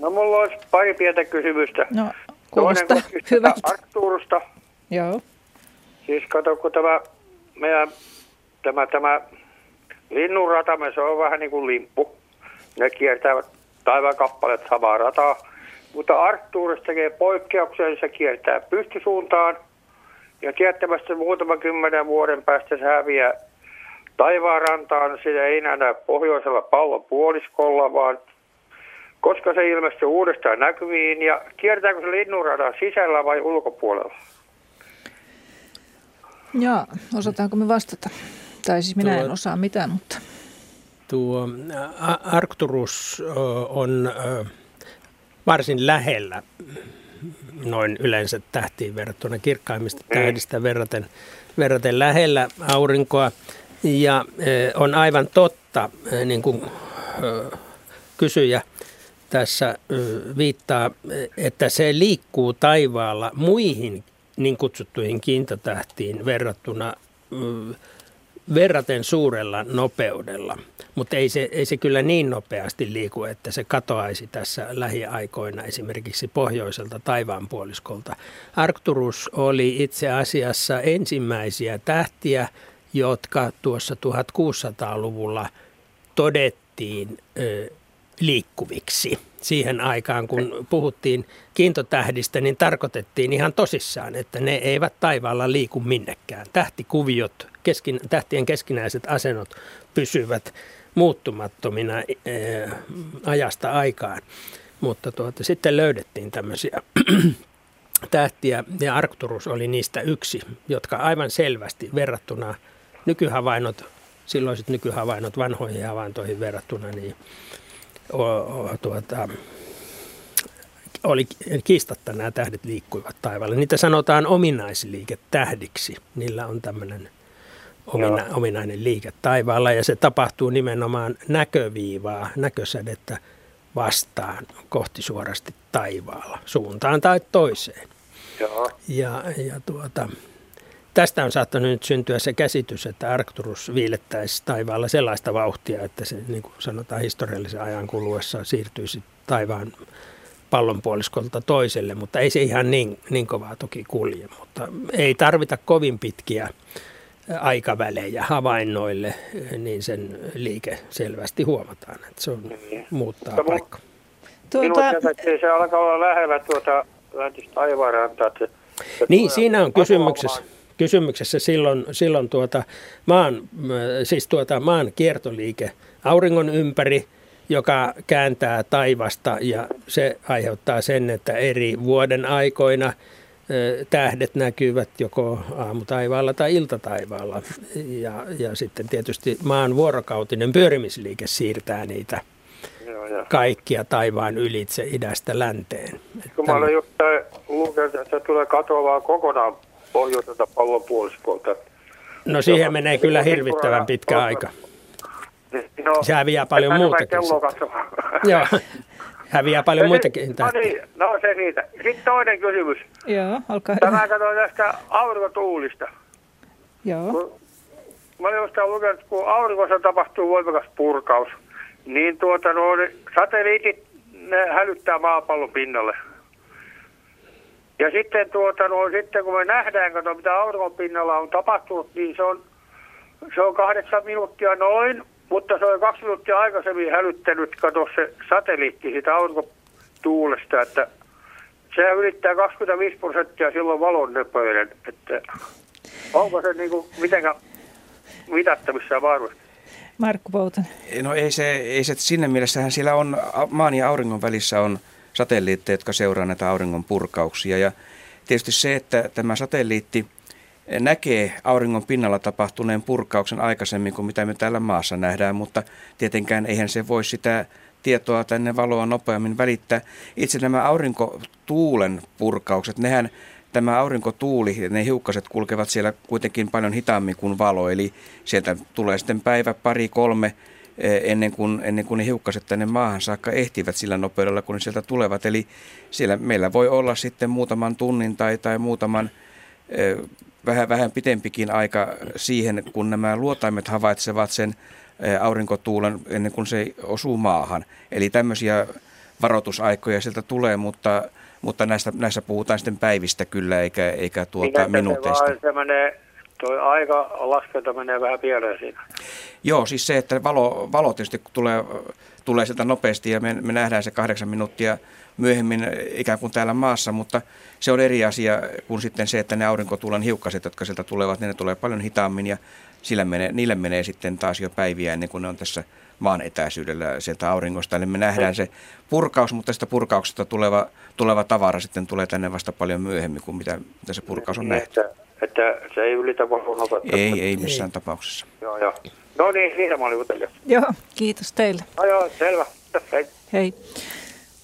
No mulla olisi pari pientä kysymystä. No, kuulostaa hyvä. Artturusta. Joo. Siis kato, kun tämä meidän tämä, tämä linnunratamme, se on vähän niin kuin limppu. Ne kiertävät taivaan kappaleet samaa rataa. Mutta Arttuurissa tekee poikkeuksen, se kiertää pystysuuntaan. Ja tiettävästi muutaman kymmenen vuoden päästä se häviää taivaanrantaan. Sitä ei enää pohjoisella pallopuoliskolla, vaan koska se ilmestyy uudestaan näkyviin ja kiertääkö se linnunradan sisällä vai ulkopuolella? Joo, osataanko me vastata? Tai siis minä tuo, en osaa mitään, mutta... Tuo Arcturus on varsin lähellä noin yleensä tähtiin verrattuna kirkkaimmista mm. tähdistä verraten, verraten lähellä aurinkoa. Ja on aivan totta, niin kuin kysyjä tässä viittaa, että se liikkuu taivaalla muihin niin kutsuttuihin kiintotähtiin verrattuna verraten suurella nopeudella. Mutta ei se, ei se kyllä niin nopeasti liiku, että se katoaisi tässä lähiaikoina esimerkiksi pohjoiselta taivaanpuoliskolta. Arcturus oli itse asiassa ensimmäisiä tähtiä, jotka tuossa 1600-luvulla todettiin ö, liikkuviksi siihen aikaan, kun puhuttiin kiintotähdistä, niin tarkoitettiin ihan tosissaan, että ne eivät taivaalla liiku minnekään. Tähtikuviot, keskin, tähtien keskinäiset asennot pysyvät muuttumattomina e, ajasta aikaan. Mutta tuota, sitten löydettiin tämmöisiä [clears throat] tähtiä ja Arcturus oli niistä yksi, jotka aivan selvästi verrattuna nykyhavainnot, silloiset nykyhavainnot vanhoihin havaintoihin verrattuna, niin o, o, tuota, oli kiistatta nämä tähdet liikkuivat taivaalla. Niitä sanotaan ominaisliiketähdiksi. Niillä on tämmöinen omina, ominainen liike taivaalla ja se tapahtuu nimenomaan näköviivaa, näkösädettä vastaan kohti suorasti taivaalla, suuntaan tai toiseen. Joo. Ja, ja tuota, tästä on saattanut nyt syntyä se käsitys, että Arcturus viilettäisi taivaalla sellaista vauhtia, että se niin kuin sanotaan historiallisen ajan kuluessa siirtyisi taivaan pallonpuoliskolta toiselle, mutta ei se ihan niin, niin kovaa toki kulje. Mutta ei tarvita kovin pitkiä aikavälejä havainnoille, niin sen liike selvästi huomataan, että se on, niin. muuttaa Mutta paikka. Tuota... Minun se alkaa olla lähellä tuota läntistä taivaanrantaa. Niin, siinä on kysymyksessä, kysymyksessä silloin, silloin tuota maan, siis tuota maan kiertoliike auringon ympäri, joka kääntää taivasta ja se aiheuttaa sen, että eri vuoden aikoina – tähdet näkyvät joko aamutaivaalla tai iltataivaalla. Ja, ja sitten tietysti maan vuorokautinen pyörimisliike siirtää niitä kaikkia taivaan ylitse idästä länteen. Kun mä olen just lukenut, että se tulee katoamaan kokonaan pohjoiselta pallonpuoliskolta. No siihen menee kyllä hirvittävän pitkä aika. No, se häviää paljon muutakin. Joo, [laughs] häviää paljon ja muitakin no, niin, no se siitä. Sitten toinen kysymys. Joo, olkaa hyvä. Tämä katsoin tästä aurinkotuulista. Joo. Kun, mä olen jostain lukenut, kun aurinkossa tapahtuu voimakas purkaus, niin tuota, no, satelliitit ne hälyttää maapallon pinnalle. Ja sitten, tuota, no, sitten kun me nähdään, kato, mitä auringon pinnalla on tapahtunut, niin se on, se on kahdeksan minuuttia noin, mutta se on kaksi minuuttia aikaisemmin hälyttänyt, kato se satelliitti siitä aurinkotuulesta, että se ylittää 25 prosenttia silloin valon nöpöiden. Että onko se niin kuin mitenkään mitattavissa varmasti? Markku Poutan. No ei se, ei se sinne mielessähän siellä on, maan ja auringon välissä on satelliitteja, jotka seuraa näitä auringon purkauksia. Ja tietysti se, että tämä satelliitti – näkee auringon pinnalla tapahtuneen purkauksen aikaisemmin kuin mitä me täällä maassa nähdään, mutta tietenkään eihän se voi sitä tietoa tänne valoa nopeammin välittää. Itse nämä aurinkotuulen purkaukset, nehän tämä aurinkotuuli, ne hiukkaset kulkevat siellä kuitenkin paljon hitaammin kuin valo, eli sieltä tulee sitten päivä, pari, kolme eh, ennen kuin, ennen kuin ne hiukkaset tänne maahan saakka ehtivät sillä nopeudella, kun ne sieltä tulevat. Eli siellä meillä voi olla sitten muutaman tunnin tai, tai muutaman eh, vähän, vähän pitempikin aika siihen, kun nämä luotaimet havaitsevat sen aurinkotuulen ennen kuin se osuu maahan. Eli tämmöisiä varoitusaikoja sieltä tulee, mutta, mutta näistä, näissä puhutaan sitten päivistä kyllä, eikä, eikä tuota Mikä minuuteista. Se, se menee, toi aika laskenta menee vähän pieleen siinä. Joo, siis se, että valo, valo tietysti tulee, tulee sieltä nopeasti ja me, me nähdään se kahdeksan minuuttia myöhemmin ikään kuin täällä maassa, mutta se on eri asia kuin sitten se, että ne aurinkotuulen hiukkaset, jotka sieltä tulevat, niin ne tulee paljon hitaammin ja sillä menee, niille menee sitten taas jo päiviä ennen kuin ne on tässä maan etäisyydellä sieltä auringosta. Eli me nähdään se purkaus, mutta sitä purkauksesta tuleva, tuleva tavara sitten tulee tänne vasta paljon myöhemmin kuin mitä, mitä se purkaus on niin, nähty. Että, että se ei ylitä valon Ei, ei missään ei. tapauksessa. Joo, joo. No niin, siinä mä olin Joo, kiitos teille. No joo, selvä. Hei. Hei.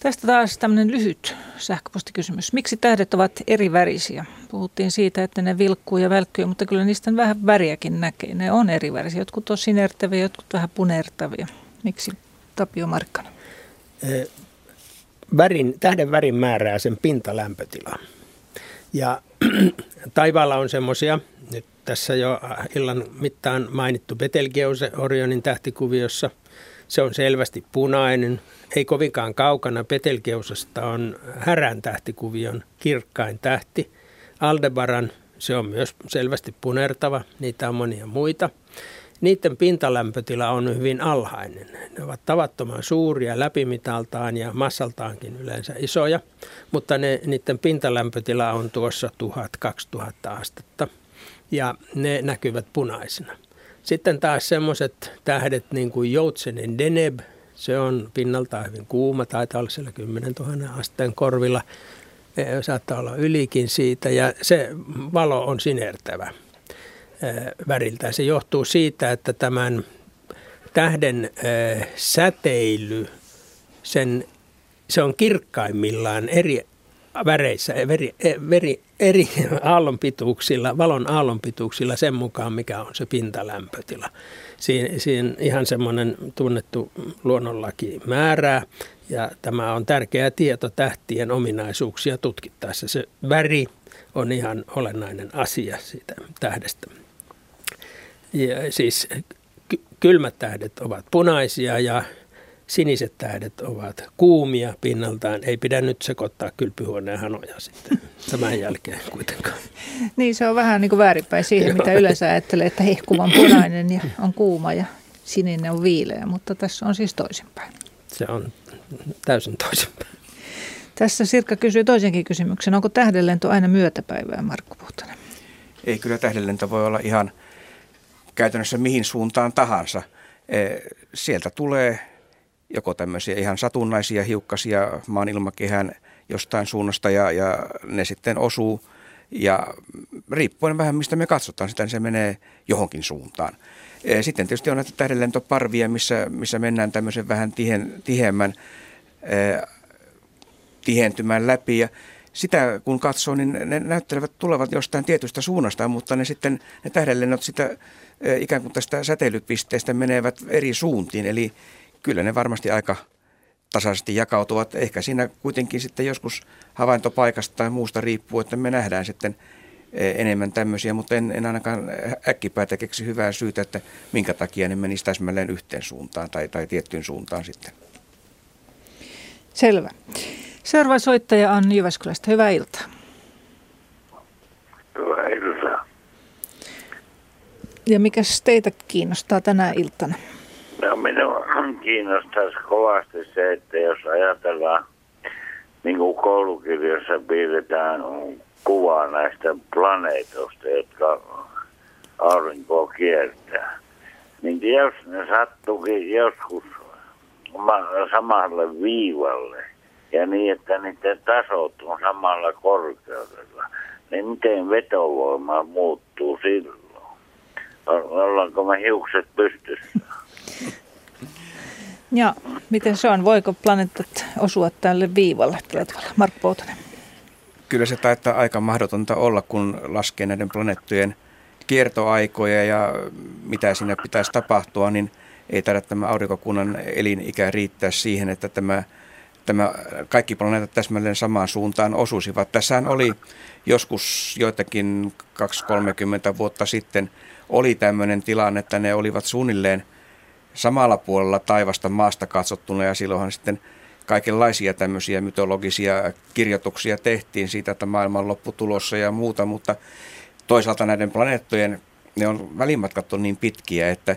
Tästä taas tämmöinen lyhyt sähköpostikysymys. Miksi tähdet ovat eri värisiä? Puhuttiin siitä, että ne vilkkuu ja välkkyy, mutta kyllä niistä vähän väriäkin näkee. Ne on eri värisiä. Jotkut on sinertäviä, jotkut vähän punertavia. Miksi Tapio Markkana? Värin, tähden värin määrää sen pintalämpötila. Ja [clears throat] taivaalla on semmoisia, nyt tässä jo illan mittaan mainittu Betelgeuse Orionin tähtikuviossa. Se on selvästi punainen, ei kovinkaan kaukana Petelgeusasta on härän tähtikuvion kirkkain tähti. Aldebaran, se on myös selvästi punertava, niitä on monia muita. Niiden pintalämpötila on hyvin alhainen. Ne ovat tavattoman suuria läpimitaltaan ja massaltaankin yleensä isoja, mutta ne, niiden pintalämpötila on tuossa 1000-2000 astetta ja ne näkyvät punaisina. Sitten taas semmoiset tähdet niin kuin Joutsenen Deneb, se on pinnaltaan hyvin kuuma, taitaa olla siellä 10 000 asteen korvilla, e, saattaa olla ylikin siitä ja se valo on sinertävä e, väriltä. Se johtuu siitä, että tämän tähden e, säteily, sen, se on kirkkaimmillaan eri väreissä, veri, veri, eri [laughs] aallonpituuksilla, valon aallonpituuksilla sen mukaan, mikä on se pintalämpötila. Siinä, siinä ihan semmoinen tunnettu luonnonlaki määrää ja tämä on tärkeä tieto tähtien ominaisuuksia tutkittaessa. Se väri on ihan olennainen asia siitä tähdestä. Ja siis kylmät tähdet ovat punaisia ja siniset tähdet ovat kuumia pinnaltaan. Ei pidä nyt sekoittaa kylpyhuoneen hanoja sitten tämän jälkeen kuitenkaan. [laughs] Niin, se on vähän niin kuin väärinpäin siihen, mitä yleensä ajattelee, että hehkuvan punainen ja on kuuma ja sininen on viileä, mutta tässä on siis toisinpäin. Se on täysin toisinpäin. Tässä Sirkka kysyy toisenkin kysymyksen. Onko tähdenlento aina myötäpäivää, Markku Puhtonen? Ei, kyllä tähdenlento voi olla ihan käytännössä mihin suuntaan tahansa. E, sieltä tulee joko tämmöisiä ihan satunnaisia hiukkasia maan ilmakehän jostain suunnasta ja, ja ne sitten osuu. Ja riippuen vähän mistä me katsotaan sitä, niin se menee johonkin suuntaan. E, sitten tietysti on näitä tähdenlentoparvia, missä, missä mennään tämmöisen vähän tihen, tiheämmän e, tihentymään läpi ja sitä kun katsoo, niin ne näyttelevät tulevat jostain tietystä suunnasta, mutta ne sitten ne tähdenlennot sitä ikään kuin tästä säteilypisteestä menevät eri suuntiin. Eli kyllä ne varmasti aika tasaisesti jakautuvat. Ehkä siinä kuitenkin sitten joskus havaintopaikasta tai muusta riippuu, että me nähdään sitten enemmän tämmöisiä, mutta en, en ainakaan äkkipäätä keksi hyvää syytä, että minkä takia ne menisivät täsmälleen yhteen suuntaan tai, tai tiettyyn suuntaan sitten. Selvä. Seuraava soittaja on Jyväskylästä. Hyvää iltaa. Hyvää iltaa. Ja mikä teitä kiinnostaa tänä iltana? No minua kiinnostaisi kovasti se, että jos ajatellaan, niin kuin koulukirjassa piirretään kuvaa näistä planeetoista, jotka aurinkoa kiertää. Niin jos ne sattuukin joskus samalle viivalle, ja niin, että niiden tasot on samalla korkeudella, niin miten vetovoima muuttuu silloin? Ollaanko me hiukset pystyssä? Ja miten se on? Voiko planeetat osua tälle viivalle tällä tavalla? Mark Poutonen. Kyllä se taitaa aika mahdotonta olla, kun laskee näiden planeettojen kiertoaikoja ja mitä siinä pitäisi tapahtua, niin ei taida tämä aurinkokunnan elinikä riittää siihen, että tämä tämä kaikki planeetat täsmälleen samaan suuntaan osuisivat. Tässähän oli joskus joitakin 2-30 vuotta sitten oli tämmöinen tilanne, että ne olivat suunnilleen samalla puolella taivasta maasta katsottuna ja silloinhan sitten kaikenlaisia tämmöisiä mytologisia kirjoituksia tehtiin siitä, että maailman lopputulossa ja muuta, mutta toisaalta näiden planeettojen, ne on välimatkat on niin pitkiä, että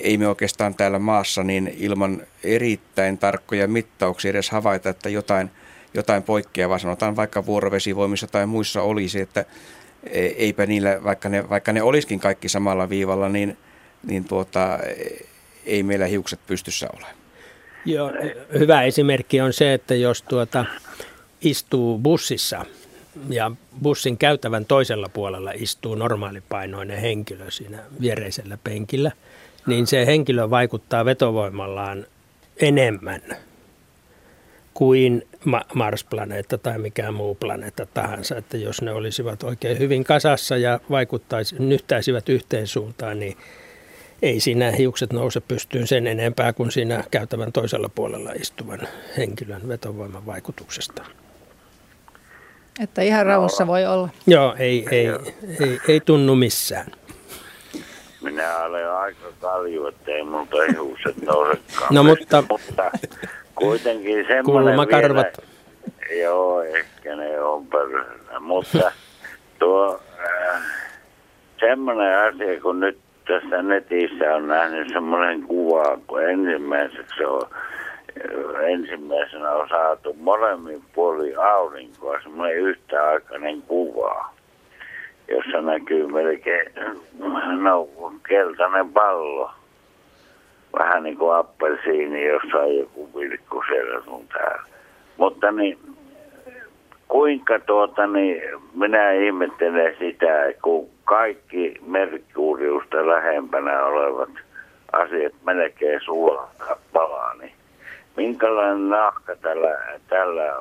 ei me oikeastaan täällä maassa niin ilman erittäin tarkkoja mittauksia edes havaita, että jotain, jotain poikkeavaa, sanotaan vaikka vuorovesivoimissa tai muissa olisi, että e, eipä niillä, vaikka ne, vaikka ne olisikin kaikki samalla viivalla, niin, niin tuota, ei meillä hiukset pystyssä ole. Joo, hyvä esimerkki on se, että jos tuota istuu bussissa ja bussin käytävän toisella puolella istuu normaalipainoinen henkilö siinä viereisellä penkillä – niin se henkilö vaikuttaa vetovoimallaan enemmän kuin Mars-planeetta tai mikään muu planeetta tahansa. Että jos ne olisivat oikein hyvin kasassa ja vaikuttaisi, nyhtäisivät yhteen suuntaan, niin ei siinä hiukset nouse pystyyn sen enempää kuin siinä käytävän toisella puolella istuvan henkilön vetovoiman vaikutuksesta. Että ihan rauhassa voi olla. Joo, ei, ei, ei, ei tunnu missään. Minä olen aika kalju, ettei multa hiukset nousekaan. No mutta, mutta kuitenkin semmoinen Kulmakarvat. Vielä, joo, ehkä ne on perillä. Mutta tuo äh, semmoinen asia, kun nyt tässä netissä on nähnyt semmoinen kuva, kun ensimmäiseksi on ensimmäisenä on saatu molemmin puoli aurinkoa, semmoinen yhtäaikainen kuva jossa näkyy melkein no, keltainen pallo. Vähän niin kuin appelsiini, jossa on joku vilkku siellä sun täällä. Mutta niin, kuinka tuota, niin minä ihmettelen sitä, kun kaikki Merkuriusta lähempänä olevat asiat melkein suolaa palaa, niin minkälainen nahka tällä, tällä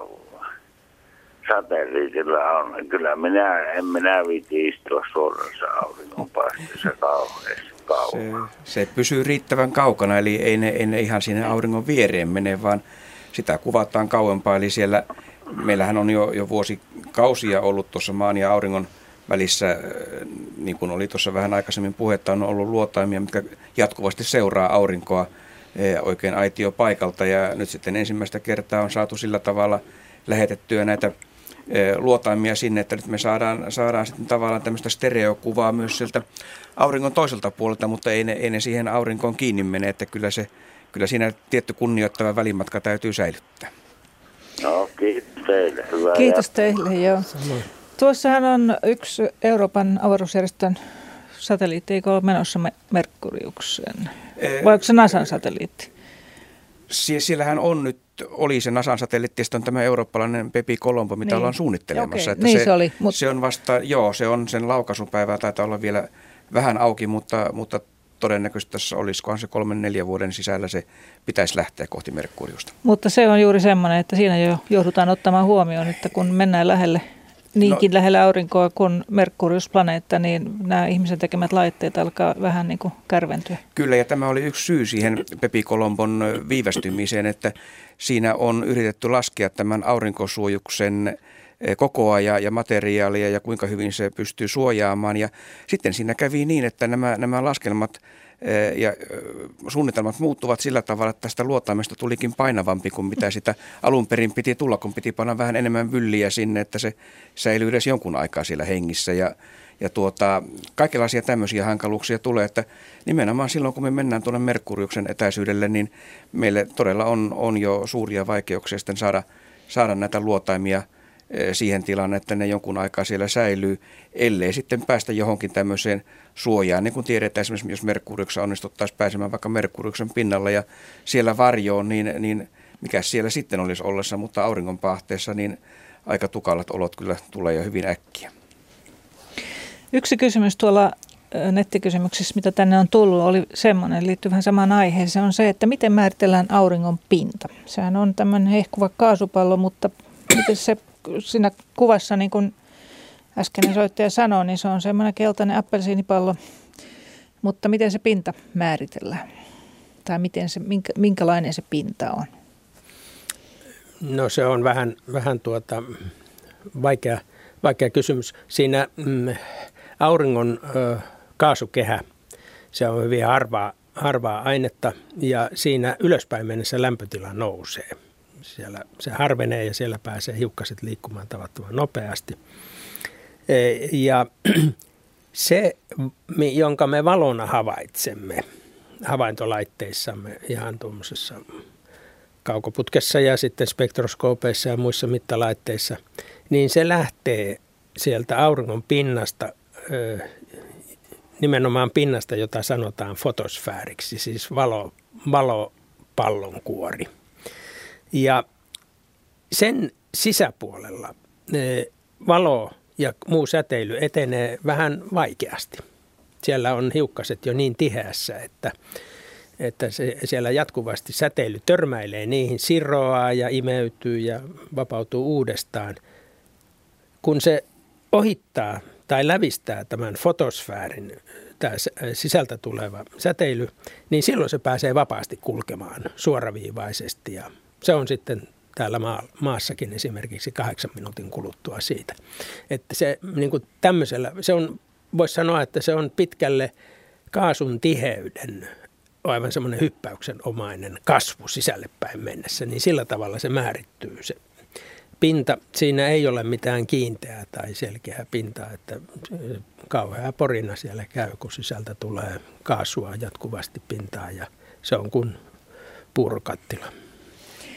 satelliitilla on. Kyllä minä, en minä viiti istua suorassa auringonpaisteessa kauheasti se, se pysyy riittävän kaukana, eli ei ne, ei ne ihan sinne auringon viereen mene, vaan sitä kuvataan kauempaa. Eli siellä meillähän on jo, jo vuosikausia ollut tuossa maan ja auringon välissä, niin kuin oli tuossa vähän aikaisemmin puhetta, on ollut luotaimia, mitkä jatkuvasti seuraa aurinkoa oikein aitio paikalta ja nyt sitten ensimmäistä kertaa on saatu sillä tavalla lähetettyä näitä luotaimia sinne, että nyt me saadaan, saadaan sitten tavallaan tämmöistä stereokuvaa myös sieltä auringon toiselta puolelta, mutta ei ne, ei ne siihen aurinkoon kiinni mene, että kyllä, se, kyllä siinä tietty kunnioittava välimatka täytyy säilyttää. No, kiitos teille. Hyvää kiitos teille, joo. Samoin. Tuossahan on yksi Euroopan avaruusjärjestön satelliitti, eikö ole menossa Merkuriukseen? Vai onko se NASAn satelliitti? Siellähän on nyt, oli se NASAn satelliitti, ja on tämä eurooppalainen Pepi Colombo, mitä niin. ollaan suunnittelemassa. Okay. Että niin se, se, oli. Mutta... Se on vasta, joo, se on sen laukaisupäivää, taitaa olla vielä vähän auki, mutta, mutta todennäköisesti tässä olisikohan se kolmen neljän vuoden sisällä se pitäisi lähteä kohti Merkuriusta. Mutta se on juuri semmoinen, että siinä jo joudutaan ottamaan huomioon, että kun mennään lähelle niinkin no, lähellä aurinkoa kuin Merkurius-planeetta, niin nämä ihmisen tekemät laitteet alkaa vähän niin kuin kärventyä. Kyllä, ja tämä oli yksi syy siihen Pepi Kolombon viivästymiseen, että siinä on yritetty laskea tämän aurinkosuojuksen kokoa ja, ja materiaalia ja kuinka hyvin se pystyy suojaamaan. Ja sitten siinä kävi niin, että nämä, nämä laskelmat – ja suunnitelmat muuttuvat sillä tavalla, että tästä luotaimesta tulikin painavampi kuin mitä sitä alun perin piti tulla, kun piti panna vähän enemmän vylliä sinne, että se säilyy edes jonkun aikaa siellä hengissä. Ja, ja tuota, kaikenlaisia tämmöisiä hankaluuksia tulee, että nimenomaan silloin, kun me mennään tuonne Merkuriuksen etäisyydelle, niin meille todella on, on jo suuria vaikeuksia sitten saada, saada näitä luotaimia – siihen tilaan, että ne jonkun aikaa siellä säilyy, ellei sitten päästä johonkin tämmöiseen suojaan. Niin kuin tiedetään esimerkiksi, jos Merkuriuksen onnistuttaisiin pääsemään vaikka Merkuriuksen pinnalla ja siellä varjoon, niin, niin mikä siellä sitten olisi ollessa, mutta auringon pahteessa niin aika tukalat olot kyllä tulee jo hyvin äkkiä. Yksi kysymys tuolla nettikysymyksissä, mitä tänne on tullut, oli semmoinen, liittyy vähän samaan aiheeseen, on se, että miten määritellään auringon pinta. Sehän on tämmöinen hehkuva kaasupallo, mutta miten se siinä kuvassa, niin kuin äskeinen soittaja sanoi, niin se on semmoinen keltainen appelsiinipallo. Mutta miten se pinta määritellään? Tai miten se, minkä, minkälainen se pinta on? No se on vähän, vähän tuota, vaikea, vaikea kysymys. Siinä mm, auringon ö, kaasukehä, se on hyvin harvaa, harvaa ainetta ja siinä ylöspäin mennessä lämpötila nousee – siellä se harvenee ja siellä pääsee hiukkaset liikkumaan tavattoman nopeasti. E, ja [clears throat] se, jonka me valona havaitsemme havaintolaitteissamme ihan tuommoisessa kaukoputkessa ja sitten spektroskoopeissa ja muissa mittalaitteissa, niin se lähtee sieltä auringon pinnasta, nimenomaan pinnasta, jota sanotaan fotosfääriksi, siis valo, valopallonkuori. Ja sen sisäpuolella valo ja muu säteily etenee vähän vaikeasti. Siellä on hiukkaset jo niin tiheässä, että, että se, siellä jatkuvasti säteily törmäilee niihin, siroaa ja imeytyy ja vapautuu uudestaan. Kun se ohittaa tai lävistää tämän fotosfäärin, tämä sisältä tuleva säteily, niin silloin se pääsee vapaasti kulkemaan suoraviivaisesti ja se on sitten täällä maassakin esimerkiksi kahdeksan minuutin kuluttua siitä. Että se niin kuin tämmöisellä, se on, voisi sanoa, että se on pitkälle kaasun tiheyden aivan semmoinen hyppäyksen omainen kasvu sisälle päin mennessä, niin sillä tavalla se määrittyy se pinta. Siinä ei ole mitään kiinteää tai selkeää pintaa, että kauhea porina siellä käy, kun sisältä tulee kaasua jatkuvasti pintaan ja se on kuin puurokattila.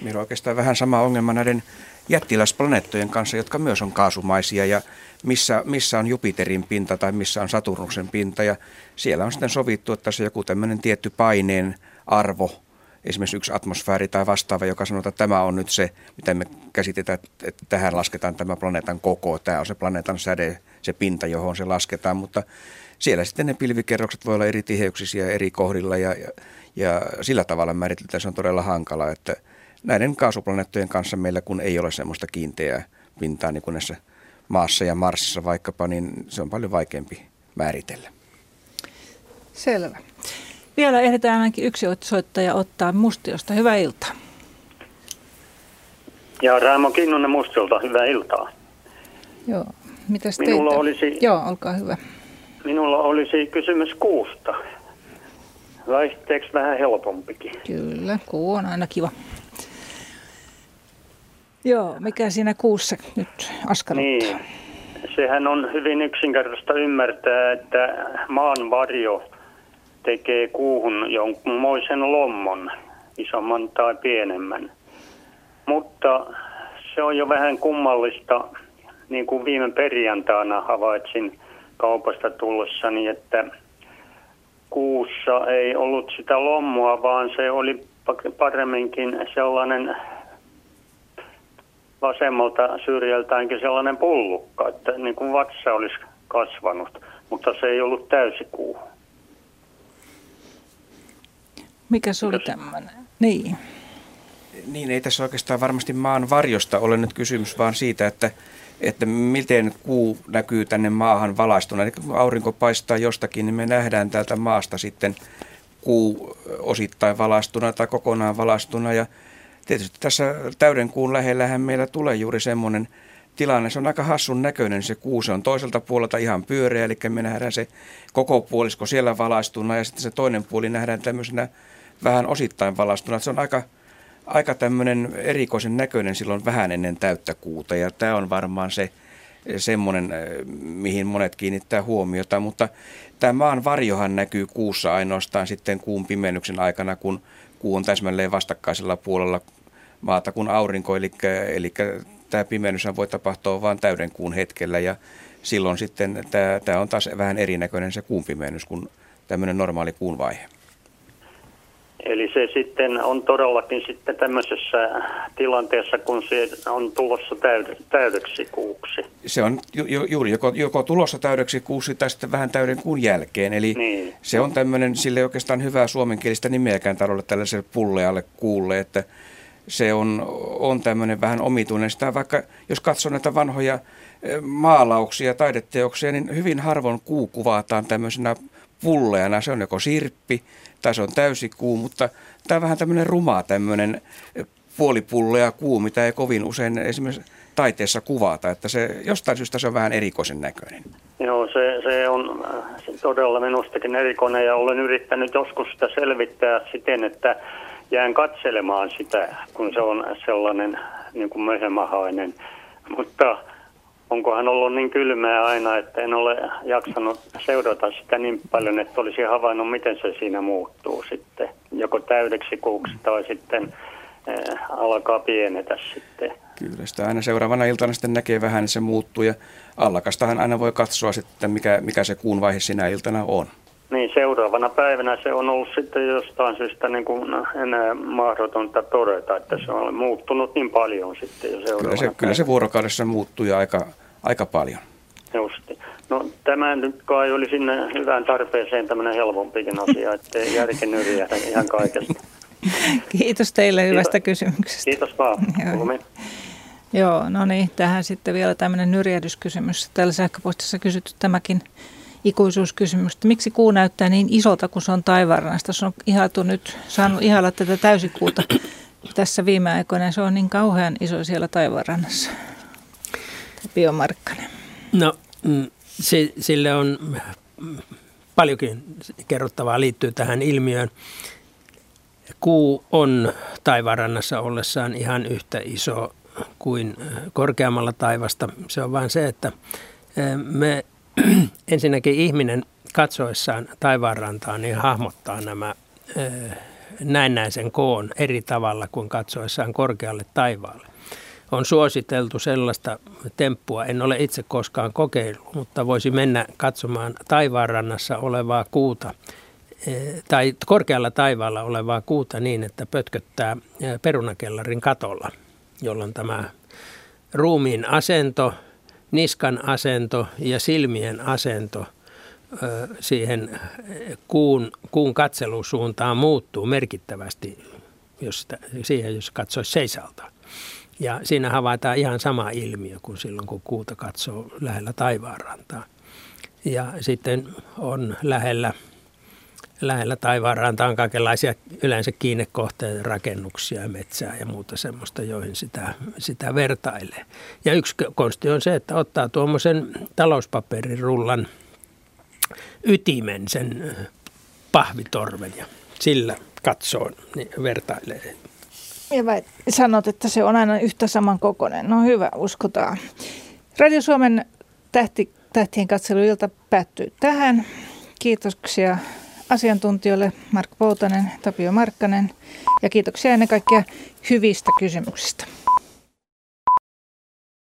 Meillä on oikeastaan vähän sama ongelma näiden jättiläisplaneettojen kanssa, jotka myös on kaasumaisia ja missä, missä on Jupiterin pinta tai missä on Saturnuksen pinta. Ja siellä on sitten sovittu, että se joku tämmöinen tietty paineen arvo, esimerkiksi yksi atmosfääri tai vastaava, joka sanoo, että tämä on nyt se, mitä me käsitetään, että tähän lasketaan tämä planeetan koko. Tämä on se planeetan säde, se pinta, johon se lasketaan, mutta siellä sitten ne pilvikerrokset voi olla eri tiheyksisiä eri kohdilla ja, ja, ja sillä tavalla määriteltä se on todella hankala, että – näiden kaasuplaneettojen kanssa meillä kun ei ole semmoista kiinteää pintaa niin kuin näissä maassa ja Marsissa vaikkapa, niin se on paljon vaikeampi määritellä. Selvä. Vielä ehditään ainakin yksi soittaja ottaa Mustiosta. Hyvää iltaa. Ja Raimo Kinnunen Mustiolta, hyvää iltaa. Joo, mitäs Minulla olisi, Joo, olkaa hyvä. Minulla olisi kysymys kuusta. Vaihteeksi vähän helpompikin? Kyllä, kuu on aina kiva. Joo, mikä siinä kuussa nyt askarruttaa? Niin, sehän on hyvin yksinkertaista ymmärtää, että maan varjo tekee kuuhun jonkunmoisen lommon, isomman tai pienemmän. Mutta se on jo vähän kummallista, niin kuin viime perjantaina havaitsin kaupasta tullessani, että kuussa ei ollut sitä lommoa, vaan se oli paremminkin sellainen vasemmalta syrjältäänkin sellainen pullukka, että niin kuin vatsa olisi kasvanut, mutta se ei ollut täysikuu. Mikä se oli tämmöinen? Niin. Niin, ei tässä oikeastaan varmasti maan varjosta ole nyt kysymys, vaan siitä, että, että miten kuu näkyy tänne maahan valaistuna. Eli kun aurinko paistaa jostakin, niin me nähdään täältä maasta sitten kuu osittain valaistuna tai kokonaan valaistuna. Ja tietysti tässä täyden kuun lähellähän meillä tulee juuri semmoinen tilanne. Se on aika hassun näköinen se kuu. Se on toiselta puolelta ihan pyöreä, eli me nähdään se koko puolisko siellä valaistuna ja sitten se toinen puoli nähdään tämmöisenä vähän osittain valaistuna. Se on aika, aika tämmöinen erikoisen näköinen silloin vähän ennen täyttä kuuta ja tämä on varmaan se semmoinen, mihin monet kiinnittää huomiota, mutta tämä maan varjohan näkyy kuussa ainoastaan sitten kuun pimennyksen aikana, kun kuu on täsmälleen vastakkaisella puolella maata kuin aurinko, eli, eli tämä pimennys voi tapahtua vain täyden kuun hetkellä ja silloin sitten tämä, tämä on taas vähän erinäköinen se kuun pimennys kuin tämmöinen normaali kuun vaihe. Eli se sitten on todellakin sitten tämmöisessä tilanteessa, kun se on tulossa täydeksi kuuksi. Se on ju, ju, juuri joko, joko tulossa täydeksi kuusi tai sitten vähän täyden kuun jälkeen. Eli niin. se on tämmöinen, sille oikeastaan hyvää suomenkielistä nimeäkään tarvitse tällaiselle pullealle kuulle, että se on, on tämmöinen vähän omituinen. Sitä vaikka jos katsoo näitä vanhoja eh, maalauksia, taideteoksia, niin hyvin harvoin kuu kuvataan tämmöisenä pulleana. Se on joko sirppi tai se on täysikuu, mutta tämä on vähän tämmöinen ruma tämmöinen puolipullea kuu, mitä ei kovin usein esimerkiksi taiteessa kuvata, että se, jostain syystä se on vähän erikoisen näköinen. Joo, se, se on se todella minustakin erikoinen ja olen yrittänyt joskus sitä selvittää siten, että jään katselemaan sitä, kun se on sellainen niin kuin möhömahainen. Mutta onkohan ollut niin kylmää aina, että en ole jaksanut seurata sitä niin paljon, että olisi havainnut, miten se siinä muuttuu sitten. Joko täydeksi kuuksi tai sitten äh, alkaa pienetä sitten. Kyllä, sitä aina seuraavana iltana sitten näkee vähän, että se muuttuu ja allakastahan aina voi katsoa sitten, mikä, mikä se kuun vaihe sinä iltana on. Niin, seuraavana päivänä se on ollut sitten jostain syystä niin kuin enää mahdotonta todeta, että se on muuttunut niin paljon sitten jo seuraavana Kyllä se, kyllä se vuorokaudessa muuttuu ja aika, aika paljon. Justi. No tämä nyt kai oli sinne hyvään tarpeeseen tämmöinen helpompikin asia, [laughs] ettei järki nyrjähdä ihan kaikesta. Kiitos teille hyvästä Kiitos. kysymyksestä. Kiitos vaan. [laughs] Joo. Joo, no niin, tähän sitten vielä tämmöinen nyrjähdyskysymys. Täällä sähköpostissa kysytty tämäkin ikuisuuskysymys, että miksi kuu näyttää niin isolta, kun se on taivaanrannasta. Se on ihailtu nyt, saanut ihailla tätä täysikuuta [coughs] tässä viime aikoina. Se on niin kauhean iso siellä taivaanrannassa. Biomarkkanen. No, mm, se, sille on paljonkin kerrottavaa liittyy tähän ilmiöön. Kuu on taivaanrannassa ollessaan ihan yhtä iso kuin korkeammalla taivasta. Se on vain se, että me [clears throat] ensinnäkin ihminen katsoessaan taivaanrantaan niin hahmottaa nämä näennäisen koon eri tavalla kuin katsoessaan korkealle taivaalle. On suositeltu sellaista temppua, en ole itse koskaan kokeillut, mutta voisi mennä katsomaan taivaanrannassa olevaa kuuta tai korkealla taivaalla olevaa kuuta niin, että pötköttää perunakellarin katolla, jolloin tämä ruumiin asento – niskan asento ja silmien asento siihen kuun, kuun katselusuuntaan muuttuu merkittävästi, jos sitä, siihen jos katsoisi seisalta. Ja siinä havaitaan ihan sama ilmiö kuin silloin, kun kuuta katsoo lähellä taivaanrantaa. Ja sitten on lähellä lähellä taivaanranta on kaikenlaisia yleensä kiinnekohteita, rakennuksia, metsää ja muuta semmoista, joihin sitä, sitä vertailee. Ja yksi konsti on se, että ottaa tuommoisen talouspaperirullan ytimen, sen eh, pahvitorven ja sillä katsoo, niin vertailee. Ja vai sanot, että se on aina yhtä saman kokoinen. No hyvä, uskotaan. Radio Suomen tähti, tähtien katseluilta päättyy tähän. Kiitoksia asiantuntijoille Mark Poutanen, Tapio Markkanen ja kiitoksia ennen kaikkea hyvistä kysymyksistä.